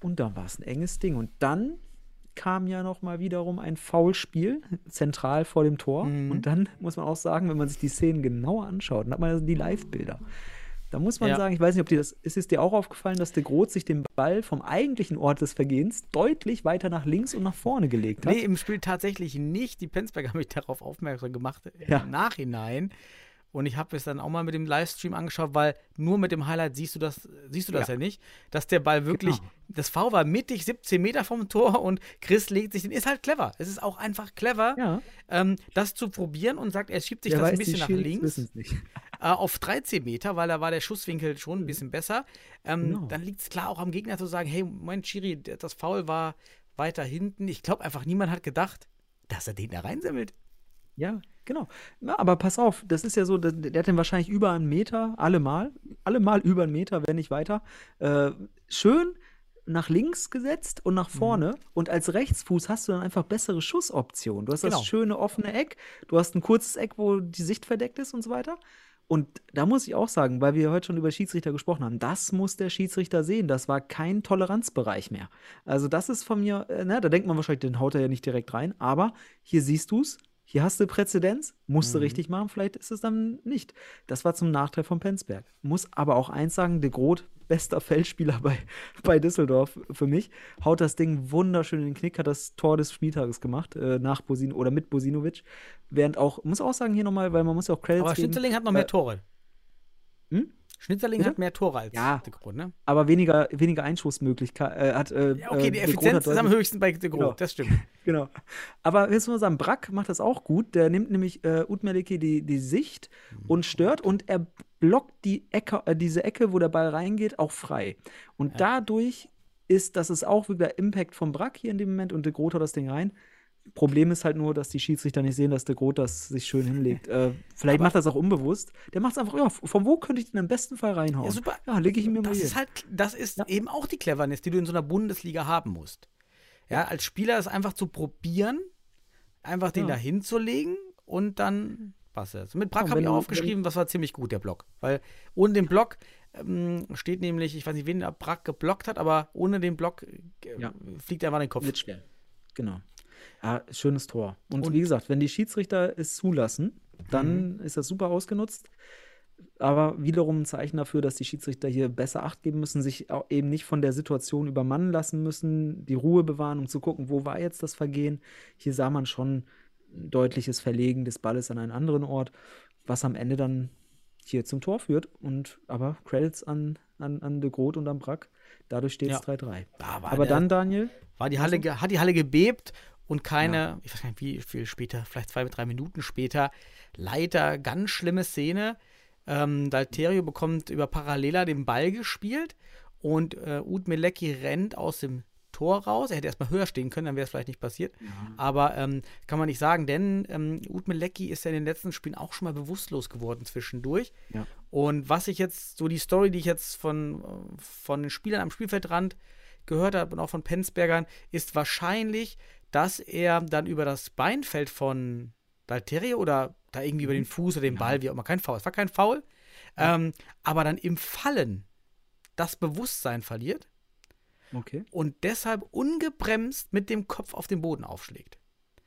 Und dann war es ein enges Ding. Und dann kam ja noch mal wiederum ein Foulspiel zentral vor dem Tor. Mhm. Und dann muss man auch sagen, wenn man sich die Szenen genauer anschaut, dann hat man die Live-Bilder. Da muss man Ja. sagen, ich weiß nicht, ob dir das, ist es dir auch aufgefallen, dass de Groot sich den Ball vom eigentlichen Ort des Vergehens deutlich weiter nach links und nach vorne gelegt hat? Nee, im Spiel tatsächlich nicht. Die Penzberger haben mich darauf aufmerksam gemacht äh, Ja. im Nachhinein. Und ich habe es dann auch mal mit dem Livestream angeschaut, weil nur mit dem Highlight siehst du das, siehst du das ja, Ja. nicht, dass der Ball wirklich, Genau. das V war mittig 17 Meter vom Tor und Chris legt sich den. Ist halt clever. Es ist auch einfach clever, Ja. ähm, das zu probieren und sagt, er schiebt sich Wer das ein bisschen nach links äh, auf 13 Meter, weil da war der Schusswinkel schon ein bisschen besser. Ähm, Genau. Dann liegt es klar auch am Gegner zu sagen, hey, mein Chiri, der- das Foul war weiter hinten. Ich glaube einfach, niemand hat gedacht, dass er den da reinsammelt. Ja, genau. Ja, aber pass auf, das ist ja so, der, der hat den wahrscheinlich über einen Meter, allemal, allemal über einen Meter, wenn nicht weiter. Äh, schön nach links gesetzt und nach Mhm. vorne. Und als Rechtsfuß hast du dann einfach bessere Schussoptionen. Du hast Genau. das schöne offene Eck, du hast ein kurzes Eck, wo die Sicht verdeckt ist und so weiter. Und da muss ich auch sagen, weil wir heute schon über Schiedsrichter gesprochen haben, das muss der Schiedsrichter sehen. Das war kein Toleranzbereich mehr. Also, das ist von mir, äh, na, da denkt man wahrscheinlich, den haut er ja nicht direkt rein. Aber hier siehst du es, hier hast du Präzedenz, musst du Mhm. richtig machen, vielleicht ist es dann nicht. Das war zum Nachteil von Penzberg. Muss aber auch eins sagen, de Groot, bester Feldspieler bei, bei Düsseldorf für mich, haut das Ding wunderschön in den Knick, hat das Tor des Spieltages gemacht, äh, nach Bosin oder mit Bosinovic. Während auch, muss auch sagen hier nochmal, weil man muss ja auch Credits Aber geben. Hat noch mehr äh, Tore. hm? Schnitzerling Bitte? hat mehr Tore als Ja. De Groot, ne? aber weniger, weniger Einschussmöglichkeit. Äh, hat, äh, Ja, okay, äh, die De Effizienz ist am höchsten bei De Groot, Genau. das stimmt. Genau. Aber jetzt muss man sagen, Brack macht das auch gut. Der nimmt nämlich äh, Utmeliki die, die Sicht und stört und er blockt die Ecke, äh, diese Ecke, wo der Ball reingeht, auch frei. Und dadurch ist, das ist auch wirklich der Impact von Brack hier in dem Moment und de Groot hat das Ding rein. Problem ist halt nur, dass die Schiedsrichter nicht sehen, dass de Groot das sich schön hinlegt. äh, vielleicht macht er das auch unbewusst. Der macht es einfach, ja, von wo könnte ich den im besten Fall reinhauen? Ja, super. Ja, lege ich ihn mir mal Das hier. ist halt, das ist eben auch die Cleverness, die du in so einer Bundesliga haben musst. Ja, als Spieler ist einfach zu probieren, einfach den Ja. da hinzulegen und dann passt es. Mit Brack Ja, habe ich auch aufgeschrieben, das war ziemlich gut, der Block. Weil ohne den Block ähm, steht nämlich, ich weiß nicht, wen der Brack geblockt hat, aber ohne den Block äh, Ja. fliegt einfach den Kopf. Wird schwer. Genau. Ja, schönes Tor. Und, Und- wie gesagt, wenn die Schiedsrichter es zulassen, dann ist das super ausgenutzt. Aber wiederum ein Zeichen dafür, dass die Schiedsrichter hier besser Acht geben müssen, sich eben nicht von der Situation übermannen lassen müssen, die Ruhe bewahren, um zu gucken, wo war jetzt das Vergehen. Hier sah man schon ein deutliches Verlegen des Balles an einen anderen Ort, was am Ende dann hier zum Tor führt. Und aber Credits an, an, an de Groot und an Brack. Dadurch steht es Ja. 3-3. Da Aber der- dann, Daniel, War die Halle, hat die Halle gebebt und keine, ich weiß gar nicht, wie viel später, vielleicht zwei, drei Minuten später, leider ganz schlimme Szene. Ähm, Dalterio bekommt über Parallela den Ball gespielt und äh, Ud Melecki rennt aus dem Tor raus. Er hätte erstmal höher stehen können, dann wäre es vielleicht nicht passiert. Aber ähm, kann man nicht sagen, denn ähm, Ud Melecki ist ja in den letzten Spielen auch schon mal bewusstlos geworden zwischendurch. Ja. Und was ich jetzt, so die Story, die ich jetzt von, von den Spielern am Spielfeldrand gehört habe und auch von Penzbergern, ist wahrscheinlich, dass er dann über das Beinfeld von Dalterio oder da irgendwie über den Fuß oder den Ball, wie auch immer, kein Foul, es war kein Foul, ähm, aber dann im Fallen das Bewusstsein verliert okay. und deshalb ungebremst mit dem Kopf auf den Boden aufschlägt.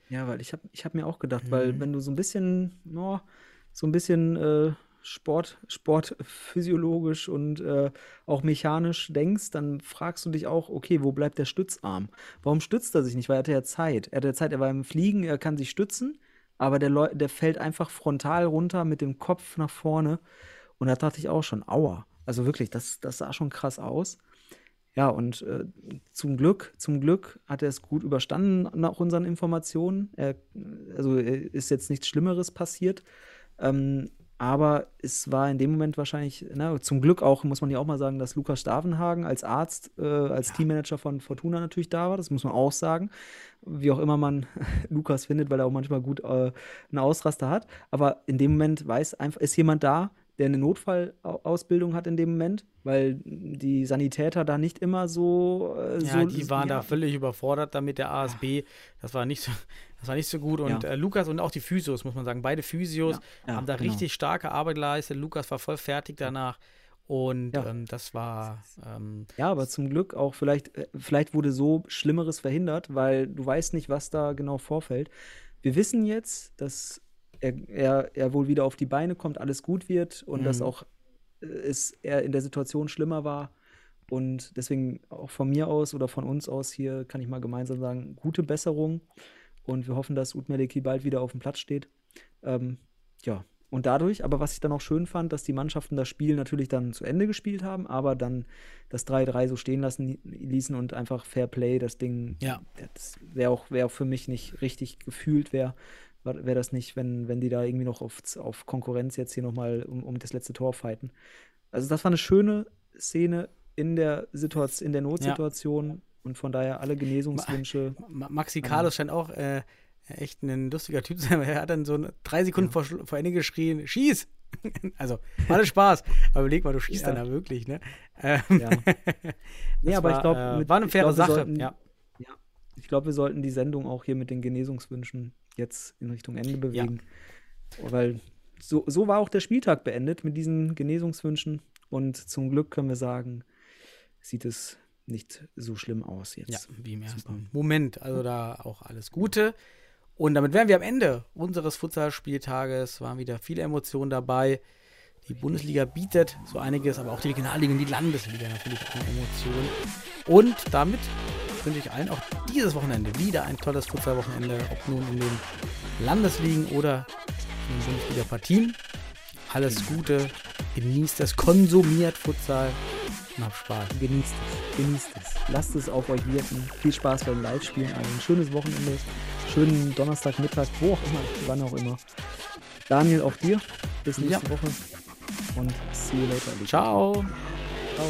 Ja, weil ich habe ich hab mir auch gedacht, Mhm. weil wenn du so ein bisschen, no, so ein bisschen äh, Sport, sportphysiologisch und äh, auch mechanisch denkst, dann fragst du dich auch, okay, wo bleibt der Stützarm? Warum stützt er sich nicht? Weil er hatte ja Zeit. Er hatte ja Zeit, er war im Fliegen, er kann sich stützen, aber der, Leu der fällt einfach frontal runter mit dem Kopf nach vorne. Und da dachte ich auch schon, aua. Also wirklich, das, das sah schon krass aus. ja, und äh, zum Glück, zum Glück hat er es gut überstanden nach unseren Informationen. Er, also ist jetzt nichts Schlimmeres passiert. Ähm, aber es war in dem Moment wahrscheinlich, na, zum Glück auch, muss man ja auch mal sagen, dass Lukas Stavenhagen als Arzt, äh, als ja. Teammanager von Fortuna natürlich da war. Das muss man auch sagen. Wie auch immer man Lukas findet, weil er auch manchmal gut äh, einen Ausraster hat. Aber in dem Moment weiß einfach, ist jemand da, der eine Notfallausbildung hat in dem Moment, weil die Sanitäter da nicht immer so. Äh, ja, so, die waren ja. da völlig überfordert damit der ASB. Das war nicht so, das war nicht so gut. Und ja. äh, Lukas und auch die Physios, muss man sagen, beide Physios haben da genau. richtig starke Arbeit geleistet. Lukas war voll fertig danach. Und ähm, das war. Ähm, ja, aber zum Glück auch vielleicht, äh, vielleicht wurde so Schlimmeres verhindert, weil du weißt nicht, was da genau vorfällt. Wir wissen jetzt, dass er, er, er wohl wieder auf die Beine kommt, alles gut wird und mhm. dass auch äh, es er in der Situation schlimmer war. Und deswegen auch von mir aus oder von uns aus hier kann ich mal gemeinsam sagen, gute Besserung. Und wir hoffen, dass Utmeleki bald wieder auf dem Platz steht. Ähm, ja, und dadurch, aber was ich dann auch schön fand, dass die Mannschaften das Spiel natürlich dann zu Ende gespielt haben, aber dann das 3-3 so stehen lassen ließen und einfach Fair Play, das Ding, ja. das wäre auch, wär auch für mich nicht richtig gefühlt, wäre wäre das nicht, wenn, wenn die da irgendwie noch auf, auf Konkurrenz jetzt hier nochmal um, um das letzte Tor fighten. Also das war eine schöne Szene in der Situation, in der Notsituation ja. und von daher alle Genesungswünsche. Ma Maxi Carlos scheint auch äh, echt ein lustiger Typ zu sein. Er hat dann so drei Sekunden ja. vor, vor Ende geschrien, schieß! also, alles Spaß. Aber überleg mal, du schießt ja. dann da wirklich, ne? Ähm, ja. nee, aber war, ich glaube, äh, war eine faire glaub, Sache, sollten, ja. Ich glaube, wir sollten die Sendung auch hier mit den Genesungswünschen jetzt in Richtung Ende bewegen. Ja. Weil so, so war auch der Spieltag beendet mit diesen Genesungswünschen. Und zum Glück können wir sagen, sieht es nicht so schlimm aus jetzt. Ja, wie im ersten. Moment. Also da auch alles Gute. Und damit wären wir am Ende unseres Futsal-Spieltages. Waren wieder viele Emotionen dabei. Die Bundesliga bietet so einiges, aber auch die Regionalliga und die Landesliga natürlich an Emotionen. Und damit wünsche ich allen auch dieses Wochenende wieder ein tolles Futsal-Wochenende, ob nun in den Landesligen oder in den Bundesliga-Partien. Alles Gute, genießt es, konsumiert Futsal und habt Spaß. Genießt es, genießt es. Lasst es auf euch wirken. Viel Spaß beim Live-Spielen. Ein schönes Wochenende, schönen Donnerstagmittag, wo auch immer, wann auch immer. Daniel, auch dir. Bis nächste ja. Woche. Und see you later. Ciao. Ciao.